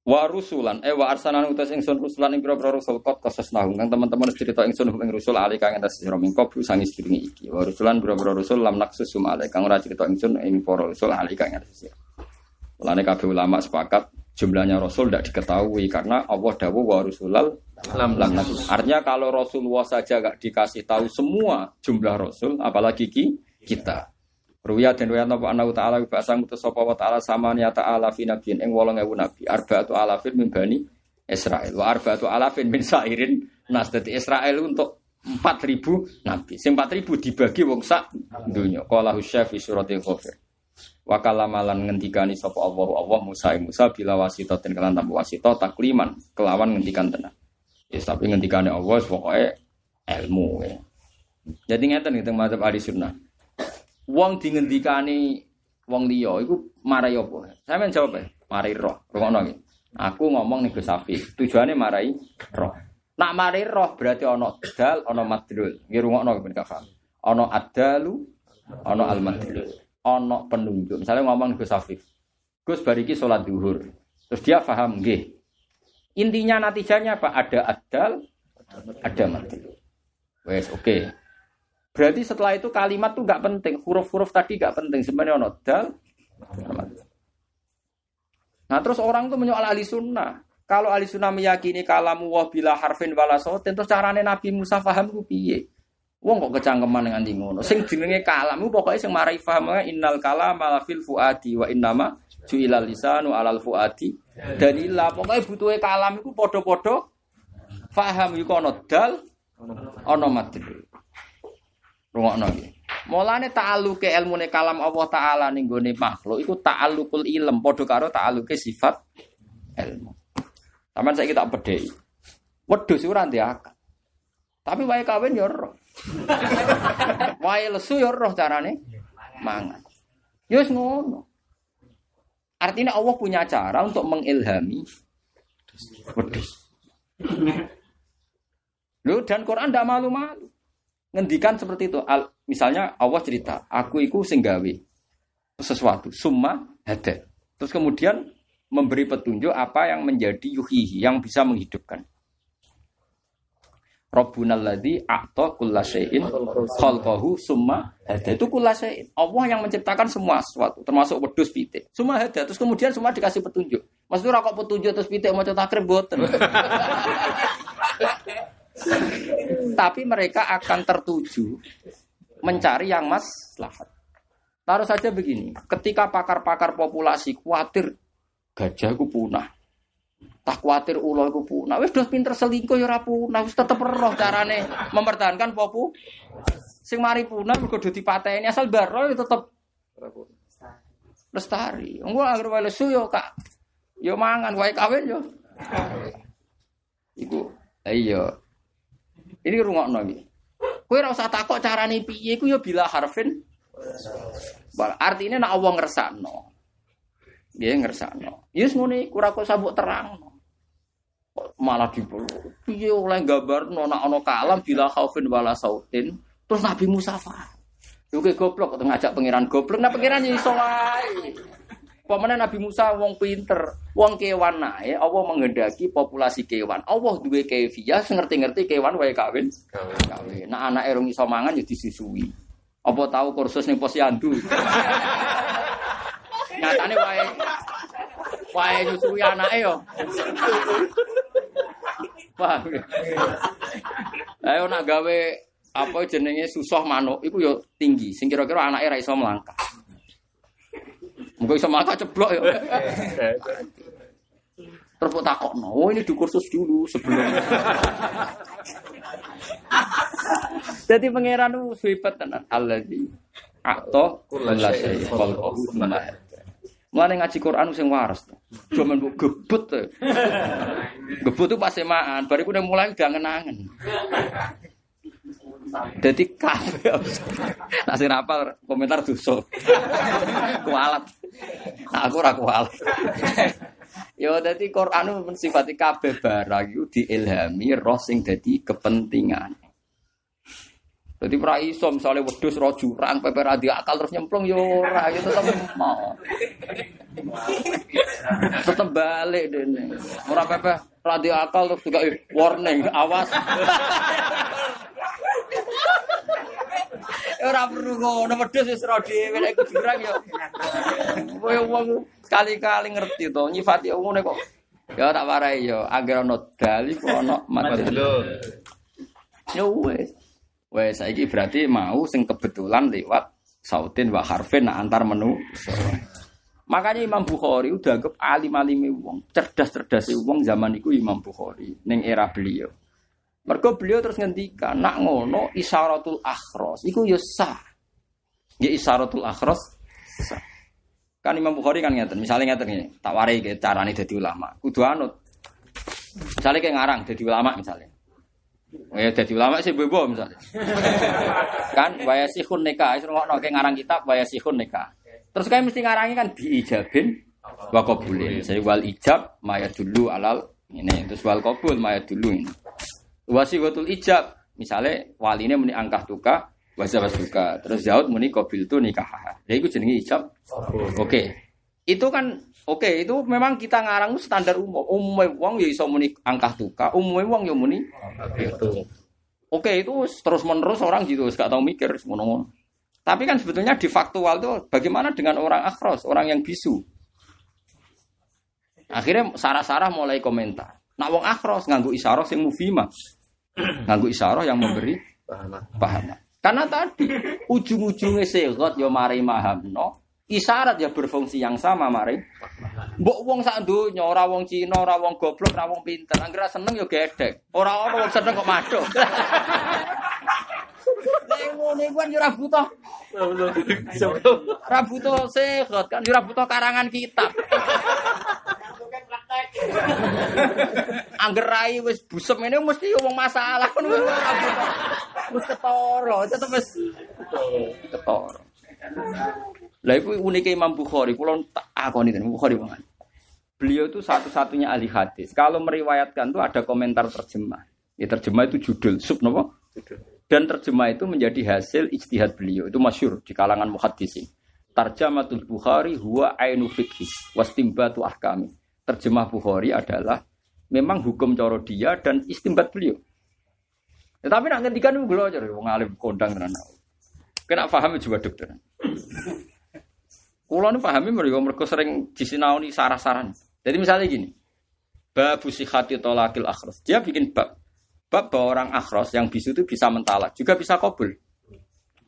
Wa rusulan eh wa arsalan utas ingsun rusulan ing pira-pira rusul kot kosesnahu kang teman-teman cerita ingsun ing rusul ali kang entas sira mingko bu sangis diringi iki. Wa rusulan pira-pira rusul lam naksusum ali kang ora cerita ingsun ing para rusul ali kang entas sira. Mulane kabeh ulama sepakat jumlahnya rasul tidak diketahui karena Allah dawuh wa rusulal lam lam naksus. Artinya kalau Rasulullah saja gak dikasih tahu semua jumlah rasul apalagi ki kita. Ruya dan ruya napa ana ta'ala bahasa ngutus sapa wa ta'ala samania ta'ala fi nabiyyin ing 8000 nabi arba'atu alafin min bani Israel wa arba'atu alafin min sairin nas dadi Israel untuk 4000 nabi. Sing 4000 dibagi wong sak donya. Qala husyaf fi suratil ghafir. Wa kalamalan ngendikani sapa Allah Allah Musa ing Musa bila wasita den kelan tanpa wasita takliman kelawan ngendikan tenan. Ya tapi ngendikane Allah pokoke ilmu ya. Jadi ngeten gitu mazhab ahli sunnah. Wong dingendikani wong liya iku marai apa? Sampeyan jawab ya, marai roh. Rungokno iki. Aku ngomong nih Gus Afif, tujuannya marai roh. Nak marai roh berarti ono dal, ono madrul. Nggih rungokno ben gak. Ono adalu, ono al madrul. Ono penunjuk. Misalnya ngomong nih Gus Afif. Gus bariki sholat duhur. Terus dia paham nggih. Intinya natijanya apa? Ada adal, ada madrul. Wes oke. Berarti setelah itu kalimat tuh nggak penting, huruf-huruf tadi nggak penting. Sebenarnya ono dal. Nah terus orang tuh menyoal ahli sunnah. Kalau ahli sunnah meyakini kalamu wah bila harfin wala sautin, terus carane Nabi Musa paham ku piye? Wong kok kecangkeman dengan ngono. Sing jenenge kalam ku pokoke sing marai paham innal kalam ala fil fuadi wa innama ju'ilal lisanu alal fuadi. Dalila pokoke butuhe kalam iku padha-padha paham iku ana dal madhul. Rungokno iki. Mulane ta'alluke ilmune kalam Allah taala ning gone makhluk iku ta'allukul ilm padha karo ta'alluke sifat ilmu. Taman saya tak bedhei. Wedhus ora ndek akal. Tapi wae kawin ya roh. wae lesu ya roh carane mangan. Ya wis ngono. Artinya Allah punya cara untuk mengilhami wedhus. Loh, dan Quran tidak malu-malu. Ngendikan seperti itu. Al, misalnya Allah cerita, aku iku sing gawe sesuatu, summa hada. Terus kemudian memberi petunjuk apa yang menjadi yuhihi, yang bisa menghidupkan. Rabbuna alladzi a'ta kulla syai'in khalqahu summa hada. Itu kulla syai'in. Allah yang menciptakan semua sesuatu, termasuk wedhus pitik. Summa hada. Terus kemudian semua dikasih petunjuk. Maksudnya kok petunjuk terus pitik maca takrib boten. Tapi mereka akan tertuju mencari yang maslahat. Taruh saja begini, ketika pakar-pakar populasi khawatir gajah ku punah. Tak khawatir ulo ku punah. Wis dos pinter selingkuh ya ora punah, wis tetep roh carane mempertahankan popu. Sing mari punah mergo do dipateni asal baro ya tetep lestari. Engko anggere wae lesu yo kak yo mangan wae kawin yo. Iku iya. Ini rungokno iki. Kowe ora usah takok carane piye iku ya bila harfin Artinya nak Allah ngersakno. Dia ngersakno. Yes ngene iku ora kok sabuk terang. Malah di piye oleh gambarno nak ana kalam bila khaufin wala sautin terus Nabi Musa fa. Yo ke goblok kok ngajak pangeran goblok nah pangeran ya iso Pemenang Nabi Musa wong pinter, wong kewan nae, Allah menghendaki populasi kewan. Allah duwe kefiah, ngerti-ngerti kewan wae kawin. Kawin. Nah anak erung iso mangan ya disusui. Apa tahu kursus ning posyandu. Nyatane wae wae nyusui anake yo. Paham. ya? Ayo nak gawe apa jenenge susah manuk iku yo tinggi sing kira-kira anake ra iso melangkah. Mungkin iso melangkah ceblok yo. Terus kok takokno, oh ini di kursus dulu sebelum. Jadi pangeran itu swipet tenan Alladzi atau kula syai khalqahu thumma hada. Mulane ngaji Quran sing waras. Jaman mbok gebut. Gebut tuh pas semaan, bariku udah mulai udah ngenangen. Jadi kabeh. Nah sing rapal komentar dosa. Kualat. Nah, aku ora kualat. Yo dadi Quran itu mensifati kabeh barang iku diilhami roh sing dadi kepentingan. Jadi pra iso misalnya wedhus ro jurang pepe akal terus nyemplung yo ora yo tetep mau. Tetep balik dene. Ora pepe ra di akal terus juga eh, warning awas. Ya Ora perlu ngono wedhus wis ro dhewe nek iku jurang yo. Kowe wong sekali-kali ngerti to nyifati ngene kok. Ya tak warai yo agar ono dalil kok ono madhul. Ya wes. Wes saiki berarti mau sing kebetulan lewat sautin wa harfin nah, antar menu. Makanya Imam Bukhari udah anggap alim-alime wong, cerdas-cerdase wong zaman iku Imam Bukhari ning era beliau. Mergo beliau terus ngendikan, nak ngono isyaratul akhros iku ya sah. Ya isyaratul akhros sah. Kan Imam Bukhari kan ngeten, misalnya ngeten ini, tak warai ke carane dadi ulama. Kudu anut. Misalnya kayak ngarang dadi ulama misalnya. Ya dadi ulama sih bebo misalnya. kan waya sihun nikah, wis ngono kayak ngarang kitab waya sihun nikah. Terus kayak mesti ngarangi kan diijabin wa qabulin. Saya wal ijab maya dulu alal ini terus wal qabul maya dulu ini. Wasiwatul ijab misalnya waline muni angkah tuka wasa wasuka terus Zaud muni qabil tu nikah. Ya iku jenenge ijab. Oke. Itu kan oke itu memang kita ngarang standar umum. Umum wong ya iso muni angkah tuka, umum wong ya muni itu. Oke itu terus menerus orang gitu gak tahu mikir ngono-ngono. Tapi kan sebetulnya di faktual itu bagaimana dengan orang akhros, orang yang bisu. Akhirnya sarah-sarah mulai komentar. Nak wong akhros nganggu isyarah sing mufimah. nganggu isyarah yang memberi paham. Karena tadi ujung-ujungnya segot ya mari mahamno, isyarat ya berfungsi yang sama mari. Mbok wong sak donya ora wong Cina, ora wong goblok, ora wong pinter. Anggere seneng ya gedek. Ora ono wong seneng kok madhok. Nek ngono iku kan yo ora butuh. Ora butuh segot kan yo ora butuh karangan kitab. Angger rai wis busem ini mesti wong masalah kan wis. Wis ketara, tetep wis ketara. Lah itu uniknya Imam Bukhari, kula tak akoni ten Bukhari banget. Beliau itu satu-satunya ahli hadis. Kalau meriwayatkan tuh ada komentar terjemah. Ya terjemah itu judul sub nopo? Dan terjemah itu menjadi hasil ijtihad beliau. Itu masyur di kalangan muhaddisin. Tarjamatul Bukhari huwa ainu fikhi wastimbatu ahkami. Terjemah Bukhari adalah memang hukum coro dia dan istimbat beliau. Ya, tapi nak ngendikan itu aja, wong alim kondang tenan. Kena paham juga dokter. Kulo nu pahami mereka mereka sering disinauni sarah-saran. Jadi misalnya gini, babu sihati tolakil akhros. Dia bikin bab, bab bahwa orang akhros yang bisu itu bisa mentalak, juga bisa kabul.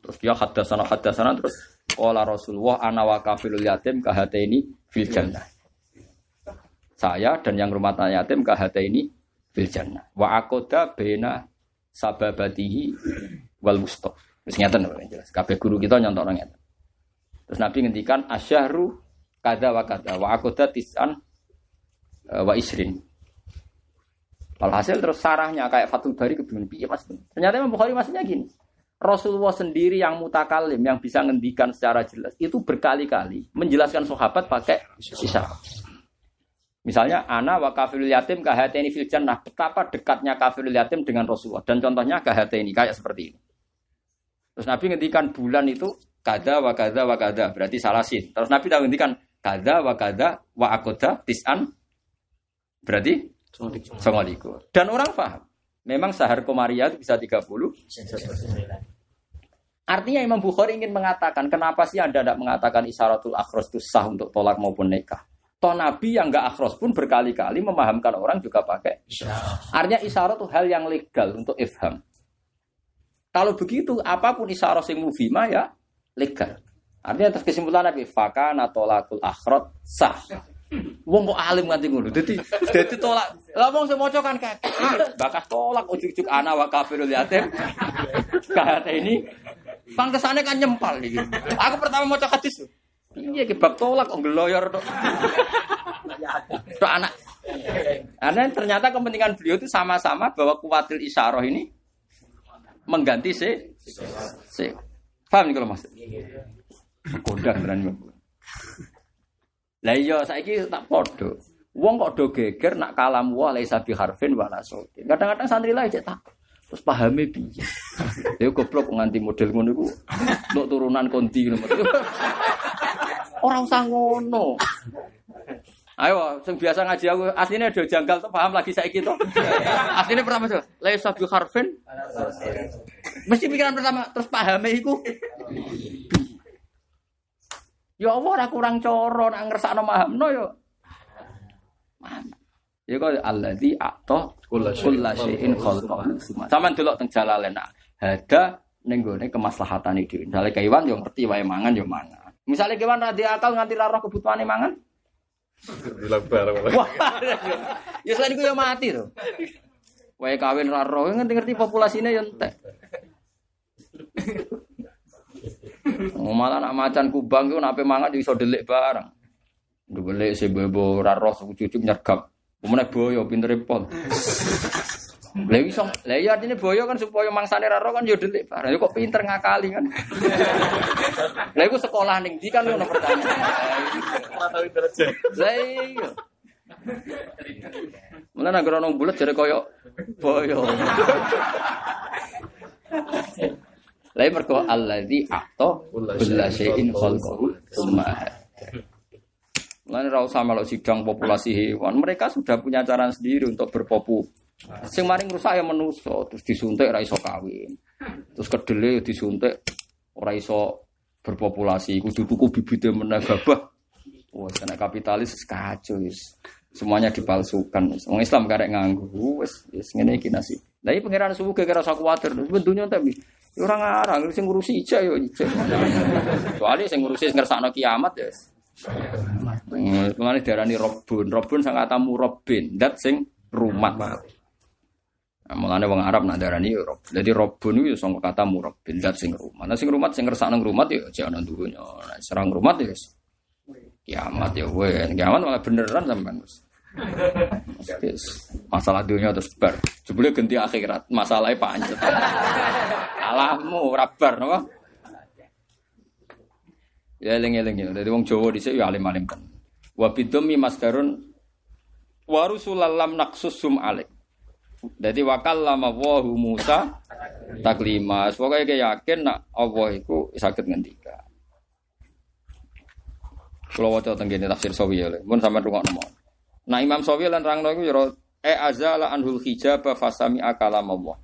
Terus dia hadasana hadasana terus Qala Rasulullah ana wa kafilul yatim kahataini fil jannah. Saya dan yang rumah tangga yatim kahataini fil jannah. Wa akoda bena sababatihi wal mustof. Terus nyata jelas. Kabeh guru kita nyontok orang nyata. Terus Nabi ngendikan asyahru kada wa kada wa akoda tisan eh, wa isrin. Alhasil terus sarahnya kayak Fatul Bari kebingungan piye Mas. Ternyata Imam Bukhari maksudnya gini. Rasulullah sendiri yang mutakalim yang bisa ngendikan secara jelas itu berkali-kali menjelaskan sahabat pakai isyarat. Misalnya ana wa kafirul yatim kahateni fil jannah. Betapa dekatnya kafirul yatim dengan Rasulullah dan contohnya kahateni kayak seperti ini. Terus Nabi ngendikan bulan itu kada wa kada wa kada berarti salasin. Terus Nabi tahu ngendikan kada wa kada wa akoda tis'an berarti songoliku. Dan orang paham. Memang sahar komaria itu bisa 30. Artinya Imam Bukhari ingin mengatakan, kenapa sih Anda tidak mengatakan isyaratul akhros itu sah untuk tolak maupun nikah? Toh Nabi yang nggak akhros pun berkali-kali memahamkan orang juga pakai. Artinya isyarat itu hal yang legal untuk ifham. Kalau begitu, apa pun isyarat yang mufima ya legal. Artinya atas kesimpulan Nabi, fakana tolakul akhrot sah. Wong kok alim nganti ngono. Dadi dadi tolak. Lah wong sing maca kan bakas tolak ujuk-ujuk ana wa kafirul yatim. Kata ini pangkesane kan nyempal iki. Aku pertama maca hadis. Iya ki bab tolak kok geloyor tok. Tok anak. Karena ternyata kepentingan beliau itu sama-sama bahwa kuatil isyarah ini mengganti si si. Paham kalau maksud? Kondang berani. Lah iya saiki tak podo. Wong kok do geger nak kalam wa laisa bi harfin wala. Kadang-kadang santri lah cek tak terus pahami piye. Ya goblok nganti model ngono iku untuk turunan konti ngono. Ora usah ngono. Ayo, sing biasa ngaji aku aslinya do janggal tuh paham lagi saiki to. Aslinya pertama tuh laisa bi harfin. Mesti pikiran pertama terus pahami iku. Ya Allah ora kurang coro nak ngersakno mahamno yo. Ya kok alladzi a'ta kullasyai'in khalqahu. Saman delok teng jalalen hada ning gone kemaslahatane dhewe. Misale kewan yo ngerti wae mangan yo mangan. Misale kewan ra akal nganti roh kebutuhane mangan. Bareng malah. Wah. ya selain iku yo mati to. Wae kawin roh ngerti-ngerti populasine yo entek. Oh, malah nak macan kubang itu nape mangan iso delik barang. Delik si bebo raro cucu nyergap. Kemudian boyo pinter pol. Lha iso, lha iya artine boyo kan supaya mangsane raro kan yo delik barang. Yo kok pinter ngakali kan. Lha iku sekolah ning ndi kan ngono pertanyaan. Lah iya. Mulane nek ora bulet jare koyo boyo. Lain mergo alladzi a'ta kulla syai'in khalqahu tsumma Lain ra usah melok sidang populasi hewan. Mereka sudah punya cara sendiri untuk berpopu. Sing maring rusak ya menuso, terus disuntik ora iso kawin. Terus kedele disuntik ora iso berpopulasi, kudu tuku bibite meneh gabah. Wah, kena kapitalis kacau wis. Semuanya dipalsukan. Wong Islam karek nganggu, wis wis ngene iki nasib. Lah iki pangeran subuh gara rasa kuwatir, bentunya tapi Orang ngarang, sing ngurusi ija yo ija. Kecuali sing ngurusi ngersakno kiamat ya. Mengenai darani robun, robun sang katamu robin, dat sing rumat. Mulane wong Arab nak darani yo rob. Jadi robun itu sang kata murabin, dat sing rumat. Nah sing rumat sing ngersakno rumat yo jangan dunya. Nah, serang rumat ya kiamat ya wes. Kiamat malah beneran sampean wis. Masalah dunia terus bar. Jebule ganti akhirat, masalahnya pancet. Alahmu rabar napa? Ya eling-eling ya. Dadi wong Jawa dhisik ya alim-alim kan. Wa bidumi masdarun wa rusulallam naqsusum alik. Jadi wakal lama wahu Musa taklima. Pokoknya kayak yakin nak Allah itu sakit ngendika. Kalau wajah tenggine tafsir sawi ya, pun sampai rumah nomor. Nah Imam Sawi lan rangno iku ya e azala anhul hijab fasami akalam Allah.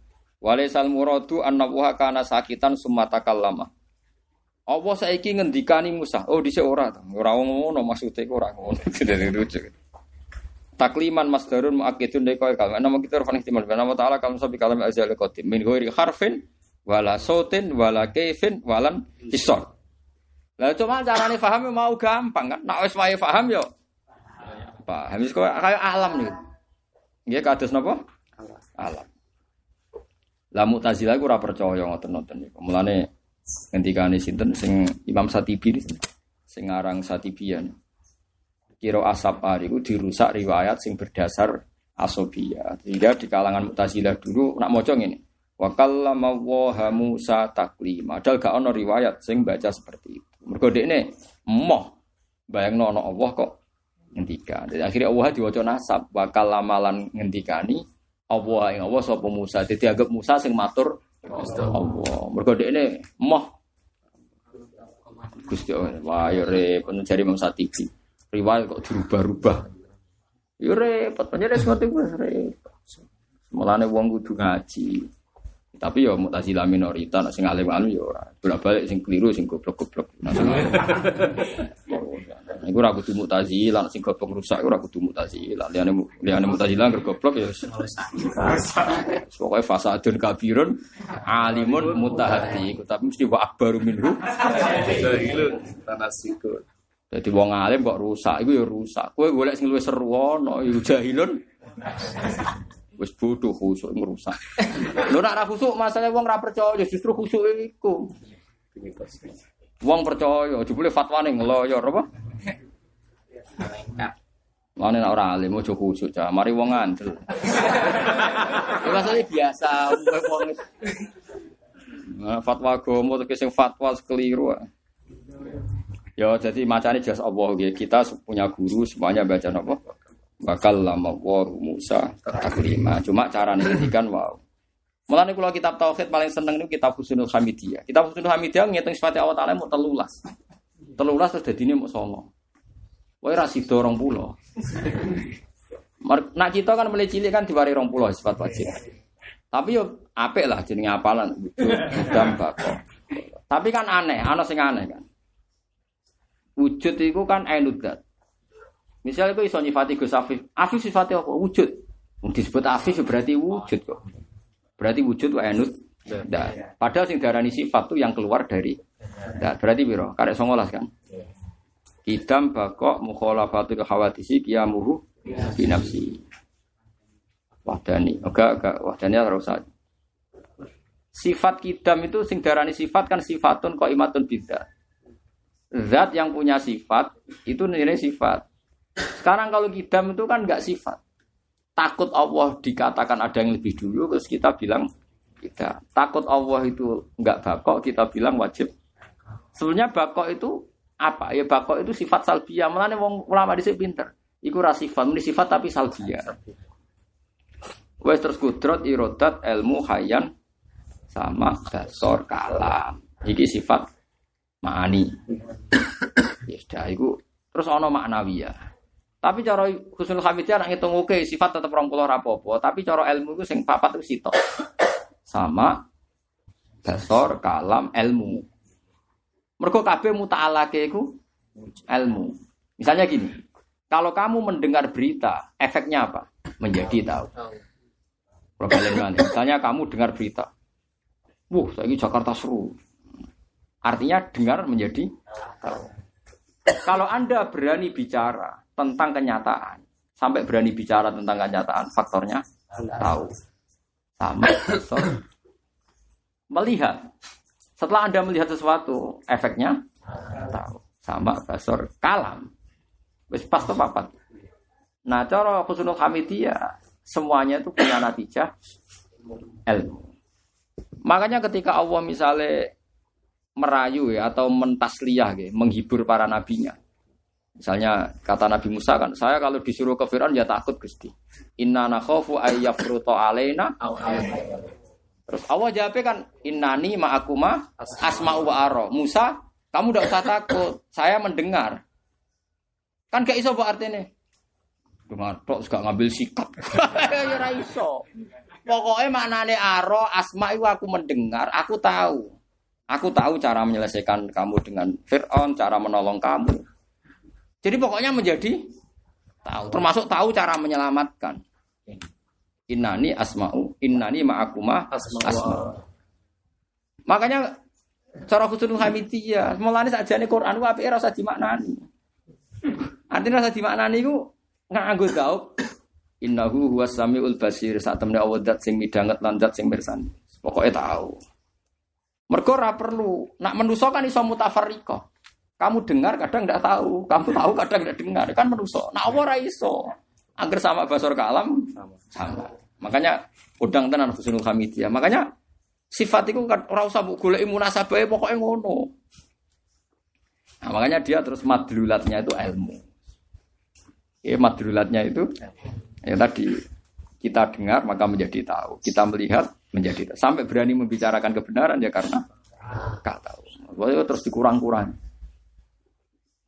Walaisal muradu anna wa kana sakitan summa takallama. Allah saiki ngendikani Musa. Oh dhisik ora to. Ora ngono maksude ora ngono. Jadi lucu. Takliman masdarun muakkidun dari kau kalam. Nama kita rufan ihtimal. Nama ta'ala kalam sabi kalam azal qadim. Min ghairi harfin wala sautin wala kaifin walan hisor. Lah cuma carane paham mau gampang kan. Nak wis wae paham yo Paham wis kaya alam nih. Nggih kados napa? Alam. Lah Mu'tazilah ora percaya ngoten-ngoten niku. Mulane ngendikane sinten sing Imam Satibi sing aran Satibian. Kira asap itu dirusak riwayat sing berdasar asobia. Sehingga di kalangan Mu'tazilah dulu nak maca ngene. Wa kallama wa Musa taklima. Padahal gak ono riwayat sing baca seperti itu. Mergo dekne moh bayangno ono Allah kok ngendika. Jadi akhirnya Allah diwaca nasab bakal lamalan ngendikani Allah yang Allah sapa Musa. Jadi agak Musa sing matur Allah. Mergo ini moh Gusti Allah. Wah ya repot jari Imam Satibi. Riwayat kok dirubah-rubah. Ya repot, pancen wis ngerti wis repot. Mulane wong kudu ngaji. Tapi ya mutazilah minoritas, nek sing alim-alim ya ora. Bolak-balik sing keliru sing goblok-goblok. Nah, sing Nah, Iku ora kudu mutazilah, nek sing goblok rusak ora kudu mutazilah. Liyane liyane mutazilah ngger goblok ya. Pokoknya fasadun kabirun alimun mutahati. Tapi mesti wa akbaru minhu. Tanasiku. Jadi wong alim kok rusak, iku ya rusak. Kowe golek sing luwih seru ana, ya jahilun. Wis bodoh khusuk merusak. Lho nek ora khusuk masalah wong ora percaya justru khusuk iku. Wong percaya, jebule fatwane ngeloyor apa? Mane nek ora alim ojo khusuk cah, mari wong ngandel. Ya biasa wong Nah, fatwa agama terus sing fatwa keliru. Ya jadi macamnya jelas Allah ya. Kita punya guru semuanya baca apa? Bakal lama wa Musa taklima. Cuma cara ngendikan wow. Mulane kula kitab tauhid paling seneng niku kitab Husnul Hamidiyah. Kitab Husnul Hamidiyah ngitung sifat Allah Taala mau telulas. Telulas terus dadine mau songo. Wae ra 20. Mar- Nak kita kan mulai cilik kan diwari 20 sifat wajib. Tapi yo apik lah jenenge apalan bako. Tapi kan aneh, ana sing aneh kan. Wujud itu kan ainudat. Misalnya itu iso nyifati Gus Afif. Afif sifatnya apa? Wujud. Disebut Afif ya berarti wujud kok. Berarti wujud wa ainut. Dan padahal sing darani sifat tuh yang keluar dari dan berarti biro karek 19 kan. Kidam bakok mukhalafatul khawadisi qiyamuhu binafsi. Wahdani. Enggak, enggak. Wahdani harus usah. Sifat kidam itu sing darani sifat kan sifatun kok imatun bidat. Zat yang punya sifat itu nilai sifat. Sekarang kalau kidam itu kan enggak sifat. Takut Allah dikatakan ada yang lebih dulu terus kita bilang kita takut Allah itu enggak bakok kita bilang wajib. Sebenarnya bakok itu apa? Ya bakok itu sifat salbiyah. Mulane wong ulama dhisik pinter. Iku ra sifat, sifat tapi salbiyah. Wes terus kudrot irodat ilmu hayan sama dasor kalam. Iki sifat ma'ani. Ya sudah iku terus ana maknawi ya. Tapi cara Husnul Hamidiyah nak ngitung oke sifat tetep 20 ora apa-apa, tapi cara ilmu iku sing papat itu sitok. Sama dasor kalam ilmu. Mergo kabeh muta'alake iku ilmu. Misalnya gini, kalau kamu mendengar berita, efeknya apa? Menjadi tahu. Misalnya kamu dengar berita, wah, ini Jakarta seru. Artinya dengar menjadi tahu. Kalau Anda berani bicara tentang kenyataan, sampai berani bicara tentang kenyataan, faktornya tahu. Sama faktor melihat. Setelah Anda melihat sesuatu, efeknya tahu. Sama basor kalam. Wis pas tuh papat. Nah, cara Husnul Hamidiyah semuanya itu punya natijah ilmu. Makanya ketika Allah misalnya merayu ya atau mentasliyah ya, menghibur para nabinya. Misalnya kata Nabi Musa kan, saya kalau disuruh ke Firaun ya takut Gusti. Inna nakhafu ayyafruto alaina. Terus Allah jawabnya kan, innani ma'akuma asma'u wa aro. Musa, kamu tidak usah takut, saya mendengar. Kan gak iso apa artinya? Dengar tok gak ngambil sikap. ya iso. Pokoknya maknane aro, asma itu aku mendengar, aku tahu. Aku tahu cara menyelesaikan kamu dengan Fir'aun, cara menolong kamu. Jadi pokoknya menjadi tahu, termasuk tahu cara menyelamatkan. Innani asma'u, innani ma'akuma asma. Makanya cara Husnul Hamidiyah, mulane sakjane Quran ku apike ora usah dimaknani. Artinya rasa dimaknani ku nganggo tahu innahu huwas samiul basir saat temne Allah dat sing midanget lan sing mirsani. Pokoke tahu. Mergo ora perlu. Nak menuso kan iso mutafarriqah. Kamu dengar kadang tidak tahu, kamu tahu kadang tidak dengar, kan menuso. Allah ora iso. Angger sama basor kalam sama. Makanya udang tenan Husnul Hamidiyah. Makanya sifat itu kan ora usah mbok goleki munasabahe pokoke ngono. Nah, makanya dia terus madlulatnya itu ilmu. Ya, madlulatnya itu ya tadi kita dengar maka menjadi tahu, kita melihat menjadi. Sampai berani membicarakan kebenaran ya karena gak tahu. Terus dikurang-kurang.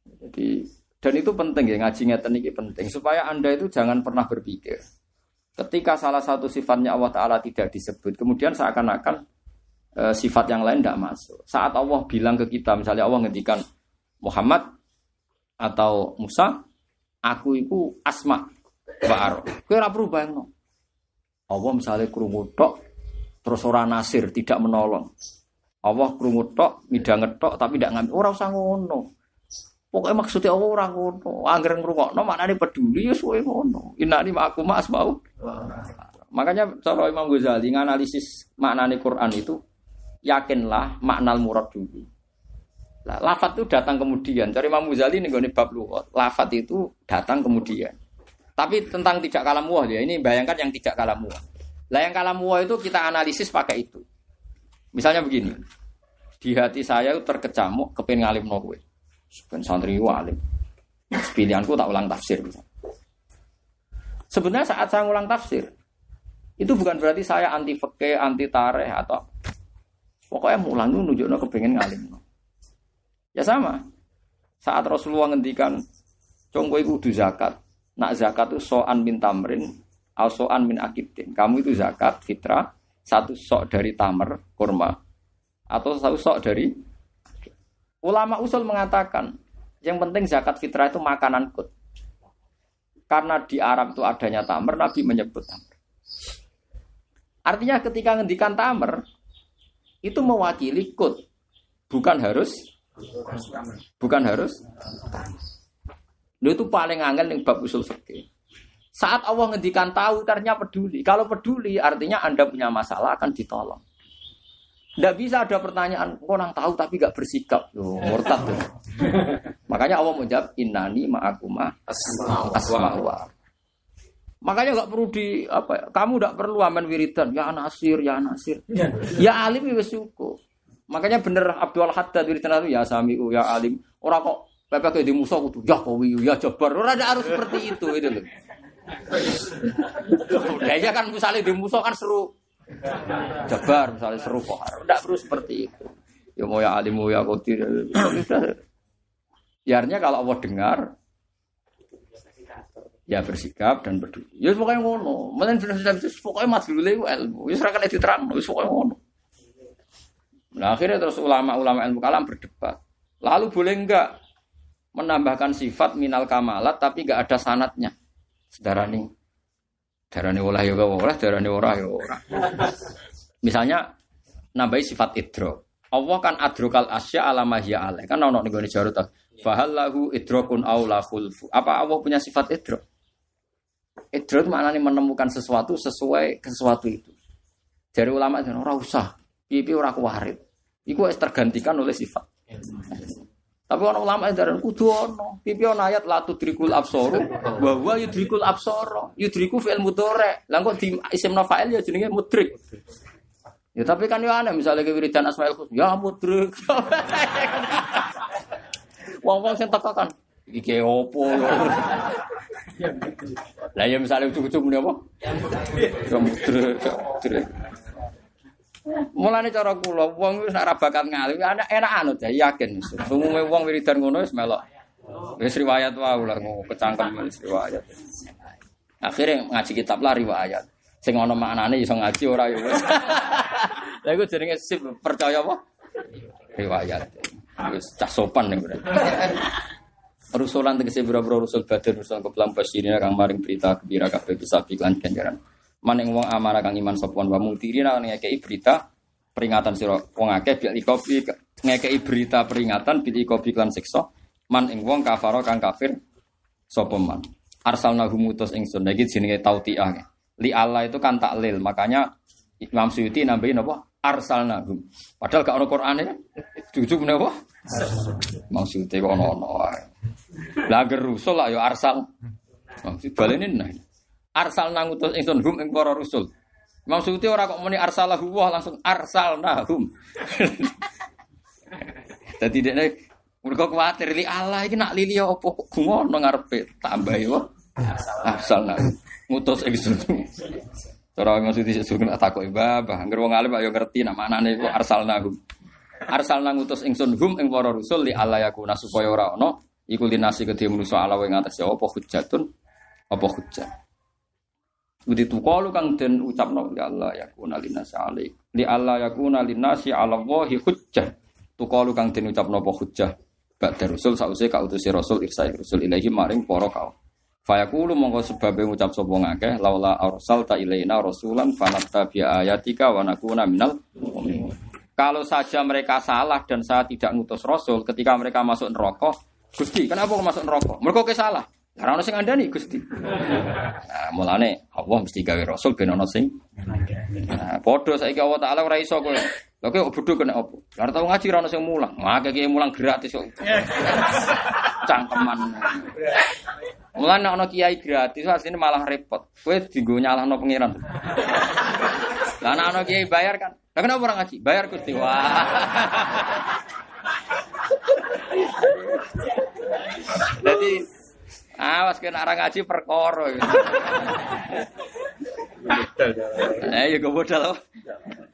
Jadi Dan itu penting ya ngaji ngeten iki penting supaya Anda itu jangan pernah berpikir ketika salah satu sifatnya Allah taala tidak disebut kemudian seakan-akan e, sifat yang lain tidak masuk. Saat Allah bilang ke kita misalnya Allah ngendikan Muhammad atau Musa, aku itu asma ora perlu bayangno. Allah misalnya krungu tok terus ora nasir, tidak menolong. Allah krungu tok, midanget tok tapi tidak ngambil. Ora usah ngono. Pokoknya maksudnya Allah orang ngono. Angger ngrungokno maknane peduli ya suwe ngono. Innani ma'akum asma'u. Makanya cara Imam Ghazali nganalisis maknane Quran itu yakinlah makna murad dulu. Nah, lafat itu datang kemudian. Cari Imam Ghazali nih gue bab lugat. Lafat itu datang kemudian. Tapi tentang tidak kalam muah ya. Ini bayangkan yang tidak kalam muah. Lah yang kalam muah itu kita analisis pakai itu. Misalnya begini. Di hati saya terkecamuk kepen ngalim no gue. Ben santri alim. Pilihanku tak ulang tafsir. Sebenarnya saat saya ulang tafsir, itu bukan berarti saya anti fikih, anti tareh atau pokoknya mulang itu nunjukno kepengen ngalim. Ya sama. Saat Rasulullah ngendikan congko itu kudu zakat. Nak zakat itu so'an min tamrin, al so'an min akidin. Kamu itu zakat fitrah satu sok dari tamer kurma atau satu sok dari ulama usul mengatakan yang penting zakat fitrah itu makanan kut. Karena di Arab itu adanya tamer, Nabi menyebut tamer. Artinya ketika ngendikan tamer itu mewakili kut, bukan harus Bukan harus. Lu itu paling angel yang bab usul fikih. Saat Allah ngendikan tahu, artinya peduli. Kalau peduli, artinya Anda punya masalah akan ditolong. Tidak bisa ada pertanyaan, orang tahu tapi gak bersikap. Loh, murtad tuh. Makanya Allah menjawab, innani ma'akuma asma'wa. Makanya gak perlu di apa ya, kamu gak perlu aman wiridan ya nasir ya nasir ya alim ya cukup Makanya bener Abdul Haddad wiridan itu ya samiu ya alim. Orang kok pepe di musuh kudu ya kowi ya jabar. Ora ada harus seperti itu itu loh. Ya kan misalnya di musuh kan seru jabar misalnya seru kok. Tidak perlu seperti itu. Ya mau ya alim mau ya kotir. Ya kalau Allah dengar ya bersikap dan peduli. Ya pokoknya ngono. Mungkin sudah pokoknya mas dulu ilmu. Ya serahkan itu terang. Ya pokoknya ngono. Nah akhirnya terus ulama-ulama ilmu kalam berdebat. Lalu boleh enggak menambahkan sifat minal kamalat tapi enggak ada sanatnya. Sedarani. Darani olah ya olah, darani ora ya ora. Misalnya nambahi sifat idro. Allah kan adrokal asya alama hiya alaih. Kan ono ning gone jarut. Fahal lahu idrokun aula khulfu. Apa Allah punya sifat idro? Idro itu maknanya menemukan sesuatu sesuai sesuatu itu. Dari ulama itu ora usah. Pipi ora kuwarit. Iku harus tergantikan oleh sifat. Tapi orang ulama itu darah kudu ono. Pipi ono ayat la tudrikul absaru wa huwa yudrikul absara. Yudriku fi'il mudhari. Lah kok di isim fa'il ya jenenge mudrik. Ya tapi kan ya aneh misalnya ke wiridan Asmaul Husna ya mudrik. Wong-wong sing teko kan iki opo. Lah ya misalnya ujug-ujug muni apa? Ya mudrik. mudrik. Mulane cara kula wong wis ora bakat ngalim, enak enak anu ya yakin. Umume wong wiridan ngono wis melok. Wis riwayat wae ular kecangkem wis riwayat. Akhirnya ngaji kitab lah riwayat. Sing ana maknane iso ngaji ora ya wis. Lah iku jenenge sip percaya apa? Riwayat. Wis cah sopan ning Rusulan tegese boro-boro rusul badar rusul keplam basirina kang maring berita gembira kabeh bisa piklan ganjaran maning wong amanah kang iman sopon wa mutirina ngekei berita peringatan sira wong akeh bil ikobi ngekei berita peringatan bil ikobi lan siksa. Man ing wong kafaro kang kafir sapa man. Arsalna humutus ingsun. Iki jenenge tautiah. Li Allah itu kan taklil. Makanya Imam Suyuti nambahin apa arsalna hum padahal gak ono Qur'ane. Jujuk menapa Imam Suyuti kok ono-ono wae lah rusul lah yo arsal. Balene nah arsal nangutus ingsun hum ing para rusul. Maksudnya orang kok muni arsalahu wah langsung arsal nahum. Jadi dia mereka khawatir li Allah ini nak lili apa kok ngono ngarepe tambah yo. Arsal nah ngutus ingsun. Cara maksudnya suruh nak takoki babah, anggere wong alim ayo ngerti nak manane iku arsal nahum. Arsal ngutus ingsun hum ing para rusul li Allah yakuna supaya ora ono Iku linasi kedhe manusa ala ing atas ya apa hujjatun apa hujjah. Budi tuqalu kang den ucapno ya Allah yakuna linasi alik. Li Allah yakuna linasi ala wahi hujjah. Tuqalu kang den ucapno apa hujjah. Ba'da rusul sause utusi rasul irsa rasul ilahi maring para kaum. Fayaqulu mongko sebab ngucap sapa ngakeh laula arsalta ilaina rasulan fanattabi ayatika wa nakuna minal. Kalau saja mereka salah dan saya tidak ngutus rasul ketika mereka masuk neraka, Gusti, kenapa masuk neraka? Mereka ke salah. Karena ono sing ngandani Gusti. Nah, mulane Allah mesti gawe rasul ben ono sing. Nah, padha saiki Allah Taala ora iso kowe. Lha kowe bodho kena opo? Lah tau ngaji ora ono sing mulang. Wah, kaya mulang gratis kok. Cangkeman. Mulane ana kiai gratis asline malah repot. Kowe dienggo nyalahno pangeran. Lah ana kiai bayar kan. Lah kenapa orang ngaji? Bayar Gusti. Wah. Jadi awas kena orang ngaji perkara. Eh ya kebodal.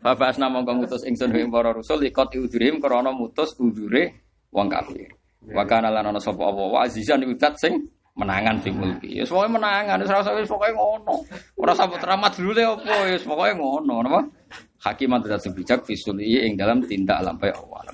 Bapak asna mongko ngutus ingsun ing para rasul ikut udurim krana mutus udure wong kafir. Wa kana lan ana sapa apa wa azizan widat sing menangan fi mulki. Ya pokoke menangan wis rasa wis pokoke ngono. Ora sambut ramat dulu le opo ya pokoke ngono napa? Hakiman tidak bijak fisuli ing dalam tindak lampai Allah.